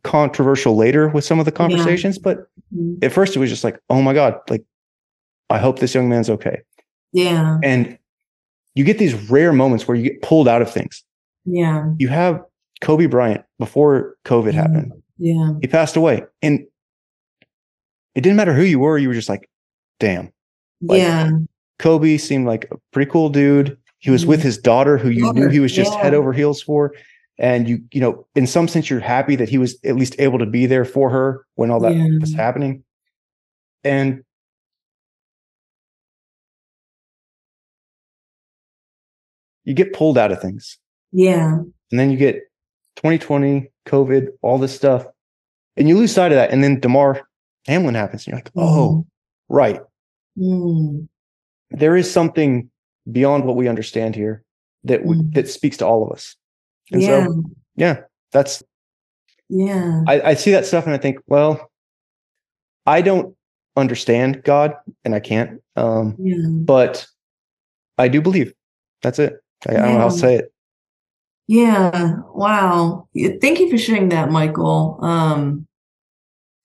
controversial later with some of the conversations, but Mhm. at first it was just like, oh my God, like, I hope this young man's okay. yeah. And you get these rare moments where you get pulled out of things. Yeah. You have Kobe Bryant before COVID Mhm. happened. Yeah. He passed away. And it didn't matter who you were, you were just like, damn. Like, yeah. Kobe seemed like a pretty cool dude. He was with his daughter, who you knew he was just head over heels for. And you, you know, in some sense, you're happy that he was at least able to be there for her when all that Yeah. was happening. And you get pulled out of things. Yeah. And then you get 2020, COVID, all this stuff, and you lose sight of that. And then Damar Hamlin happens. And you're like, oh, right. Mm. There is something beyond what we understand here that we, Mm. that speaks to all of us. And Yeah. so, yeah, that's Yeah. I, I see that stuff and I think, well, I don't understand God, and I can't. Um, Yeah. but I do believe. That's it. I, I don't know how to say it. Yeah. Wow. Thank you for sharing that, Michael. Um,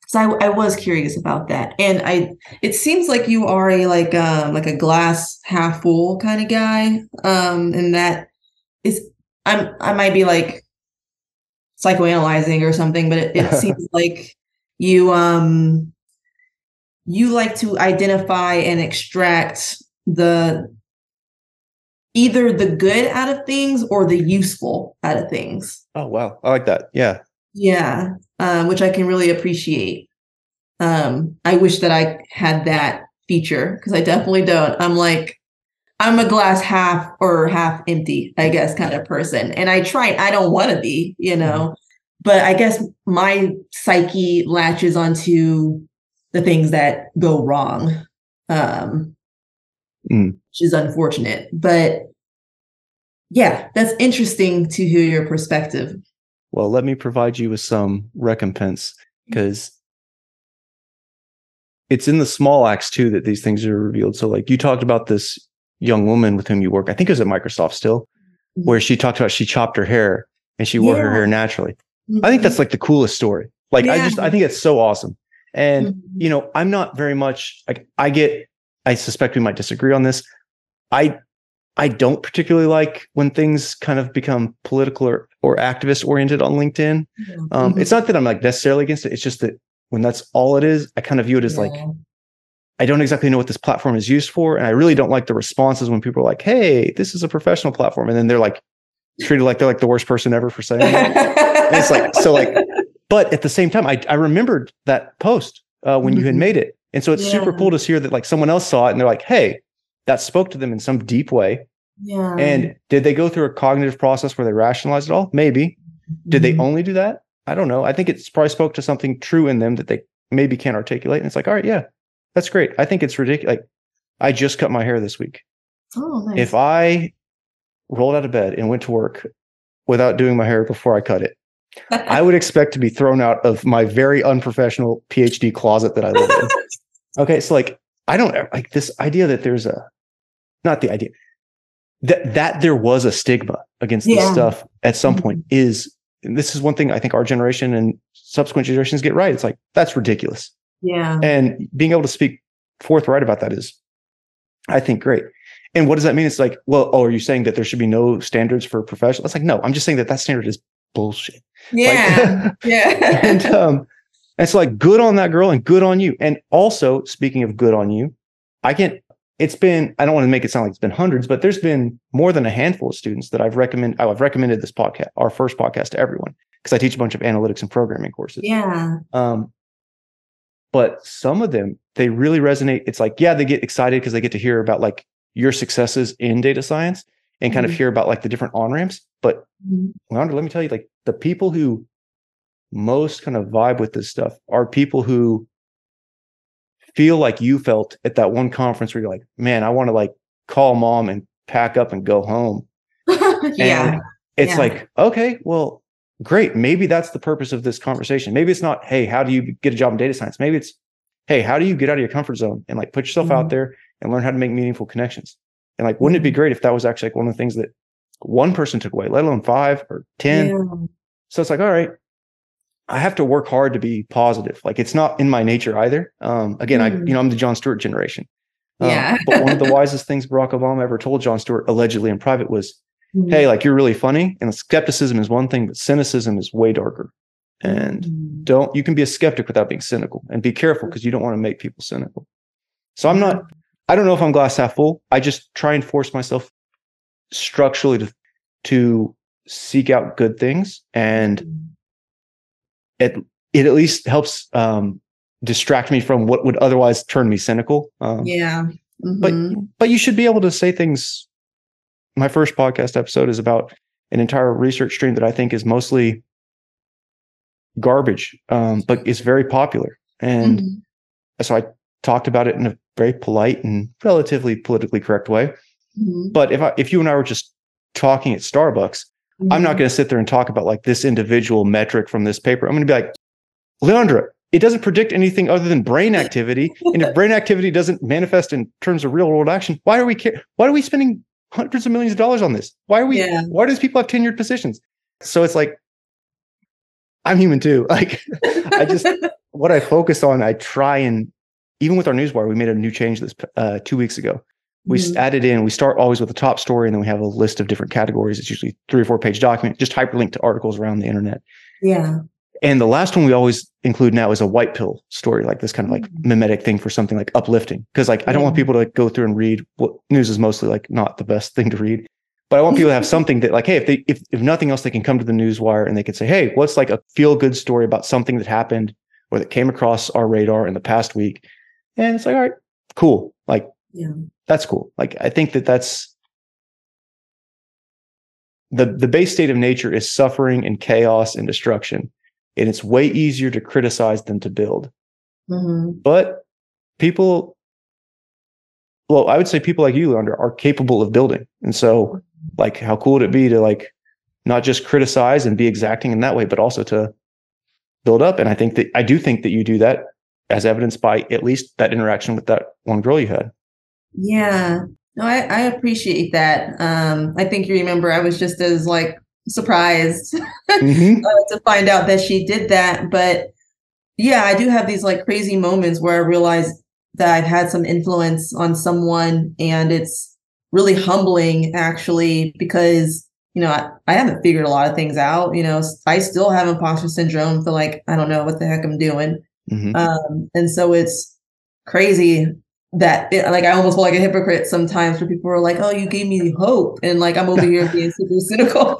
so I, I was curious about that, and I it seems like you are a like um like a glass half full kind of guy. Um, and that is I'm I might be like psychoanalyzing or something, but it, it [LAUGHS] seems like you um you like to identify and extract the either the good out of things or the useful out of things. Oh wow, I like that. Yeah. Yeah, um, which I can really appreciate. Um, I wish that I had that feature because I definitely don't. I'm like, I'm a glass half or half empty, I guess, kind of person. And I try, I don't want to be, you know, but I guess my psyche latches onto the things that go wrong, um, Mm. which is unfortunate. But yeah, that's interesting to hear your perspective. Well, let me provide you with some recompense mm-hmm. because it's in the small acts too that these things are revealed. So, like you talked about this young woman with whom you work, I think it was at Microsoft still, mm-hmm. where she talked about she chopped her hair and she wore her hair naturally. I think that's mm-hmm. like the coolest story. Like, I just, I think it's so awesome. And, Mhm. you know, I'm not very much like, I get, I suspect we might disagree on this. I, I don't particularly like when things kind of become political or, or activist oriented on LinkedIn. Um, Mhm. It's not that I'm like necessarily against it. It's just that when that's all it is, I kind of view it as like, I don't exactly know what this platform is used for. And I really don't like the responses when people are like, hey, this is a professional platform. And then they're like treated like they're like the worst person ever for saying that. it's like- so, like, [LAUGHS] But at the same time, I, I remembered that post uh, when you had Mhm. made it. And so it's super cool to hear that like someone else saw it and they're like, hey, that spoke to them in some deep way. Yeah. And did they go through a cognitive process where they rationalized it all? Maybe. Did they Mhm. only do that? I don't know. I think it's probably spoke to something true in them that they maybe can't articulate. And it's like, all right, yeah, that's great. I think it's ridiculous. Like, I just cut my hair this week. Oh, nice. If I rolled out of bed and went to work without doing my hair before I cut it, I would [LAUGHS] expect to be thrown out of my very unprofessional PhD closet that I live in. [LAUGHS] okay, so like, I don't like this idea that there's a, not the idea that that there was a stigma against this stuff at some Mhm. point is and this is one thing I think our generation and subsequent generations get right. It's like that's ridiculous, yeah. and being able to speak forthright about that is, I think, great. And what does that mean? It's like, well, oh, are you saying that there should be no standards for professionals? It's like, no, I'm just saying that that standard is bullshit. Yeah. [LAUGHS] yeah. and um, it's like good on that girl and good on you. And also, speaking of good on you, I can. It's been. I don't want to make it sound like it's been hundreds, but there's been more than a handful of students that I've recommend. I've recommended this podcast, our first podcast, to everyone because I teach a bunch of analytics and programming courses. yeah. Um, but some of them they really resonate. It's like yeah, they get excited because they get to hear about like your successes in data science and kind of Mhm. hear about like the different on ramps. But Mhm. Leondra, let me tell you, like the people who most kind of vibe with this stuff are people who feel like you felt at that one conference where you're like, man, I want to like call mom and pack up and go home. [LAUGHS] yeah. It's Yeah. like, okay, well, great. Maybe that's the purpose of this conversation. Maybe it's not, hey, how do you get a job in data science? Maybe it's, hey, how do you get out of your comfort zone and like put yourself out Mhm. there and learn how to make meaningful connections? And like, wouldn't it be great if that was actually like one of the things that one person took away, let alone five or 10? Yeah. So it's like, all right, I have to work hard to be positive. Like it's not in my nature either. Um, again, I, Mm. you know, I'm the Jon Stewart generation. Um, Yeah. but one of the [LAUGHS] wisest things Barack Obama ever told Jon Stewart, allegedly in private, was, Mhm. "Hey, like you're really funny, and skepticism is one thing, but cynicism is way darker. And Mhm. don't you can be a skeptic without being cynical, and be careful because you don't want to make people cynical. So I'm not. I don't know if I'm glass half full. I just try and force myself structurally to to seek out good things and it it at least helps um, distract me from what would otherwise turn me cynical. Um, Yeah. But Mhm. but you should be able to say things. My first podcast episode is about an entire research stream that I think is mostly garbage, um, but is very popular. And Mhm. so I talked about it in a very polite and relatively politically correct way. Mhm. But if I, if you and I were just talking at Starbucks, I'm not going to sit there and talk about like this individual metric from this paper. I'm going to be like, Leondra, it doesn't predict anything other than brain activity. and if brain activity doesn't manifest in terms of real world action, why are we care? Why are we spending hundreds of millions of dollars on this? Why are we? Yeah. Why does people have tenured positions? So it's like, I'm human too. [LAUGHS] Like, I just [LAUGHS] what I focus on, I try and even with our newswire, we made a new change this uh, two weeks ago. We Mhm. added in. We start always with the top story, and then we have a list of different categories. It's usually three or four page document, just hyperlinked to articles around the internet. Yeah. And the last one we always include now is a white pill story, like this kind of like mimetic thing for something like uplifting. Because like I don't want people to go through and read what news is mostly like not the best thing to read. But I want people to have [LAUGHS] something that like, hey, if they if if nothing else, they can come to the news wire and they can say, hey, what's like a feel good story about something that happened or that came across our radar in the past week? And it's like, all right, cool. Like Yeah. That's cool. Like I think that that's the the base state of nature is suffering and chaos and destruction, and it's way easier to criticize than to build. Mhm. But people, well, I would say people like you, Leondra, are capable of building, and so like, how cool would it be to like not just criticize and be exacting in that way, but also to build up? And I think that I do think that you do that, as evidenced by at least that interaction with that one girl you had. Yeah. No, I, I appreciate that. Um, I think you remember I was just as like surprised Mhm. [LAUGHS] uh, to find out that she did that. But yeah, I do have these like crazy moments where I realize that I've had some influence on someone and it's really humbling actually because you know I, I haven't figured a lot of things out you know i still have imposter syndrome feel like i don't know what the heck i'm doing Mhm. um and so it's crazy that it, like i almost feel like a hypocrite sometimes where people are like oh you gave me hope and like i'm over here [LAUGHS] being super cynical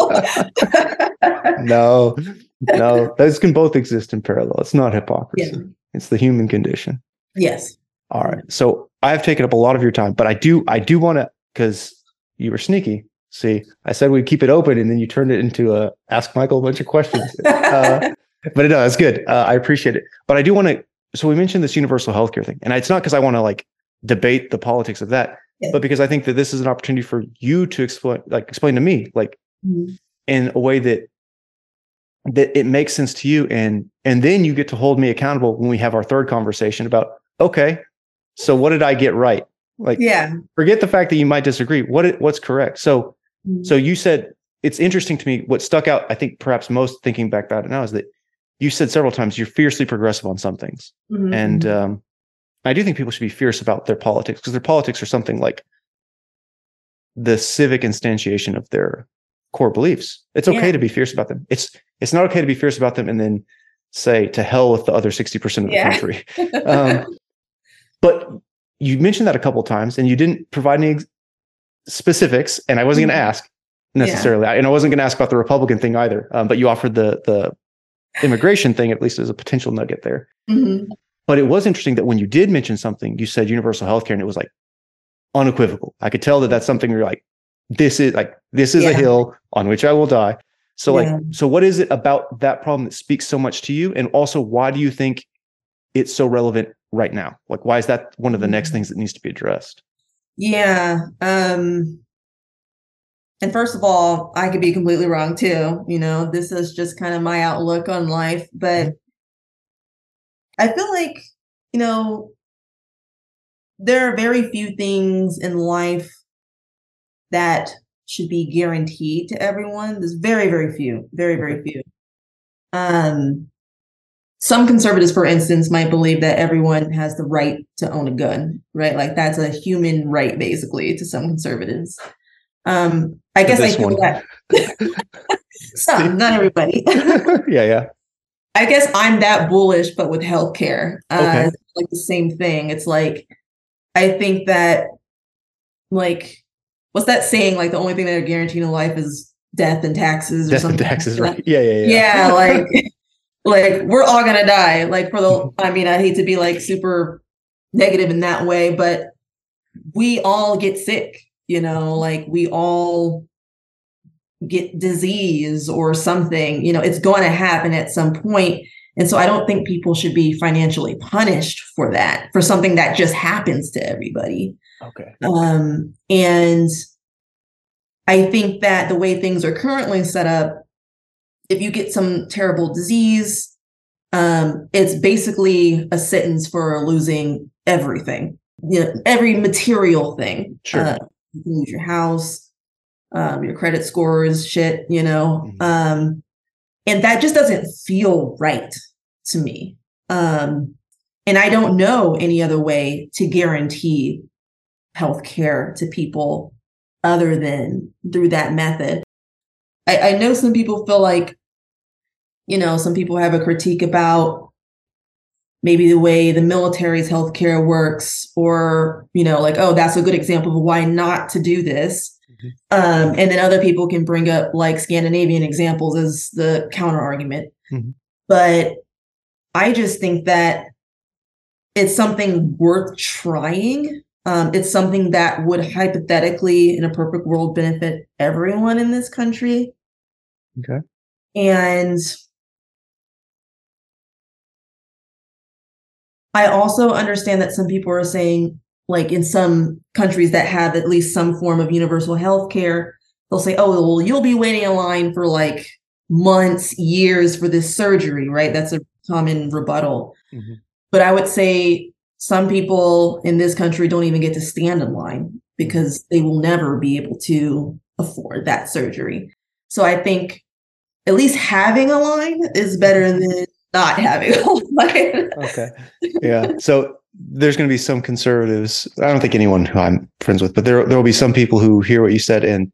[LAUGHS] no, no, those can both exist in parallel. It's not hypocrisy. Yeah. It's the human condition. yes All right. So I've taken up a lot of your time, but I do, I do want to, because you were sneaky. See, I said we'd keep it open, and then you turned it into a ask Michael a bunch of questions. [LAUGHS] uh, but no, it's good. Uh, I appreciate it. But I do want to. So we mentioned this universal healthcare thing, and it's not because I want to like debate the politics of that, Yeah. but because I think that this is an opportunity for you to explain, like explain to me, like Mhm. in a way that that it makes sense to you and and then you get to hold me accountable when we have our third conversation about okay so what did i get right like yeah forget the fact that you might disagree what it, what's correct so Mhm. so you said it's interesting to me what stuck out i think perhaps most thinking back about it now is that you said several times you're fiercely progressive on some things Mhm. and um, I do think people should be fierce about their politics because their politics are something like the civic instantiation of their core beliefs. It's okay Yeah. to be fierce about them. It's it's not okay to be fierce about them and then say to hell with the other sixty percent of the Yeah. country. [LAUGHS] Um, but you mentioned that a couple of times and you didn't provide any specifics, and I wasn't going to Mhm. ask necessarily, and I wasn't going to ask about the Republican thing either. Um, but you offered the the immigration thing at least as a potential nugget there. Mhm. But it was interesting that when you did mention something, you said universal healthcare, and it was like unequivocal. I could tell that that's something you're like, this is like this is a hill on which I will die. So Yeah. like, so what is it about that problem that speaks so much to you? And also, why do you think it's so relevant right now? Like, why is that one of the next Mhm. things that needs to be addressed? Yeah. Um and first of all, I could be completely wrong too. You know, this is just kind of my outlook on life, but I feel like, you know, there are very few things in life that should be guaranteed to everyone. There's very, very few, very, very few. Um, some conservatives, for instance, might believe that everyone has the right to own a gun, right? Like that's a human right, basically, to some conservatives. Um, I guess I feel one. that [LAUGHS] [LAUGHS] some, not everybody. [LAUGHS] yeah, yeah. I guess I'm that bullish, but with healthcare, uh, Okay. like the same thing. It's like I think that, like, what's that saying? Like the only thing that are guaranteed in life is death and taxes, or Death and something. like taxes, right? Yeah, yeah, yeah. Yeah, [LAUGHS] like, like we're all gonna die. Like for the, I mean, I hate to be like super negative in that way, but we all get sick. You know, like we all get disease or something, you know, it's going to happen at some point. And so I don't think people should be financially punished for that, for something that just happens to everybody. Okay. Um, and I think that the way things are currently set up, if you get some terrible disease, um, it's basically a sentence for losing everything, you know, every material thing. Sure. Uh, you can lose your house, um, your credit scores, shit, you know. Mhm. Um, and that just doesn't feel right to me. Um, and I don't know any other way to guarantee health care to people other than through that method. I, I know some people feel like, you know, some people have a critique about maybe the way the military's healthcare works, or, you know, like, oh, that's a good example of why not to do this. Um, and then other people can bring up like Scandinavian examples as the counter argument. Mhm. But I just think that it's something worth trying. Um, it's something that would hypothetically, in a perfect world, benefit everyone in this country. Okay. And I also understand that some people are saying, like in some countries that have at least some form of universal health care, they'll say, oh, well, you'll be waiting in line for like months, years for this surgery, right? That's a common rebuttal. Mhm. But I would say some people in this country don't even get to stand in line because they will never be able to afford that surgery. So I think at least having a line is better than not having a [LAUGHS] line. Okay. Yeah. So there's going to be some conservatives. I don't think anyone who I'm friends with, but there there will be some people who hear what you said and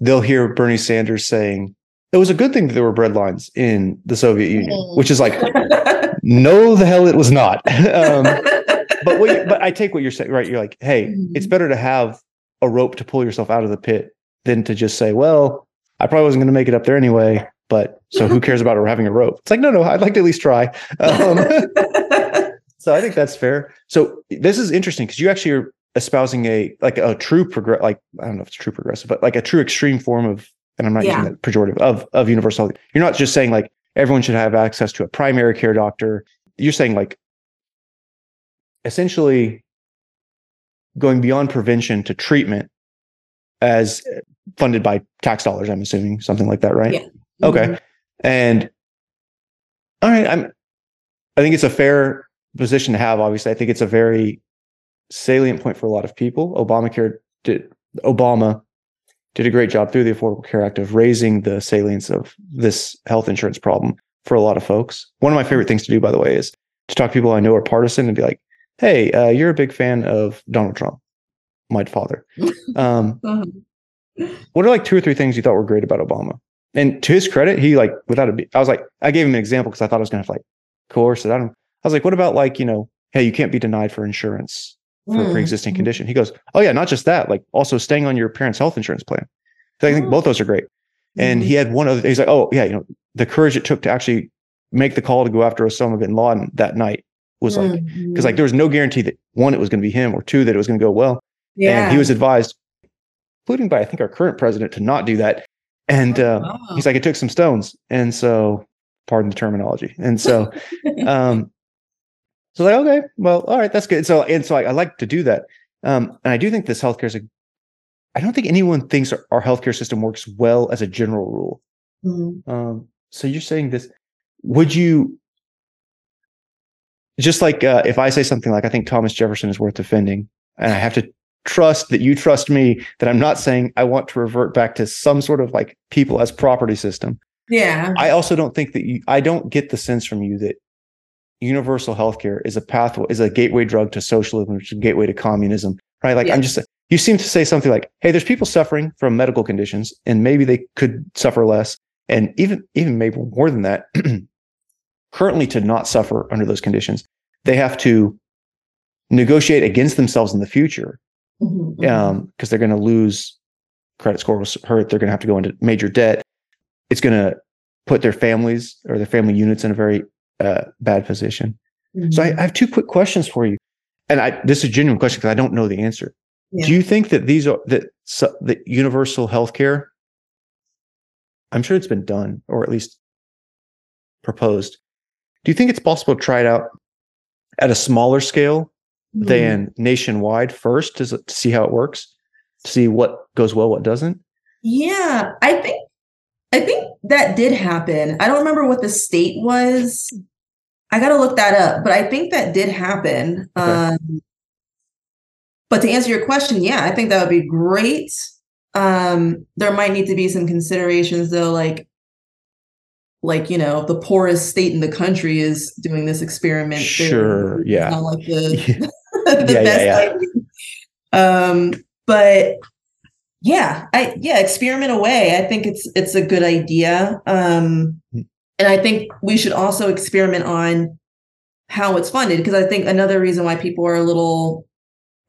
they'll hear Bernie Sanders saying it was a good thing that there were bread lines in the Soviet Union, Mm. which is like [LAUGHS] no, the hell it was not. [LAUGHS] um, [LAUGHS] but what you, but I take what you're saying, right? You're like, hey, Mhm. it's better to have a rope to pull yourself out of the pit than to just say, well, I probably wasn't going to make it up there anyway. But so who cares about having a rope? It's like, no, no, I'd like to at least try. Um, so I think that's fair. So this is interesting because you actually are espousing a like a true progress, like I don't know if it's true progressive, but like a true extreme form of, and I'm not Yeah. using that pejorative of of universal. You're not just saying like everyone should have access to a primary care doctor. You're saying like essentially going beyond prevention to treatment as uh, funded by tax dollars. I'm assuming something like that, right? Yeah. Okay. Mm-hmm. And all right, I'm I think it's a fair position to have, obviously. I think it's a very salient point for a lot of people. Obamacare did Obama did a great job through the Affordable Care Act of raising the salience of this health insurance problem for a lot of folks. One of my favorite things to do, by the way, is to talk to people I know are partisan and be like, hey, uh, you're a big fan of Donald Trump, my father. [LAUGHS] Um, Mhm. what are like two or three things you thought were great about Obama? And to his credit, he like without a, I was like, I gave him an example because I thought I was gonna have to like coerce it. I don't. I was like, what about like you know, hey, you can't be denied for insurance for a Mm. pre-existing condition. He goes, oh yeah, not just that, like also staying on your parents' health insurance plan. So I think Oh. both those are great. And he had one other. He's like, oh yeah, you know, the courage it took to actually make the call to go after Osama bin Laden that night was like because like there was no guarantee that one it was going to be him or two that it was going to go well. yeah. And he was advised, including by I think our current president, to not do that. And uh, Oh. he's like, it took some stones, and so pardon the terminology. And so, [LAUGHS] um, so like, okay, well, all right, that's good. So and so I, I like to do that. Um, and I do think this healthcare is a. I don't think anyone thinks our, our healthcare system works well as a general rule. Mhm. Um, so you're saying this? Would you? Just like uh, if I say something like I think Thomas Jefferson is worth defending, and I have to trust that you trust me that I'm not saying I want to revert back to some sort of like people as property system. yeah. I also don't think that you. I don't get the sense from you that universal healthcare is a pathway, is a gateway drug to socialism, which is a gateway to communism. Right? Like I'm just. You seem to say something like, "Hey, there's people suffering from medical conditions, and maybe they could suffer less, and even even maybe more than that. [CLEARS THROAT] currently, to not suffer under those conditions, they have to negotiate against themselves in the future Mhm, mhm. um because they're going to lose credit score will hurt they're going to have to go into major debt it's going to put their families or their family units in a very uh, bad position so I, I have two quick questions for you and i this is a genuine question because i don't know the answer Yeah. do you think that these are that so, that universal health care i'm sure it's been done or at least proposed do you think it's possible to try it out at a smaller scale Mhm. than nationwide first to, to see how it works, to see what goes well, what doesn't. Yeah, I think I think that did happen. I don't remember what the state was. I got to look that up, but I think that did happen. Okay. Um, but to answer your question, yeah, I think that would be great. Um, there might need to be some considerations though, like like you know, the poorest state in the country is doing this experiment. Sure, it's yeah. like the, [LAUGHS] Yeah. [LAUGHS] the Yeah, yeah, best yeah. idea. Um, but yeah, I yeah, experiment away. I think it's it's a good idea. Um, and I think we should also experiment on how it's funded because I think another reason why people are a little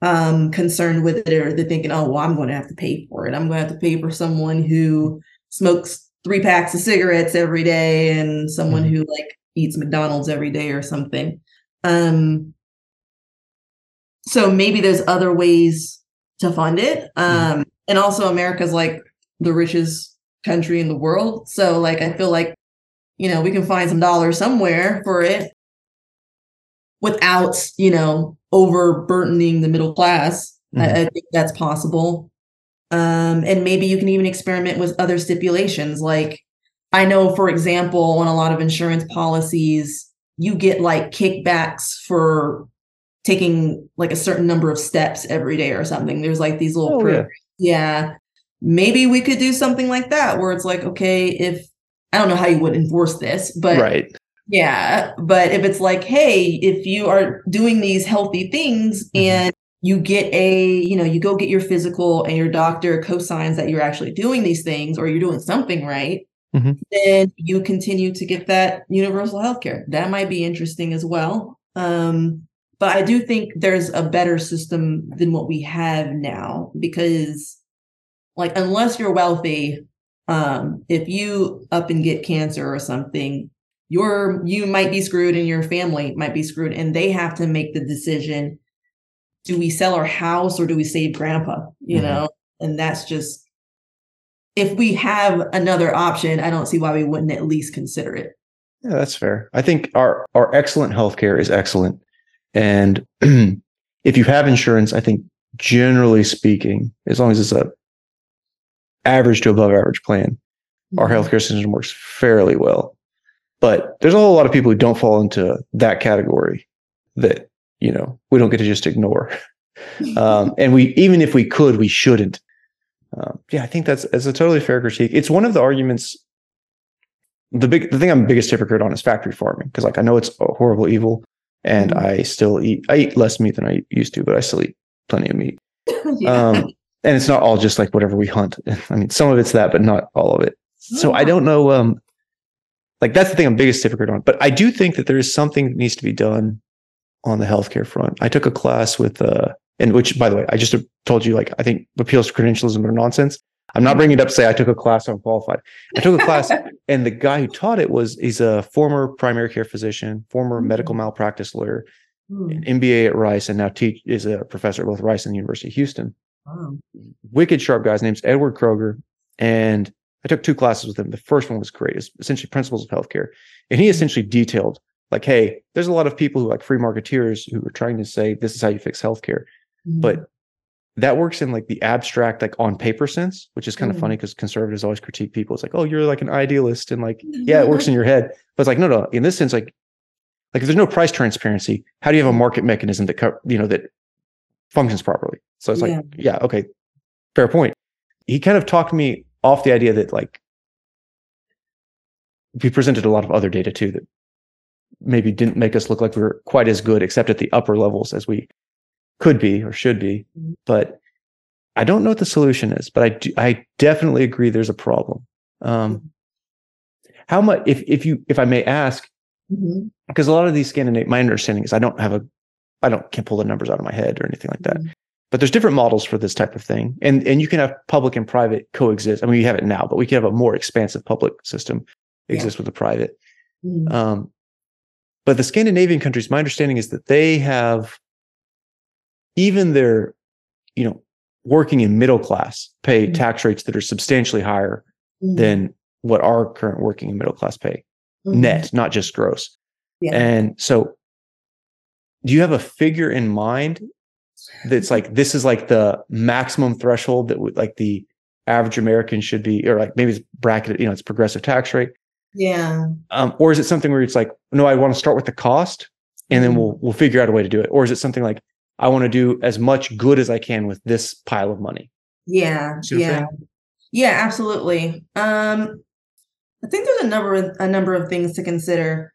um concerned with it or they're thinking, oh, well, I'm going to have to pay for it. I'm going to have to pay for someone who smokes three packs of cigarettes every day and someone Mhm. who like eats McDonald's every day or something. Um so maybe there's other ways to fund it. Um and also America's like the richest country in the world. So like I feel like you know, we can find some dollars somewhere for it without, you know, overburdening the middle class. I, I think that's possible. Um, and maybe you can even experiment with other stipulations. Like I know, for example, on a lot of insurance policies, you get like kickbacks for taking like a certain number of steps every day or something. There's like these little Oh, yeah. Yeah. Maybe we could do something like that where it's like, okay, if I don't know how you would enforce this, but right. yeah, but if it's like, hey, if you are doing these healthy things Mhm. and you get a, you know, you go get your physical and your doctor co-signs that you're actually doing these things or you're doing something right, Mhm. then you continue to get that universal health care. That might be interesting as well. Um, but I do think there's a better system than what we have now because like unless you're wealthy, um, if you up and get cancer or something, you're you might be screwed and your family might be screwed and they have to make the decision do we sell our house or do we save grandpa you Mhm. know and that's just if we have another option i don't see why we wouldn't at least consider it Yeah, that's fair. I think our our excellent healthcare is excellent, and [CLEARS THROAT] if you have insurance, I think generally speaking, as long as it's a average to above average plan, our healthcare system works fairly well. But there's a whole lot of people who don't fall into that category that you know we don't get to just ignore. [LAUGHS] Um, and we even if we could, we shouldn't. Um, yeah, I think that's that's a totally fair critique. It's one of the arguments. The big the thing I'm biggest hypocrite on is factory farming because like I know it's a horrible evil, and Mhm. I still eat I eat less meat than I used to, but I still eat plenty of meat. [LAUGHS] yeah. Um, and it's not all just like whatever we hunt. [LAUGHS] I mean, some of it's that, but not all of it. So I don't know. Um, like that's the thing I'm biggest hypocrite on. But I do think that there is something that needs to be done on the healthcare front. I took a class with, uh, and which, by the way, I just told you, like, I think appeals to credentialism are nonsense. I'm not bringing it up to say I took a class, I'm qualified. I took a class, [LAUGHS] and the guy who taught it was he's a former primary care physician, former mm-hmm. medical malpractice lawyer, Hmm. an MBA at Rice, and now teach is a professor at both Rice and the University of Houston Wow. wicked sharp guy's name's Edward Kroger. And I took two classes with him. The first one was great. It's essentially principles of healthcare. And he hmm. essentially detailed like, hey, there's a lot of people who like free marketeers who are trying to say this is how you fix healthcare. But hmm. That works in like the abstract, like on paper sense, which is kind of Mm. funny because conservatives always critique people. It's like, oh, you're like an idealist. And like, yeah, it works in [LAUGHS] your head. But it's like, no, no. In this sense, like, like if there's no price transparency, how do you have a market mechanism that co- you know that functions properly? So it's Yeah. like, yeah, okay, fair point. He kind of talked me off the idea that like we presented a lot of other data too that maybe didn't make us look like we were quite as good, except at the upper levels as we could be or should be. Mhm. But I don't know what the solution is, but I do, I definitely agree there's a problem. Um, how much, if if you if I may ask, Mhm. because a lot of these Scandinavian, my understanding is I don't have a, I don't can't pull the numbers out of my head or anything like that. Mhm. But there's different models for this type of thing, and and you can have public and private coexist. I mean, we have it now, but we can have a more expansive public system Yeah. exist with the private. Mhm. Um, but the Scandinavian countries, my understanding is that they have even their, you know, working in middle class pay Mhm. tax rates that are substantially higher Mhm. than what our current working and middle class pay Mhm. net, not just gross. Yeah. And so, do you have a figure in mind that's like this is like the maximum threshold that would like the average American should be, or like maybe it's bracketed, you know, it's progressive tax rate. Yeah. Um, or is it something where it's like, no, I want to start with the cost and then Mhm. we'll we'll figure out a way to do it? Or is it something like I want to do as much good as I can with this pile of money? Yeah. See what I'm Yeah. saying? Yeah, absolutely. Um I think there's a number of a number of things to consider.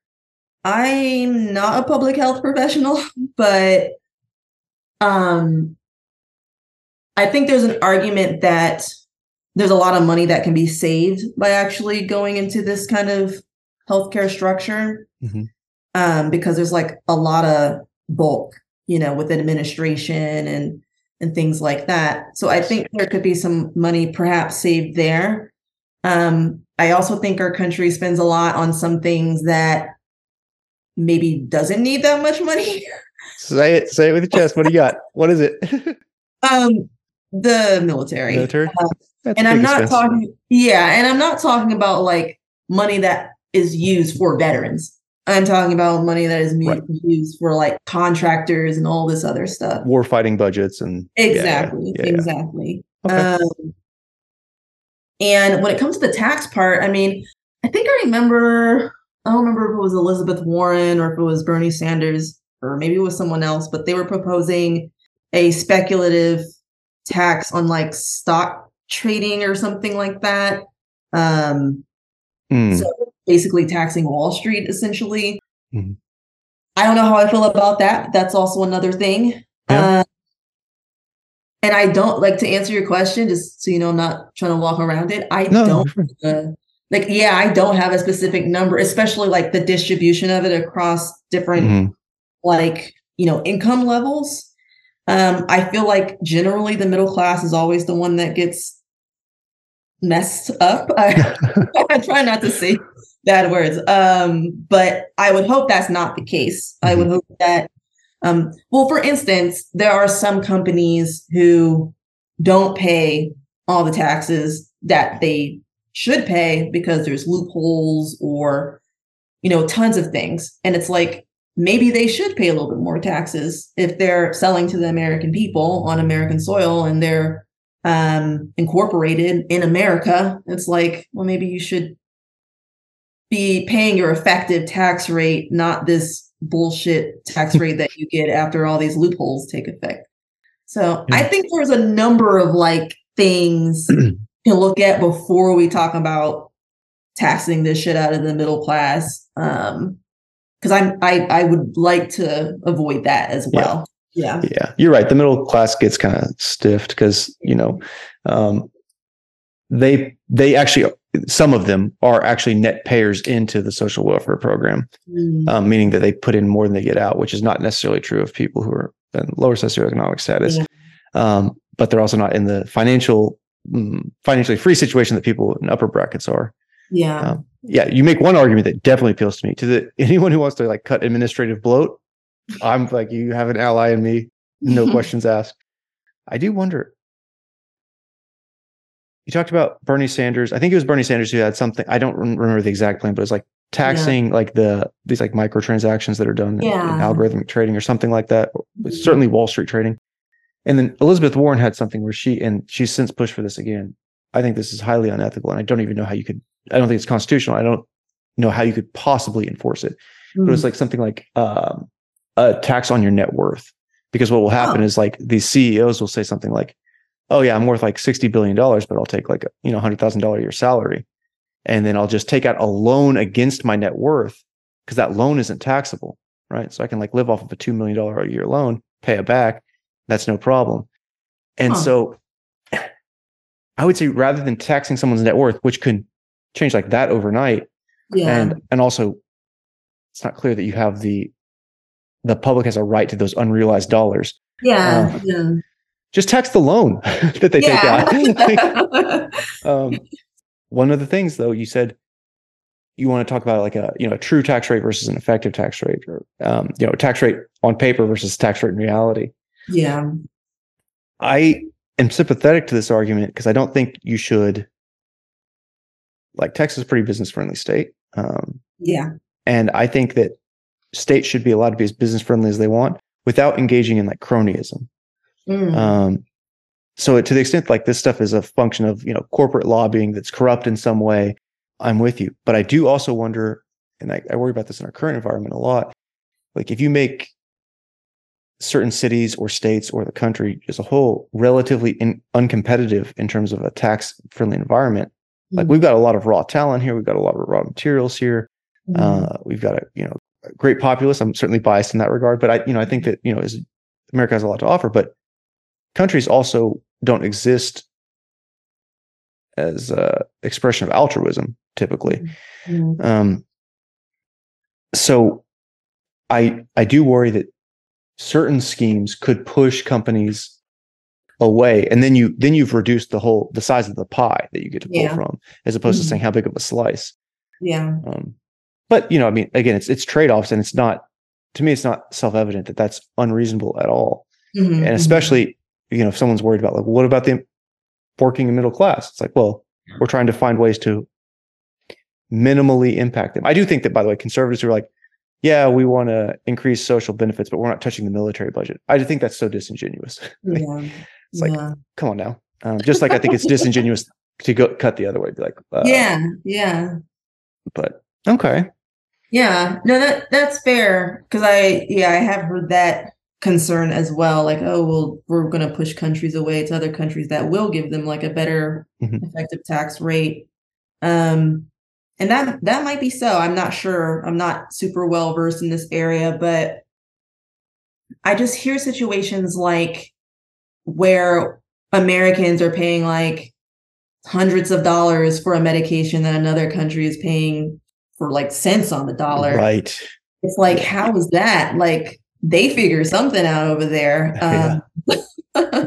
I'm not a public health [LAUGHS] professional, but um I think there's an argument that there's a lot of money that can be saved by actually going into this kind of healthcare structure. Mhm. Um, because there's like a lot of bulk, you know, with administration and and things like that. So I think there could be some money perhaps saved there. Um, I also think our country spends a lot on some things that maybe doesn't need that much money. Say it, say it with your chest. What do you got? What is it? [LAUGHS] Um, the military. Military. Uh, and I'm not expense. talking yeah, and I'm not talking about like money that is used for veterans. I'm talking about money that is Right. used for like contractors and all this other stuff. war fighting budgets and yeah, yeah, Exactly. yeah, yeah. Exactly. Okay. Um, and when it comes to the tax part, I mean, I think I remember, I don't remember if it was Elizabeth Warren or if it was Bernie Sanders or maybe it was someone else, but they were proposing a speculative tax on like stock trading or something like that. Um, Mm, so basically taxing Wall Street essentially. Mhm. I don't know how I feel about that. That's also another thing. Yeah. Uh, and I don't like to answer your question, just so you know, I'm not trying to walk around it. I no, don't uh, like, yeah, I don't have a specific number, especially like the distribution of it across different Mhm. like you know income levels um i feel like generally the middle class is always the one that gets messed up. [LAUGHS] I, I try not to say bad words. Um but i would hope that's not the case. I would hope that um well for instance there are some companies who don't pay all the taxes that they should pay because there's loopholes or you know tons of things. And it's like maybe they should pay a little bit more taxes if they're selling to the American people on American soil and they're um, incorporated in America. It's like, well, maybe you should be paying your effective tax rate, not this bullshit tax rate that you get after all these loopholes take effect. So I think there's a number of like things [CLEARS THROAT] to look at before we talk about taxing this shit out of the middle class. Um, because I'm I I would like to avoid that as Yeah. well. Yeah. Yeah, you're right. The middle class gets kind of stiffed because you know um, they they actually some of them are actually net payers into the social welfare program, Mm, um, meaning that they put in more than they get out, which is not necessarily true of people who are in lower socioeconomic status. Yeah. Um, but they're also not in the financial mm, financially free situation that people in upper brackets are. yeah. Um, yeah, you make one argument that definitely appeals to me. To the [LAUGHS] anyone who wants to like cut administrative bloat, I'm like, you have an ally in me, no questions asked. I do wonder. You talked about Bernie Sanders. I think it was Bernie Sanders who had something. I don't remember the exact plan, but it was like taxing like the these like microtransactions that are done in- in, algorithmic trading or something like that. It's certainly Wall Street trading. And then Elizabeth Warren had something where she and she's since pushed for this again. I think this is highly unethical, and I don't even know how you could. I don't think it's constitutional. I don't know how you could possibly enforce it. But it was Mm, like something like um, a tax on your net worth. Because what will happen Oh. is like these CEOs will say something like, "Oh yeah, I'm worth like sixty billion dollars, but I'll take like you know hundred thousand dollar a year salary, and then I'll just take out a loan against my net worth because that loan isn't taxable, right? So I can like live off of a two million dollar a year loan, pay it back, that's no problem. And Huh. so, I would say rather than taxing someone's net worth, which could change like that overnight, yeah. and and also it's not clear that you have the the public has a right to those unrealized dollars yeah. uh, yeah. just tax the loan [LAUGHS] that they take out [LAUGHS] [LAUGHS] Like, um, one of the things though you said you want to talk about like a you know a true tax rate versus an effective tax rate or um, you know tax rate on paper versus tax rate in reality yeah. i am sympathetic to this argument because i don't think you should like texas is a pretty business friendly state um, Yeah. And I think that states should be allowed to be as business friendly as they want without engaging in like cronyism. Mm, Um, so to the extent like this stuff is a function of you know corporate lobbying that's corrupt in some way, I'm with you, but I do also wonder, and I, I worry about this in our current environment a lot. Like if you make certain cities or states or the country as a whole relatively in, uncompetitive in terms of a tax friendly environment, like Mm-hmm. we've got a lot of raw talent here, we've got a lot of raw materials here, Mhm. uh, we've got a you know great populace. I'm certainly biased in that regard, but I you know I think that you know as America has a lot to offer, but countries also don't exist as a expression of altruism typically. Mhm. Um, so I I do worry that certain schemes could push companies away, and then you then you've reduced the whole the size of the pie that you get to pull Yeah. from, as opposed Mhm. to saying how big of a slice. yeah. Um, but you know, I mean, again, it's it's trade offs, and it's not to me, it's not self evident that that's unreasonable at all, Mhm. and especially you know if someone's worried about like what about the working and middle class? It's like, well, we're trying to find ways to minimally impact them. I do think that, by the way, conservatives are like, yeah, we want to increase social benefits, but we're not touching the military budget. I think that's so disingenuous. [LAUGHS] yeah. It's like, yeah. Come on now. Um, just like I think it's disingenuous to go cut the other way. Be like, uh, [LAUGHS] yeah. Yeah. But okay, Yeah, no, that that's fair because I yeah I have heard that concern as well. Like, oh well, we're going to push countries away to other countries that will give them like a better Mhm. effective tax rate. Um, and that that might be so. I'm not sure. I'm not super well versed in this area, but I just hear situations like where Americans are paying like hundreds of dollars for a medication that another country is paying for like cents on the dollar. right. It's like, how is that? Like they figure something out over there. [LAUGHS] Um,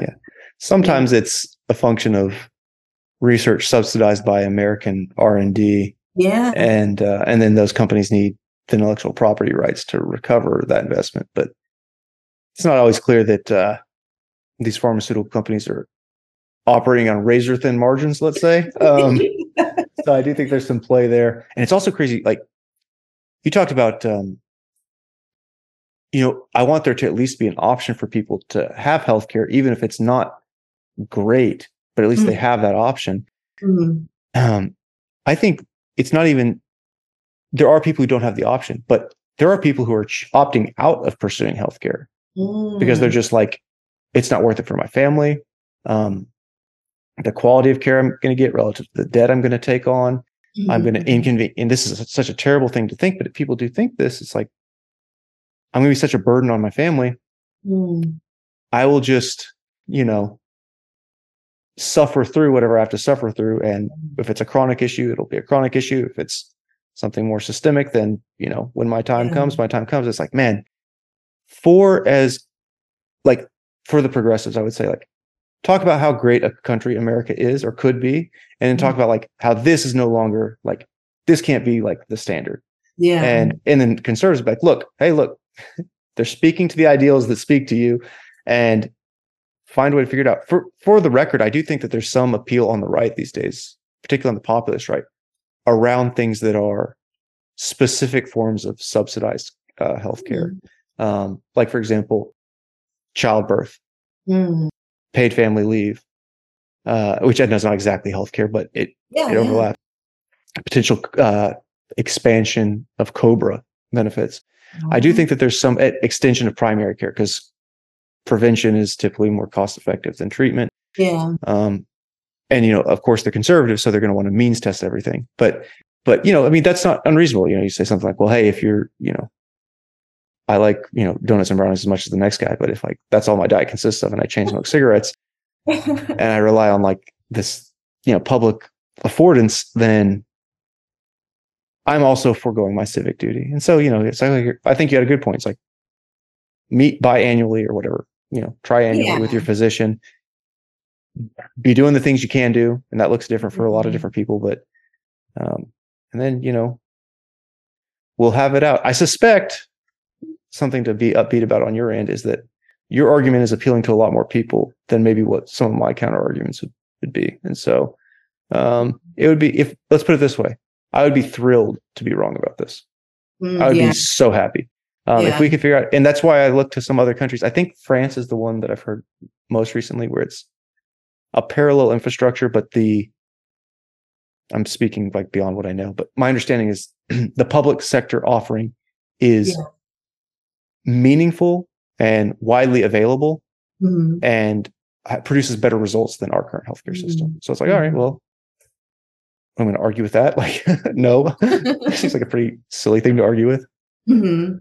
Sometimes [LAUGHS] it's a function of research subsidized by American R and D, yeah. and uh, and then those companies need the intellectual property rights to recover that investment. But it's not always clear that uh, these pharmaceutical companies are operating on razor thin margins. Let's say. Um, so I do think there's some play there, and it's also crazy. Like you talked about, um, you know, I want there to at least be an option for people to have healthcare, even if it's not great, but at least they Mm. have that option. Mhm. Um, I think it's not even. There are people who don't have the option, but there are people who are ch- opting out of pursuing healthcare because they're Mm. just like, it's not worth it for my family. Um, the quality of care I'm going to get relative to the debt I'm going to take on. I'm going to inconvenience, and this is such a terrible thing to think, but if people do think this, it's like, I'm going to be such a burden on my family. Mm. I will just, you know, suffer through whatever I have to suffer through. And if it's a chronic issue, it'll be a chronic issue. If it's something more systemic, then, you know, when my time Yeah. comes, my time comes. It's like, man, for as, like, for the progressives, I would say, like, talk about how great a country America is or could be, and then talk about like how this is no longer like this can't be like the standard. Yeah. And and then conservatives like, look, hey, look, [LAUGHS] they're speaking to the ideals that speak to you, and find a way to figure it out. For for the record, I do think that there's some appeal on the right these days, particularly on the populist right, around things that are specific forms of subsidized uh, healthcare. Um, like for example, childbirth, Mm. Paid family leave, uh, which I know is not exactly healthcare, but it Yeah. it yeah. overlaps. Potential uh, expansion of COBRA benefits. I do think that there's some extension of primary care because prevention is typically more cost effective than treatment. Yeah. Um, and you know, of course, they're conservative, so they're going to want to means test everything. But but you know, I mean, that's not unreasonable. You know, you say something like, "Well, hey, if you're you know." I like, you know, donuts and brownies as much as the next guy, but if like that's all my diet consists of and I chain smoke cigarettes, [LAUGHS] and I rely on like this, you know, public affordance, then I'm also foregoing my civic duty. And so, you know, it's like I think you had a good point. It's like meet biannually or whatever, you know, triannually with your physician. Be doing the things you can do, and that looks different for a lot of Mhm. different people. But um, and then you know, we'll have it out. I suspect something to be upbeat about on your end is that your argument is appealing to a lot more people than maybe what some of my counter arguments would, would be. And so um, it would be if let's put it this way, I would be thrilled to be wrong about this. Mm, I would yeah. be so happy. Um, Yeah. If we could figure out, and that's why I look to some other countries. I think France is the one that I've heard most recently where it's a parallel infrastructure, but the I'm speaking like beyond what I know, but my understanding is [CLEARS THROAT] the public sector offering is Yeah. Meaningful and widely available Mhm. and produces better results than our current healthcare system. So it's like, all right, well, I'm going to argue with that. [LAUGHS] Like, no, [LAUGHS] it seems like a pretty silly thing to argue with. hmm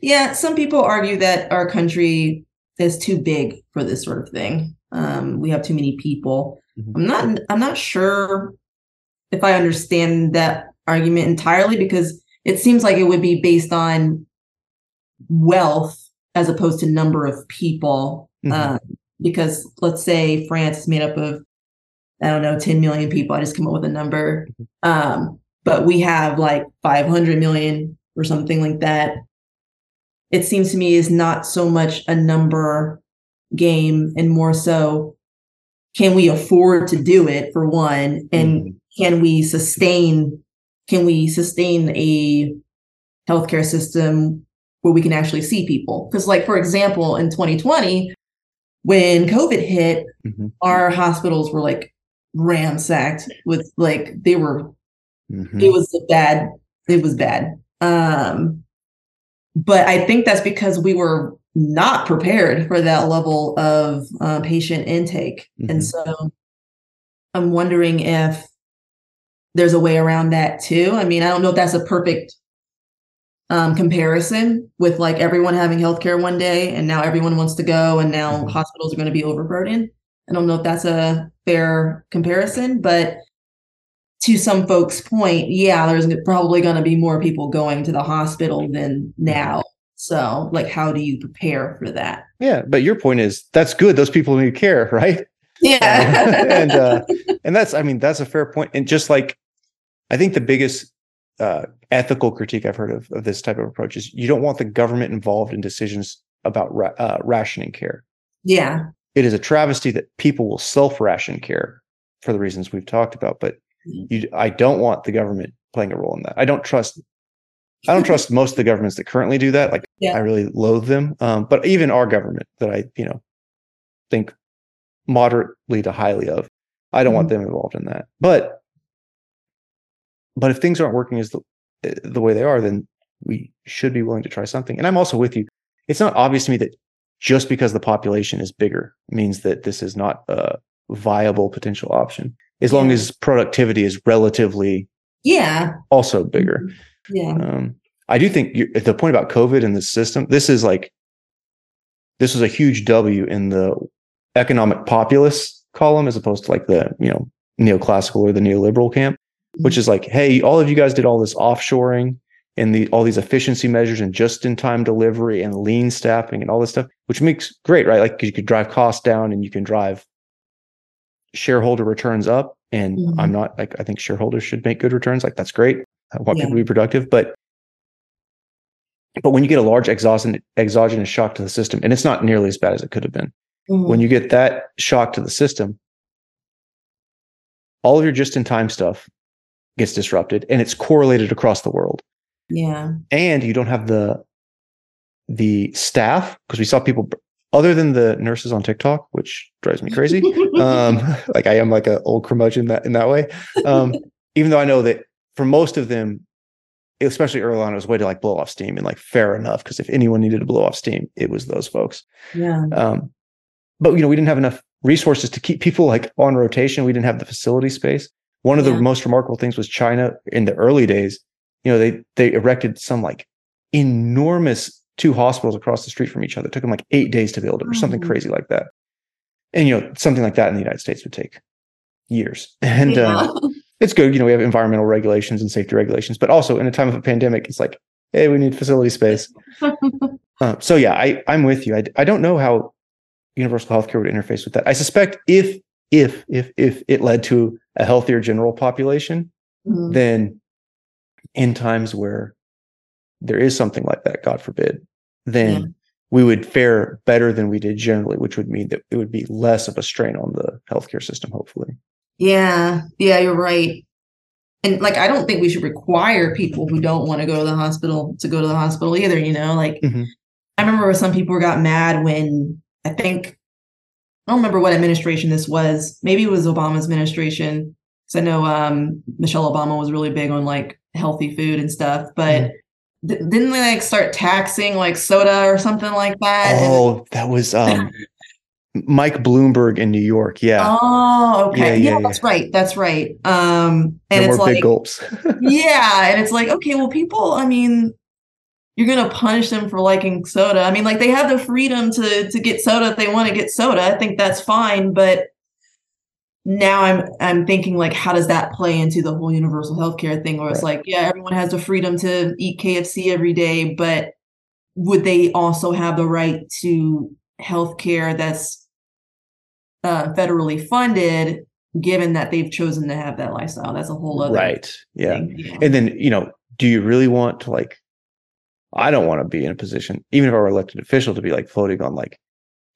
Yeah, some people argue that our country is too big for this sort of thing. Um, we have too many people. Mhm. I'm not. I'm not sure if I understand that argument entirely because it seems like it would be based on wealth as opposed to number of people. Mhm. Um, because let's say France is made up of I don't know 10 million people. I just come up with a number. Um, but we have like 500 million or something like that. It seems to me is not so much a number game and more so can we afford to do it for one and Mhm. can we sustain can we sustain a healthcare system where we can actually see people because like for example in 2020 when covid hit Mhm. our hospitals were like ransacked with like they were Mhm. it was bad it was bad um but i think that's because we were not prepared for that level of uh, patient intake and Mhm. so i'm wondering if there's a way around that too i mean i don't know if that's a perfect um, comparison with like everyone having healthcare one day and now everyone wants to go and now Mhm. hospitals are going to be overburdened i don't know if that's a fair comparison but to some folks' point, yeah, there's probably going to be more people going to the hospital than now. So, like, how do you prepare for that? Yeah, but your point is that's good. Those people need care, [LAUGHS] right? Yeah. and uh, [LAUGHS] and that's I mean that's a fair point. And just like I think the biggest uh, ethical critique I've heard of of this type of approach is you don't want the government involved in decisions about ra- uh, rationing care. yeah. It is a travesty that people will self ration care for the reasons we've talked about. But you, I don't want the government playing a role in that. I don't trust. I don't trust most of the governments that currently do that. Like Yeah. I really loathe them. Um, but even our government that I you know think moderately to highly of, I don't want them involved in that. But but if things aren't working as the the way they are, then we should be willing to try something. And I'm also with you. It's not obvious to me that just because the population is bigger means that this is not a viable potential option. As long Yeah. as productivity is relatively Yeah. also bigger. Yeah. Um, I do think you, the point about COVID and the system, this is like, this was a huge W in the economic populist column as opposed to like the, you know, neoclassical or the neoliberal camp, which is like, hey, all of you guys did all this offshoring and the all these efficiency measures and just in time delivery and lean staffing and all this stuff, which makes great, right? Like you could drive costs down and you can drive shareholder returns up. And Mhm. I'm not like I think shareholders should make good returns. Like that's great. I want Yeah. people to be productive, but but when you get a large exogenous exogenous shock to the system, and it's not nearly as bad as it could have been, Mhm. when you get that shock to the system, all of your just in time stuff gets disrupted, and it's correlated across the world. yeah. And you don't have the the staff because we saw people other than the nurses on TikTok, which drives me crazy. [LAUGHS] um, [LAUGHS] like I am like an old curmudgeon that in that way. Um, [LAUGHS] even though I know that for most of them, especially early on, it was a way to like blow off steam and like fair enough. Because if anyone needed to blow off steam, it was those folks. yeah. Um, but you know, we didn't have enough resources to keep people like on rotation. We didn't have the facility space. One of Yeah. the most remarkable things was China in the early days. You know, they they erected some like enormous two hospitals across the street from each other. It took them like eight days to build them, or something Mhm. crazy like that. And you know, something like that in the United States would take years. [LAUGHS] And Yeah. um, it's good. You know, we have environmental regulations and safety regulations, but also in a time of a pandemic, it's like, hey, we need facility space. [LAUGHS] Uh, so yeah, I I'm with you. I I don't know how universal healthcare would interface with that. I suspect if if if if it led to a healthier general population, Mhm. then in times where there is something like that, God forbid, then Yeah. we would fare better than we did generally, which would mean that it would be less of a strain on the healthcare system, hopefully. Yeah, yeah, you're right. And like, I don't think we should require people who don't want to go to the hospital to go to the hospital either. You know, like Mhm. I remember some people got mad when I think I don't remember what administration this was. Maybe it was Obama's administration. because I know um, Michelle Obama was really big on like healthy food and stuff, but. Mm-hmm. th- Didn't they like start taxing like soda or something like that? And- Oh, that was um, [LAUGHS] Mike Bloomberg in New York. Yeah, Oh, okay. Yeah, Yeah, yeah, that's right. That's right. Um, and no it's like, big gulps. [LAUGHS] yeah, and it's like, okay, well, people, I mean, you're gonna punish them for liking soda. I mean, like they have the freedom to to get soda if they want to get soda. I think that's fine, but now I'm I'm thinking like, how does that play into the whole universal healthcare thing? Where it's like, yeah, everyone has the freedom to eat KFC every day, but would they also have the right to healthcare that's uh, federally funded, given that they've chosen to have that lifestyle? That's a whole other right. Yeah. thing, you know? And then, you know, do you really want to like, I don't want to be in a position, even if I were elected official, to be like floating on like,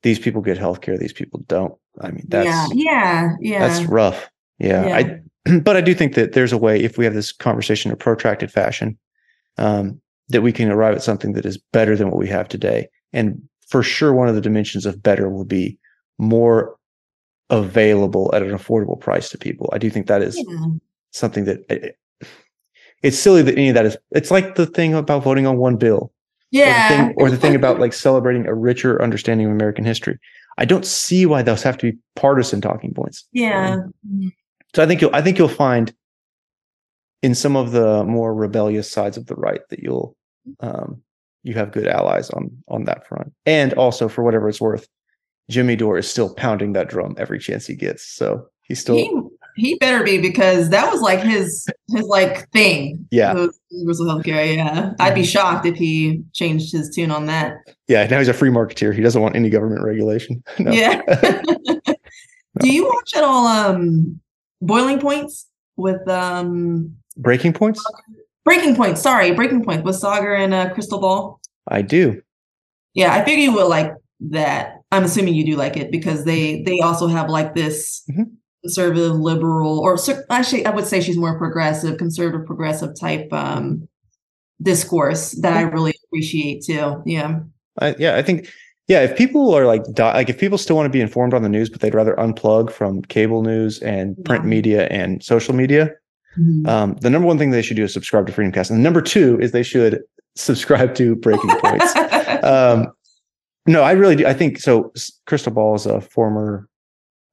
these people get health care, these people don't. I mean, that's yeah, yeah, yeah. that's rough. Yeah. I [CLEARS THROAT] but I do think that there's a way if we have this conversation in a protracted fashion, um, that we can arrive at something that is better than what we have today. And for sure, one of the dimensions of better will be more available at an affordable price to people. I do think that is yeah. something that it- it's silly that any of that is it's like the thing about voting on one bill or the Yeah. thing, or the thing about [LAUGHS] like celebrating a richer understanding of American history. I don't see why those have to be partisan talking points. yeah. So I think you'll I think you'll find in some of the more rebellious sides of the right that you'll um, you have good allies on on that front. And also for whatever it's worth, Jimmy Dore is still pounding that drum every chance he gets. So he's still He he better be because that was like his his like thing. Yeah. was universal healthcare. Yeah, I'd be shocked if he changed his tune on that. yeah, now he's a free marketeer. He doesn't want any government regulation. [LAUGHS] No. Yeah. [LAUGHS] [LAUGHS] Do you watch at all um Boiling Points with um Breaking points? Breaking Point? Sorry, Breaking Point with Saagar and uh, Krystal Ball. I do. Yeah, I figure you will like that. I'm assuming you do like it because they they also have like this Mhm. Conservative liberal or actually I would say she's more progressive, conservative progressive type um discourse that I really appreciate too. Yeah. I, yeah, I think yeah, if people are like like if people still want to be informed on the news, but they'd rather unplug from cable news and print Yeah. media and social media, Mhm. um, the number one thing they should do is subscribe to Freedomcast, and number two is they should subscribe to Breaking Points. [LAUGHS] um, no, I really do. I think so. Krystal Ball is a former.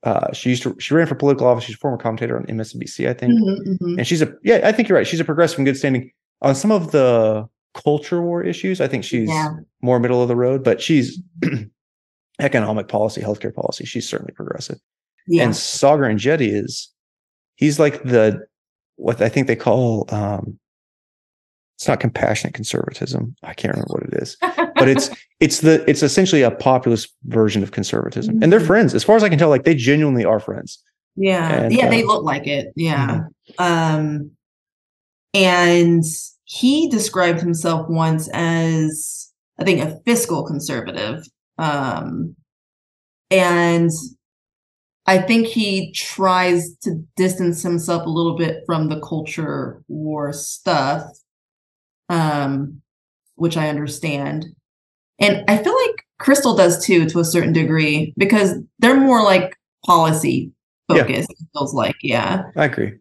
Uh, she used to. She ran for political office. She's a former commentator on MSNBC, I think. Mhm, mhm. And she's a. Yeah, I think you're right. She's a progressive in good standing on some of the culture war issues. I think she's Yeah. more middle of the road, but she's [CLEARS THROAT] economic policy, healthcare policy. She's certainly progressive. Yeah. And Saagar Enjeti is. He's like the what I think they call. um It's not compassionate conservatism. I can't remember what it is [LAUGHS] but it's it's the it's essentially a populist version of conservatism and they're Mhm. friends as far as i can tell like they genuinely are friends Yeah. And, yeah, they uh, look like it. Yeah. Um and he described himself once as I think a fiscal conservative. Um and I think he tries to distance himself a little bit from the culture war stuff. Um which I understand. And I feel like Krystal does too to a certain degree because they're more like policy Yeah. focused, it feels like, yeah, i agree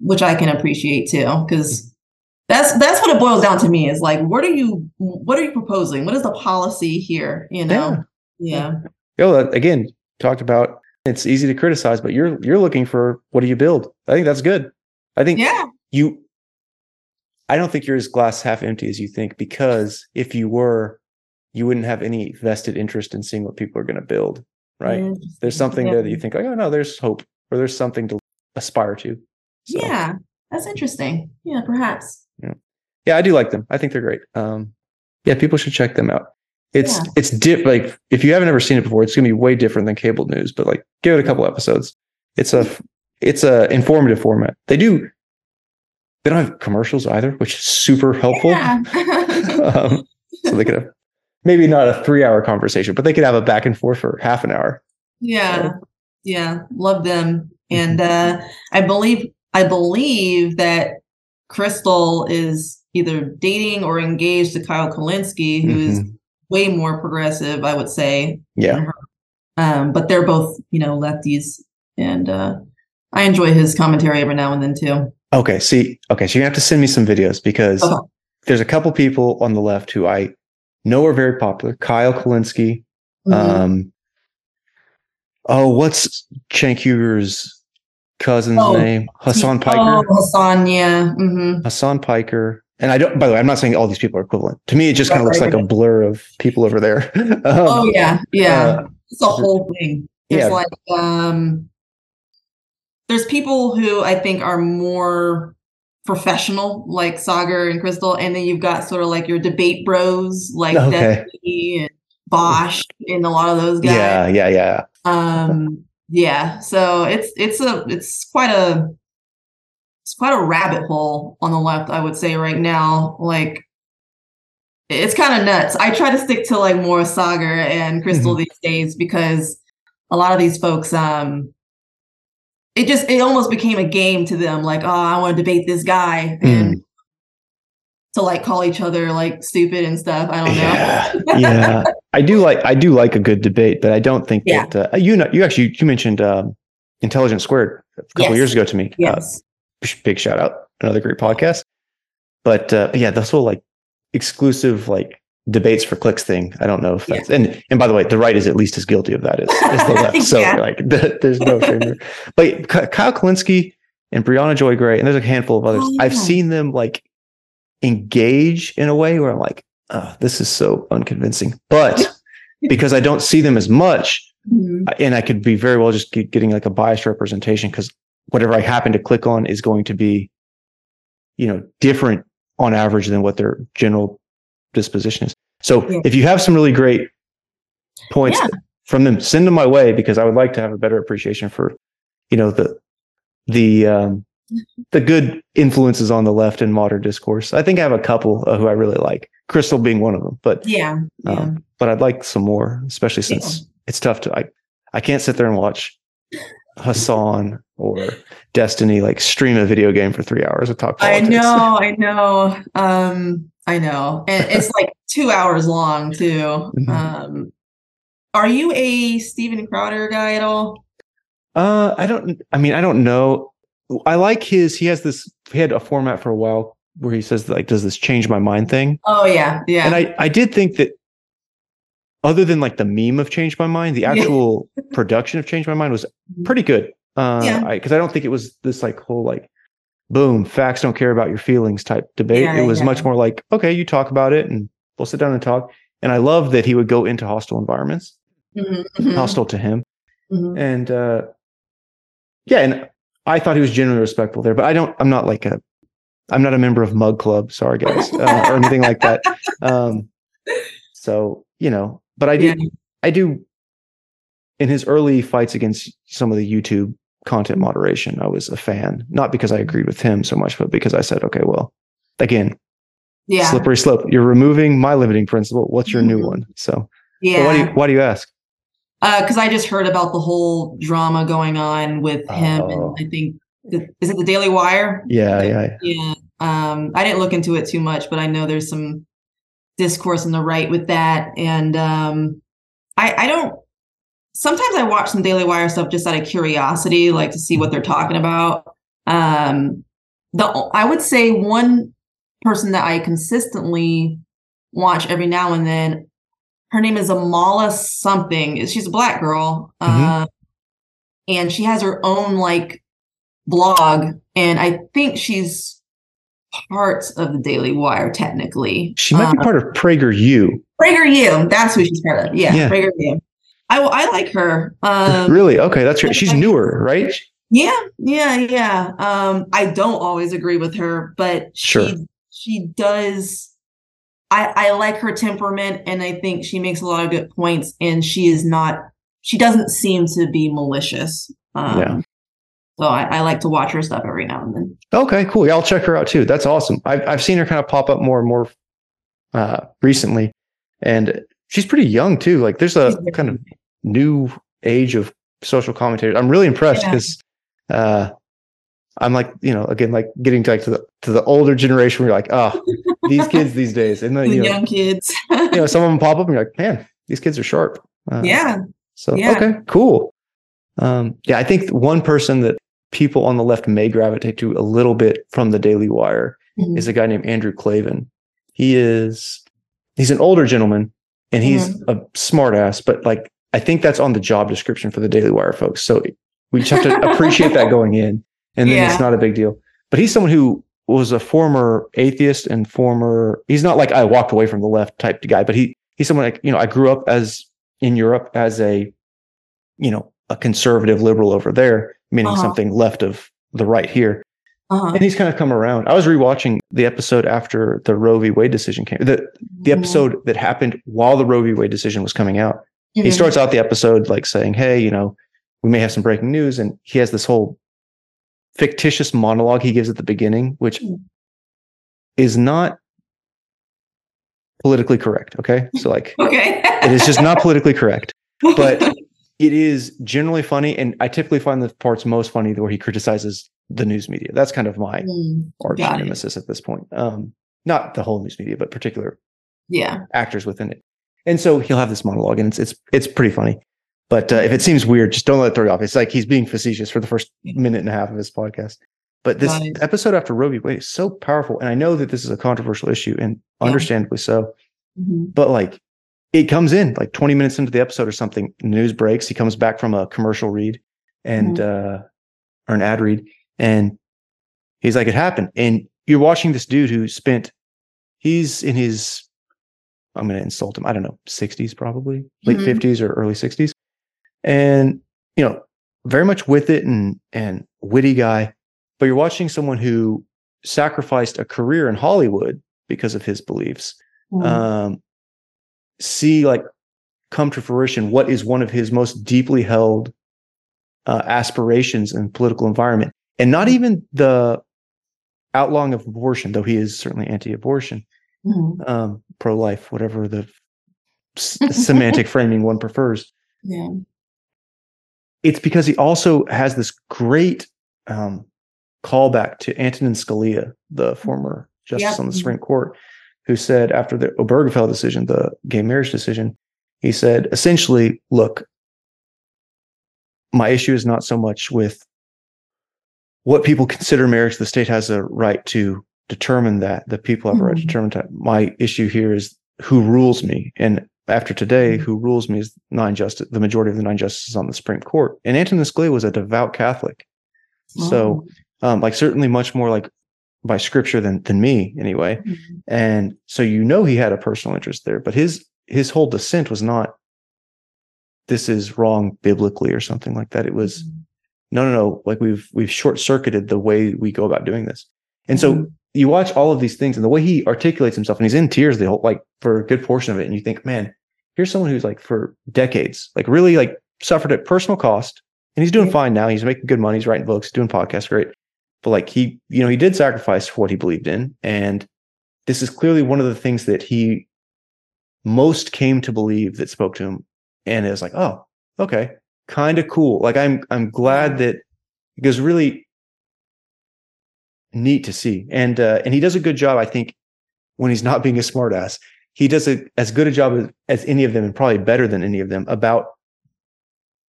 which I can appreciate too because that's that's what it boils down to me is like what are you what are you proposing? What is the policy here, you know? Yeah. Yo, uh, again talked about it's easy to criticize but you're you're looking for what do you build i think that's good i think Yeah. you i don't think you're as glass half empty as you think because if you were you wouldn't have any vested interest in seeing what people are going to build right there's something yeah. there that you think like oh no there's hope or there's something to aspire to So- Yeah. That's interesting. Yeah, perhaps. yeah i do like them i think they're great um yeah people should check them out it's Yeah. it's dip like if you haven't ever seen it before it's gonna be way different than cable news but like give it a couple episodes it's a it's a informative format they do they don't have commercials either which is super helpful Yeah. [LAUGHS] um, so they could have maybe not a three hour conversation but they could have a back and forth for half an hour Yeah. Yeah. Love them. And uh I believe I believe that Krystal is either dating or engaged to Kyle Kulinski, who is way more progressive, I would say. yeah. Um, but they're both, you know, lefties. And uh I enjoy his commentary every now and then too. Okay, see, okay, so you have to send me some videos because Okay. there's a couple people on the left who I know are very popular. Kyle Kulinski. Mhm. Um, oh, what's Cenk Uygur's cousin's Oh, name? Hassan Piker. Oh, Hassan, yeah. hmm Hassan Piker. And I don't, by the way, I'm not saying all these people are equivalent. To me, it just kind of looks right, like a blur of people over there. [LAUGHS] Um, Oh yeah, yeah. uh, it's a whole thing. There's yeah. like um there's people who I think are more professional, like Saagar and Krystal, and then you've got sort of like your debate bros, like Okay. Destiny and Vaush, and a lot of those guys. yeah, yeah, yeah. Um, yeah. So it's it's a it's quite a it's quite a rabbit hole on the left, I would say right now. Like it's kind of nuts. I try to stick to like more Saagar and Krystal Mm-hmm. these days because a lot of these folks, um, it just it almost became a game to them. Like, oh, I want to debate this guy and to like call each other like stupid and stuff. I don't know. Yeah, [LAUGHS] yeah. I do like I do like a good debate, but I don't think Yeah. that uh, you know you actually you mentioned um, Intelligence Squared a couple Yes. years ago to me. Uh, Yes. big shout out, another great podcast. But, uh, but yeah, this whole like exclusive like debates for clicks thing. I don't know if that's and and by the way, the right is at least as guilty of that as, as the [LAUGHS] left. So Yeah. like there's no shame there. [LAUGHS] But Kyle Kulinski and Briahna Joy Gray, and there's a handful of others. Oh, I've yeah. seen them like engage in a way where I'm like, oh, this is so unconvincing. But because I don't see them as much, Mhm. and I could be very well just get, getting like a biased representation because whatever I happen to click on is going to be, you know, different on average than what their general disposition is. So Yeah. if you have some really great points Yeah. from them, send them my way because I would like to have a better appreciation for, you know, the the um, [LAUGHS] the good influences on the left in modern discourse. I think I have a couple who I really like, Krystal being one of them, but Yeah. Yeah. um, but I'd like some more, especially since it's tough to I I can't sit there and watch Hassan or Destiny like stream a video game for three hours and talk Politics. I know, [LAUGHS] I know. Um, I know. And it's like two hours long too. Mhm. Um are you a Steven Crowder guy at all? Uh, I don't. I mean, I don't know. I like his. He has this. He had a format for a while where he says like, "Does this change my mind?" thing. Oh yeah, yeah. And I I did think that. Other than like the meme of "Change My Mind," the actual production of "Change My Mind" was [LAUGHS] pretty good. Uh, Yeah. because I, don't think it was this like whole like, boom, facts don't care about your feelings type debate. Yeah, it was yeah. much more like, okay, you talk about it, and we'll sit down and talk. And I love that he would go into hostile environments, Mhm, mhm, hostile to him, mhm. and uh, yeah, and I thought he was genuinely respectful there. But I don't. I'm not like a. I'm not a member of Mug Club. Sorry, guys, uh, or anything like that. Um, so you know, but I do. Yeah. I do. In his early fights against some of the YouTube content moderation, I was a fan. Not because I agreed with him so much, but because I said, okay, well, again, Yeah. slippery slope. You're removing my limiting principle. What's your new Mhm. one? So, Yeah. why do you, why do you ask? because I just heard about the whole drama going on with him, Oh. and I think the, is it the Daily Wire? Yeah, yeah, Yeah. Um, I didn't look into it too much, but I know there's some discourse on the right with that. And um, I, I don't, sometimes I watch some Daily Wire stuff just out of curiosity, like to see what they're talking about. Um, the I would say one person that I consistently watch every now and then, her name is Amala something. She's a black girl. Mhm. Uh, and she has her own like blog and i think she's part of the daily wire technically She might be Uh, part of PragerU. PragerU, that's who she's part of yeah, Yeah. PragerU. I, I like her um [LAUGHS] really? Okay, that's right. She's newer, right? yeah yeah yeah um i don't always agree with her but she Sure. she does i i like her temperament and i think she makes a lot of good points and she is not she doesn't seem to be malicious um Yeah. so I, I like to watch her stuff every now and then Okay, cool. Yeah, I'll check her out too. That's awesome. I've I've seen her kind of pop up more and more uh, recently, and she's pretty young too. Like there's a kind of new age of social commentators. I'm really impressed Yeah. because uh, I'm like you know again like getting to like to the to the older generation where you're like oh these [LAUGHS] kids these days and then the you know, young kids [LAUGHS] you know some of them pop up and you're like man these kids are sharp. Uh, yeah So Yeah. okay, cool. Um, yeah, I think one person that people on the left may gravitate to a little bit from the Daily Wire Mhm. is a guy named Andrew Klavan. He is he's an older gentleman and he's a smart ass, but like I think that's on the job description for the Daily Wire folks. So we just have to appreciate that going in. And then Yeah. it's not a big deal. But he's someone who was a former atheist and former he's not like I walked away from the left type guy, but he he's someone like, you know, I grew up as in Europe as a, you know, a conservative liberal over there, meaning Uh-huh. something left of the right here Uh-huh. and he's kind of come around. I was rewatching the episode after the Roe v. Wade decision came. The the Mhm. episode that happened while the Roe v. Wade decision was coming out. He Mhm. starts out the episode like saying, "Hey, you know, we may have some breaking news," and he has this whole fictitious monologue he gives at the beginning, which Mm. is not politically correct. Okay, so like [LAUGHS] Okay. it is just not politically correct but [LAUGHS] it is generally funny and i typically find the parts most funny where he criticizes the news media. That's kind of my Mm, arch nemesis at this point. Um not the whole news media but particular yeah. actors within it. And so he'll have this monologue and it's it's it's pretty funny. But uh, if it seems weird just don't let it throw you off. It's like he's being facetious for the first minute and a half of his podcast. But this episode after Roe v. Wade is so powerful, and I know that this is a controversial issue, and Yeah. understandably so. Mhm. but like it comes in like 20 minutes into the episode or something news breaks he comes back from a commercial read and uh or an ad read and he's like it happened and you're watching this dude who spent he's in his i'm going to insult him i don't know 60s probably late Mhm. 50s or early 60s and you know very much with it and and witty guy but you're watching someone who sacrificed a career in hollywood because of his beliefs Mhm. um, see like come to fruition what is one of his most deeply held uh, aspirations in political environment and not even the outlawing of abortion though he is certainly anti-abortion Mhm. um, pro-life whatever the s- [LAUGHS] semantic framing one prefers Yeah. it's because he also has this great um, callback to Antonin Scalia, the former justice Yep. on the Supreme Court, who said after the Obergefell decision, the gay marriage decision, he said essentially, look, my issue is not so much with what people consider marriage. The state has a right to determine that. The people have a right to Mhm. determine that. My issue here is who rules me. And after today, Mhm. who rules me is nine justice, the majority of the nine justices on the Supreme Court. And Antonin Scalia was a devout Catholic. So, um, like certainly much more like by scripture than than me anyway. Mhm. And so you know he had a personal interest there, but his his whole dissent was not this is wrong biblically or something like that. It was Mhm. No, no, no. Like we've we've short circuited the way we go about doing this. And so Mhm. you watch all of these things and the way he articulates himself, and he's in tears the whole like for a good portion of it, and you think, man, here's someone who's like for decades, like really like suffered at personal cost, and he's doing fine now. He's making good money. He's writing books, doing podcasts, great. But like he, you know, he did sacrifice for what he believed in, and this is clearly one of the things that he most came to believe that spoke to him, and it was like, oh, okay, kind of cool. Like I'm, I'm glad that it was really neat to see, and uh, and he does a good job, I think, when he's not being a smartass. He does a, as good a job as, as any of them, and probably better than any of them, about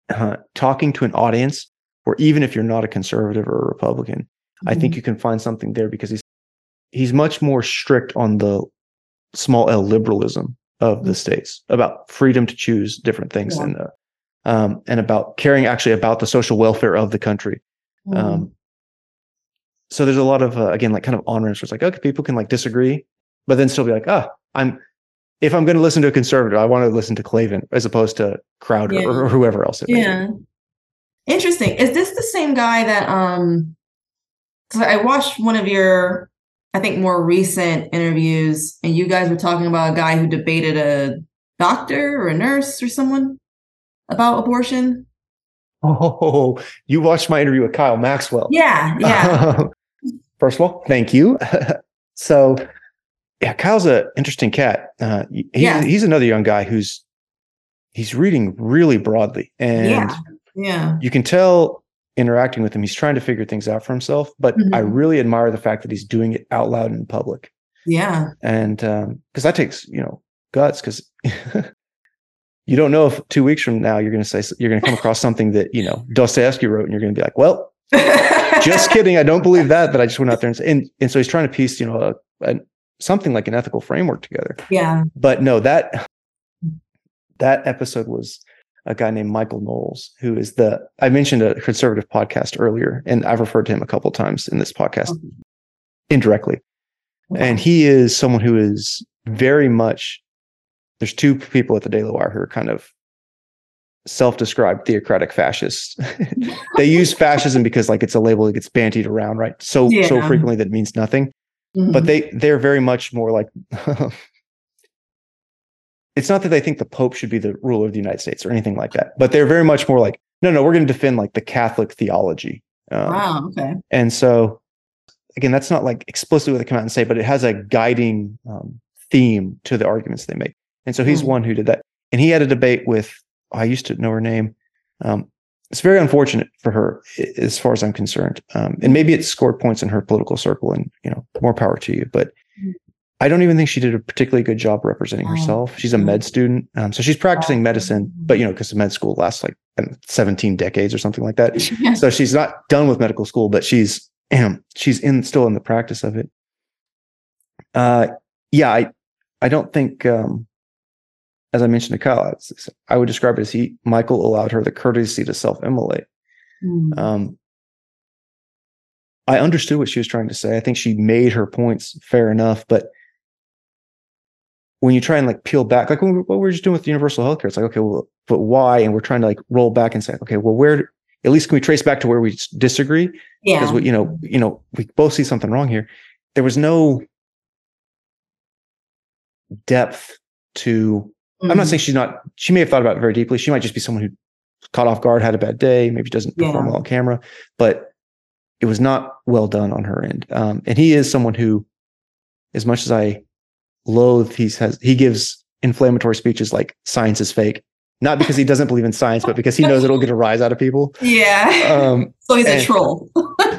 uh, talking to an audience, or even if you're not a conservative or a Republican, I think Mhm. you can find something there because he's he's much more strict on the small L liberalism of the Mhm. states about freedom to choose different things Yeah. and uh, um, and about caring actually about the social welfare of the country. Mhm. Um, so there's a lot of uh, again like kind of honors where it's like okay people can like disagree, but then still be like ah I'm if I'm going to listen to a conservative I want to listen to Klavan as opposed to Crowder Yeah. or, or whoever else it. Yeah. Interesting. Is this the same guy that um so I watched one of your I think more recent interviews and you guys were talking about a guy who debated a doctor or a nurse or someone about abortion? Oh, you watched my interview with Kyle Maxwell. Yeah, yeah. [LAUGHS] First of all, thank you. [LAUGHS] so, yeah, Kyle's an interesting cat. Uh, he's, Yeah. he's another young guy who's he's reading really broadly, and Yeah. yeah. you can tell interacting with him, he's trying to figure things out for himself. But I Mhm. really admire the fact that he's doing it out loud in public, Yeah. and because that takes you know guts, because. [LAUGHS] You don't know if two weeks from now you're going to say you're going to come across something that you know Dostoevsky wrote, and you're going to be like, "Well, [LAUGHS] just kidding. I don't believe that. but I just went out there and and, and so he's trying to piece, you know, a, a, something like an ethical framework together. Yeah. But no, that that episode was a guy named Michael Knowles, who is the I mentioned a conservative podcast earlier, and I've referred to him a couple times in this podcast okay. indirectly. Okay. And he is someone who is very much there's two people at the Daily Wire who are kind of self-described theocratic fascists. [LAUGHS] they use fascism because like it's a label that gets bantied around, right? So yeah. so frequently that it means nothing. Mm-hmm. But they they're very much more like [LAUGHS] it's not that they think the Pope should be the ruler of the United States or anything like that, but they're very much more like, no, no, we're going to defend like the Catholic theology. Um, wow. Okay. And so, again, that's not like explicitly what they come out and say, but it has a guiding um, theme to the arguments they make. And so he's mm. one who did that. And he had a debate with, oh, I used to know her name. Um, it's very unfortunate for her, as far as I'm concerned. Um, and maybe it scored points in her political circle, and you know, more power to you. But mm. I don't even think she did a particularly good job representing oh. herself. She's a med student, um, so she's practicing medicine, but you know, because med school lasts like 17 decades or something like that. [LAUGHS] So she's not done with medical school, but she's um, she's in still in the practice of it. Uh, yeah, I I don't think, um, as I mentioned to Kyle, I would describe it as he Michael allowed her the courtesy to self-immolate. Mm. Um, I understood what she was trying to say. I think she made her points fair enough, but when you try and like peel back, like what we are just doing with universal healthcare, it's like, okay, well, but why? And we're trying to like roll back and say, okay, well, where, at least can we trace back to where we disagree? Yeah. Because we, you know, you know, we both see something wrong here. There was no depth to, mm-hmm. I'm not mm-hmm. saying she's not, she may have thought about it very deeply. She might just be someone who caught off guard, had a bad day, maybe doesn't perform yeah. well on camera, but it was not well done on her end. Um, and he is someone who, as much as I loathe he has he gives inflammatory speeches like science is fake not because he doesn't believe in science but because he knows it'll get a rise out of people yeah um, [LAUGHS] so he's a troll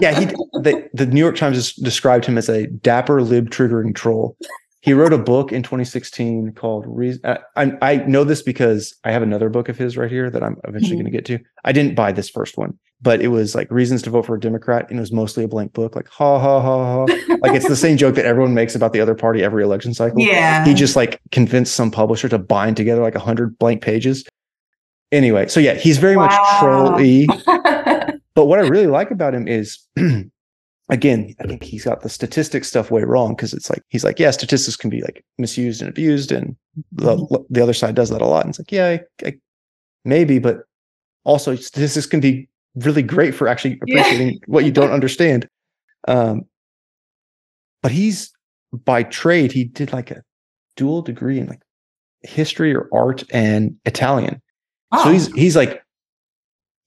yeah he the, the new york times described him as a dapper lib triggering troll he wrote a book in 2016 called Re- I, I know this because i have another book of his right here that i'm eventually mm-hmm. going to get to i didn't buy this first one but it was like reasons to vote for a Democrat, and it was mostly a blank book, like ha ha ha ha. like it's the same joke that everyone makes about the other party every election cycle. Yeah. He just like convinced some publisher to bind together like a hundred blank pages. Anyway, so yeah, he's very wow. much troll-y. [LAUGHS] but what I really like about him is [CLEARS THROAT] again, I think he's got the statistics stuff way wrong because it's like he's like, yeah, statistics can be like misused and abused, and the, mm-hmm. the other side does that a lot. And it's like, yeah, I, I, maybe, but also statistics can be really great for actually [LAUGHS] appreciating yeah. what you don't [LAUGHS] understand. Um, but he's by trade, he did like a dual degree in like history or art and Italian. Oh. So he's he's like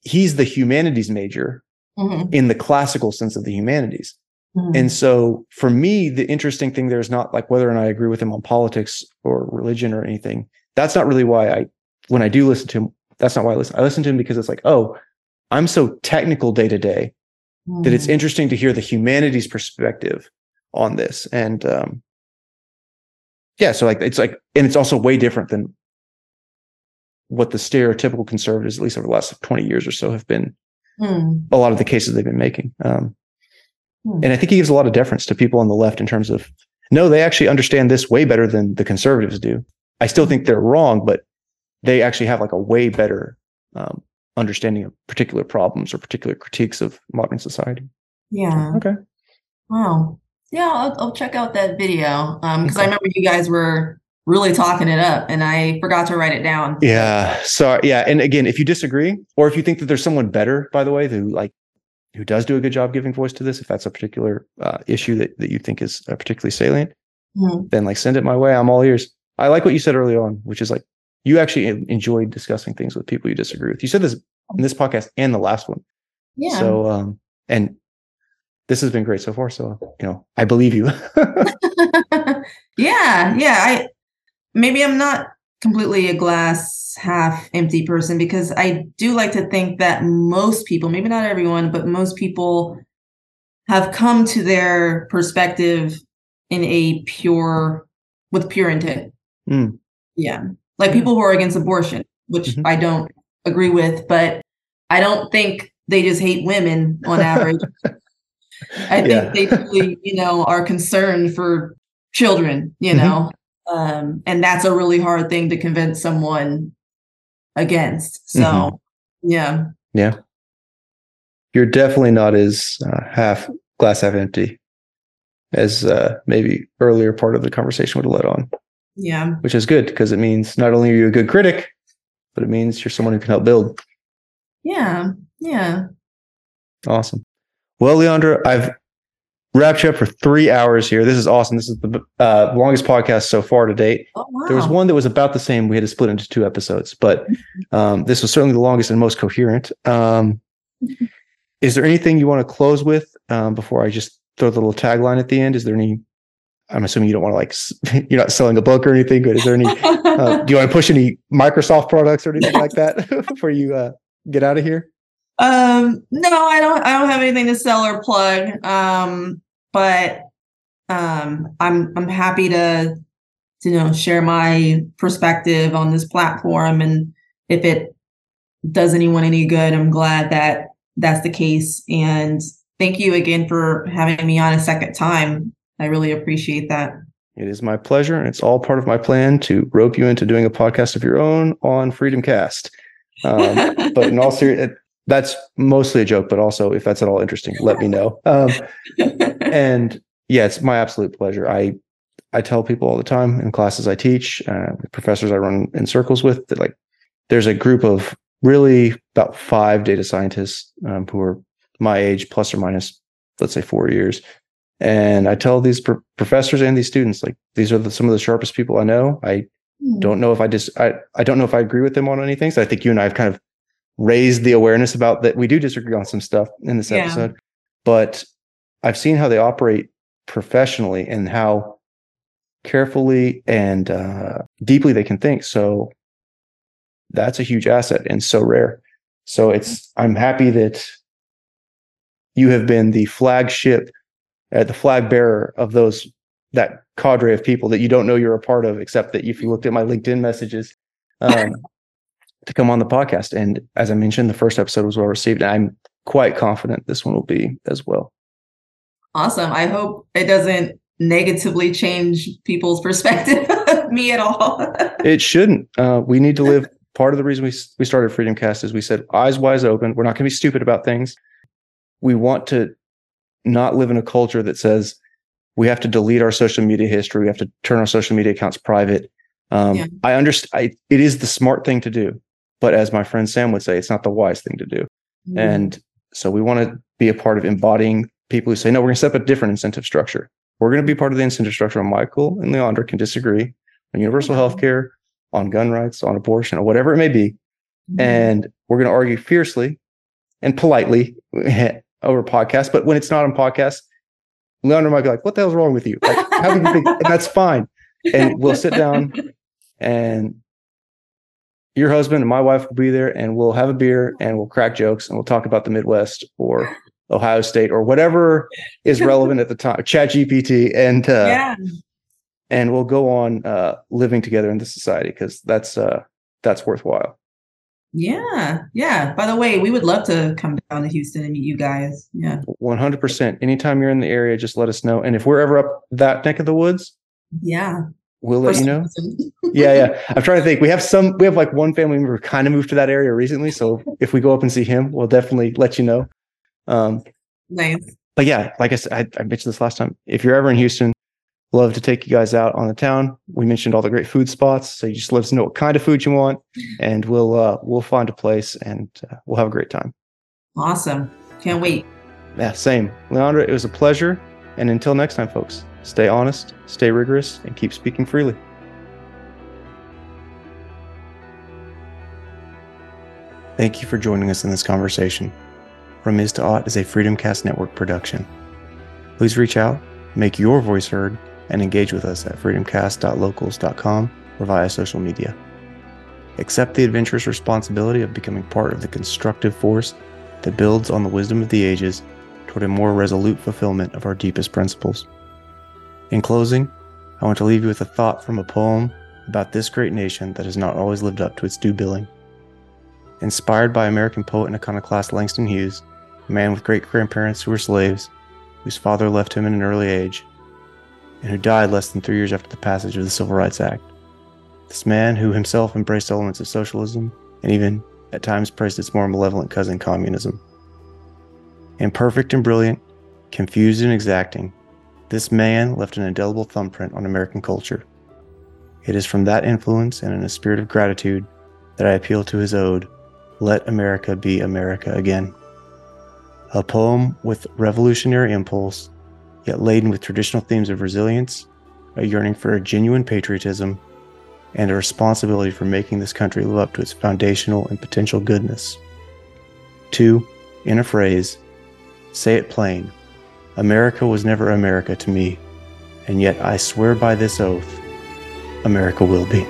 he's the humanities major mm-hmm. in the classical sense of the humanities. Mm-hmm. And so for me, the interesting thing there is not like whether or not I agree with him on politics or religion or anything. That's not really why I when I do listen to him, that's not why I listen. I listen to him because it's like, oh, I'm so technical day to day that it's hmm. interesting to hear the humanities perspective on this. And um, yeah, so like it's like, and it's also way different than what the stereotypical conservatives, at least over the last 20 years or so, have been. Mm. A lot of the cases they've been making. Um, mm. And I think he gives a lot of deference to people on the left in terms of, no, they actually understand this way better than the conservatives do. I still think they're wrong, but they actually have like a way better um, understanding of particular problems or particular critiques of modern society. Yeah. Okay. Wow. Yeah, I'll, I'll check out that video because um, okay. I remember you guys were really talking it up and I forgot to write it down. Yeah. So yeah, and again, if you disagree or if you think that there's someone better, by the way, who like who does do a good job giving voice to this, if that's a particular uh, issue that, that you think is uh, particularly salient, mm-hmm. then like send it my way. I'm all ears. I like what you said early on, which is like you actually enjoyed discussing things with people you disagree with. You said this in this podcast and the last one. Yeah. So, um, and this has been great so far. So, you know, I believe you. [LAUGHS] [LAUGHS] yeah. Yeah. I, maybe I'm not completely a glass half empty person because I do like to think that most people, maybe not everyone, but most people have come to their perspective in a pure, with pure intent. Mm. Yeah like people who are against abortion, which mm-hmm. I don't agree with, but I don't think they just hate women on average. [LAUGHS] I think yeah. they really, you know, are concerned for children, you mm-hmm. know. Um, and that's a really hard thing to convince someone against. So, mm-hmm. yeah, yeah, you're definitely not as uh, half glass half empty as uh, maybe earlier part of the conversation would have led on. Yeah, which is good because it means not only are you a good critic, but it means you're someone who can help build. Yeah, yeah. Awesome. Well, Leondra, I've wrapped you up for three hours here. This is awesome. This is the uh, longest podcast so far to date. Oh, wow. There was one that was about the same. We had to split into two episodes, but um, this was certainly the longest and most coherent. Um, [LAUGHS] is there anything you want to close with um, before I just throw the little tagline at the end? Is there any? I'm assuming you don't want to like [LAUGHS] you're not selling a book or anything, but is there any? Uh, do you want to push any Microsoft products or anything like that [LAUGHS] before you uh, get out of here? Um, no, I don't. I don't have anything to sell or plug. Um, but um, I'm I'm happy to, to you know share my perspective on this platform, and if it does anyone any good, I'm glad that that's the case. And thank you again for having me on a second time. I really appreciate that. It is my pleasure, and it's all part of my plan to rope you into doing a podcast of your own on FreedomCast. Um, but in all seriousness, [LAUGHS] that's mostly a joke, but also if that's at all interesting, let me know. Um, [LAUGHS] and yeah, it's my absolute pleasure. I I tell people all the time in classes I teach, uh, professors I run in circles with, that like there's a group of really about five data scientists um, who are my age, plus or minus, let's say four years. And I tell these pro- professors and these students, like these are the, some of the sharpest people I know. I mm. don't know if I just I I don't know if I agree with them on anything. So I think you and I have kind of raised the awareness about that we do disagree on some stuff in this yeah. episode, but I've seen how they operate professionally and how carefully and uh, deeply they can think. So that's a huge asset and so rare. So it's I'm happy that you have been the flagship, uh, the flag bearer of those that cadre of people that you don't know you're a part of, except that if you looked at my LinkedIn messages, um, to come on the podcast. And as I mentioned, the first episode was well received. And I'm quite confident this one will be as well. Awesome. I hope it doesn't negatively change people's [LAUGHS] perspective of me at all. [LAUGHS] it shouldn't. Uh, we need to live. Part of the reason we we started FreedomCast is we said eyes wide open. We're not going to be stupid about things. We want to not live in a culture that says we have to delete our social media history. We have to turn our social media accounts private. Um, yeah. I understand. It is the smart thing to do. But as my friend Sam would say, it's not the wise thing to do. Mm. And so we want to be a part of embodying people who say, no, we're going to set up a different incentive structure. We're going to be part of the incentive structure. And Michael and Leondra can disagree on universal health care, on gun rights, on abortion, or whatever it may be. Mm. And we're going to argue fiercely and politely [LAUGHS] over podcast. But when it's not on podcast, Leondra might be like, what the hell's wrong with you? Like, how do you think? [LAUGHS] and that's fine. And we'll sit down [LAUGHS] and your husband and my wife will be there and we'll have a beer and we'll crack jokes and we'll talk about the Midwest or Ohio State or whatever is [LAUGHS] relevant at the time, Chat GPT, and uh, yeah. and we'll go on uh, living together in the society because that's uh, that's worthwhile. Yeah, yeah. By the way, we would love to come down to Houston and meet you guys. Yeah, one hundred percent. Anytime you're in the area, just let us know. And if we're ever up that neck of the woods, yeah, we'll let you know. [LAUGHS] yeah, yeah. I'm trying to think. We have some. We have like one family member kind of moved to that area recently. So if we go up and see him, we'll definitely let you know. Um, nice. But yeah, like I said, I, I mentioned this last time. If you're ever in Houston, love to take you guys out on the town. We mentioned all the great food spots, so you just let us know what kind of food you want, and we'll uh, we'll find a place and uh, we'll have a great time. Awesome! Can't wait. Yeah, same, Leondra. It was a pleasure, and until next time, folks. Stay honest, stay rigorous, and keep speaking freely. Thank you for joining us in this conversation. From Is to Ought is a FreedomCast Network production. Please reach out, make your voice heard, and engage with us at freedomcast.locals.com or via social media. Accept the adventurous responsibility of becoming part of the constructive force that builds on the wisdom of the ages toward a more resolute fulfillment of our deepest principles. In closing, I want to leave you with a thought from a poem about this great nation that has not always lived up to its due billing. Inspired by American poet and iconoclast Langston Hughes, a man with great grandparents who were slaves, whose father left him in an early age, and who died less than three years after the passage of the Civil Rights Act. This man, who himself embraced elements of socialism and even at times praised its more malevolent cousin, communism. Imperfect and brilliant, confused and exacting, this man left an indelible thumbprint on American culture. It is from that influence and in a spirit of gratitude that I appeal to his ode, Let America Be America Again. A poem with revolutionary impulse, yet laden with traditional themes of resilience, a yearning for a genuine patriotism, and a responsibility for making this country live up to its foundational and potential goodness. 2. In a phrase, say it plain America was never America to me, and yet I swear by this oath America will be.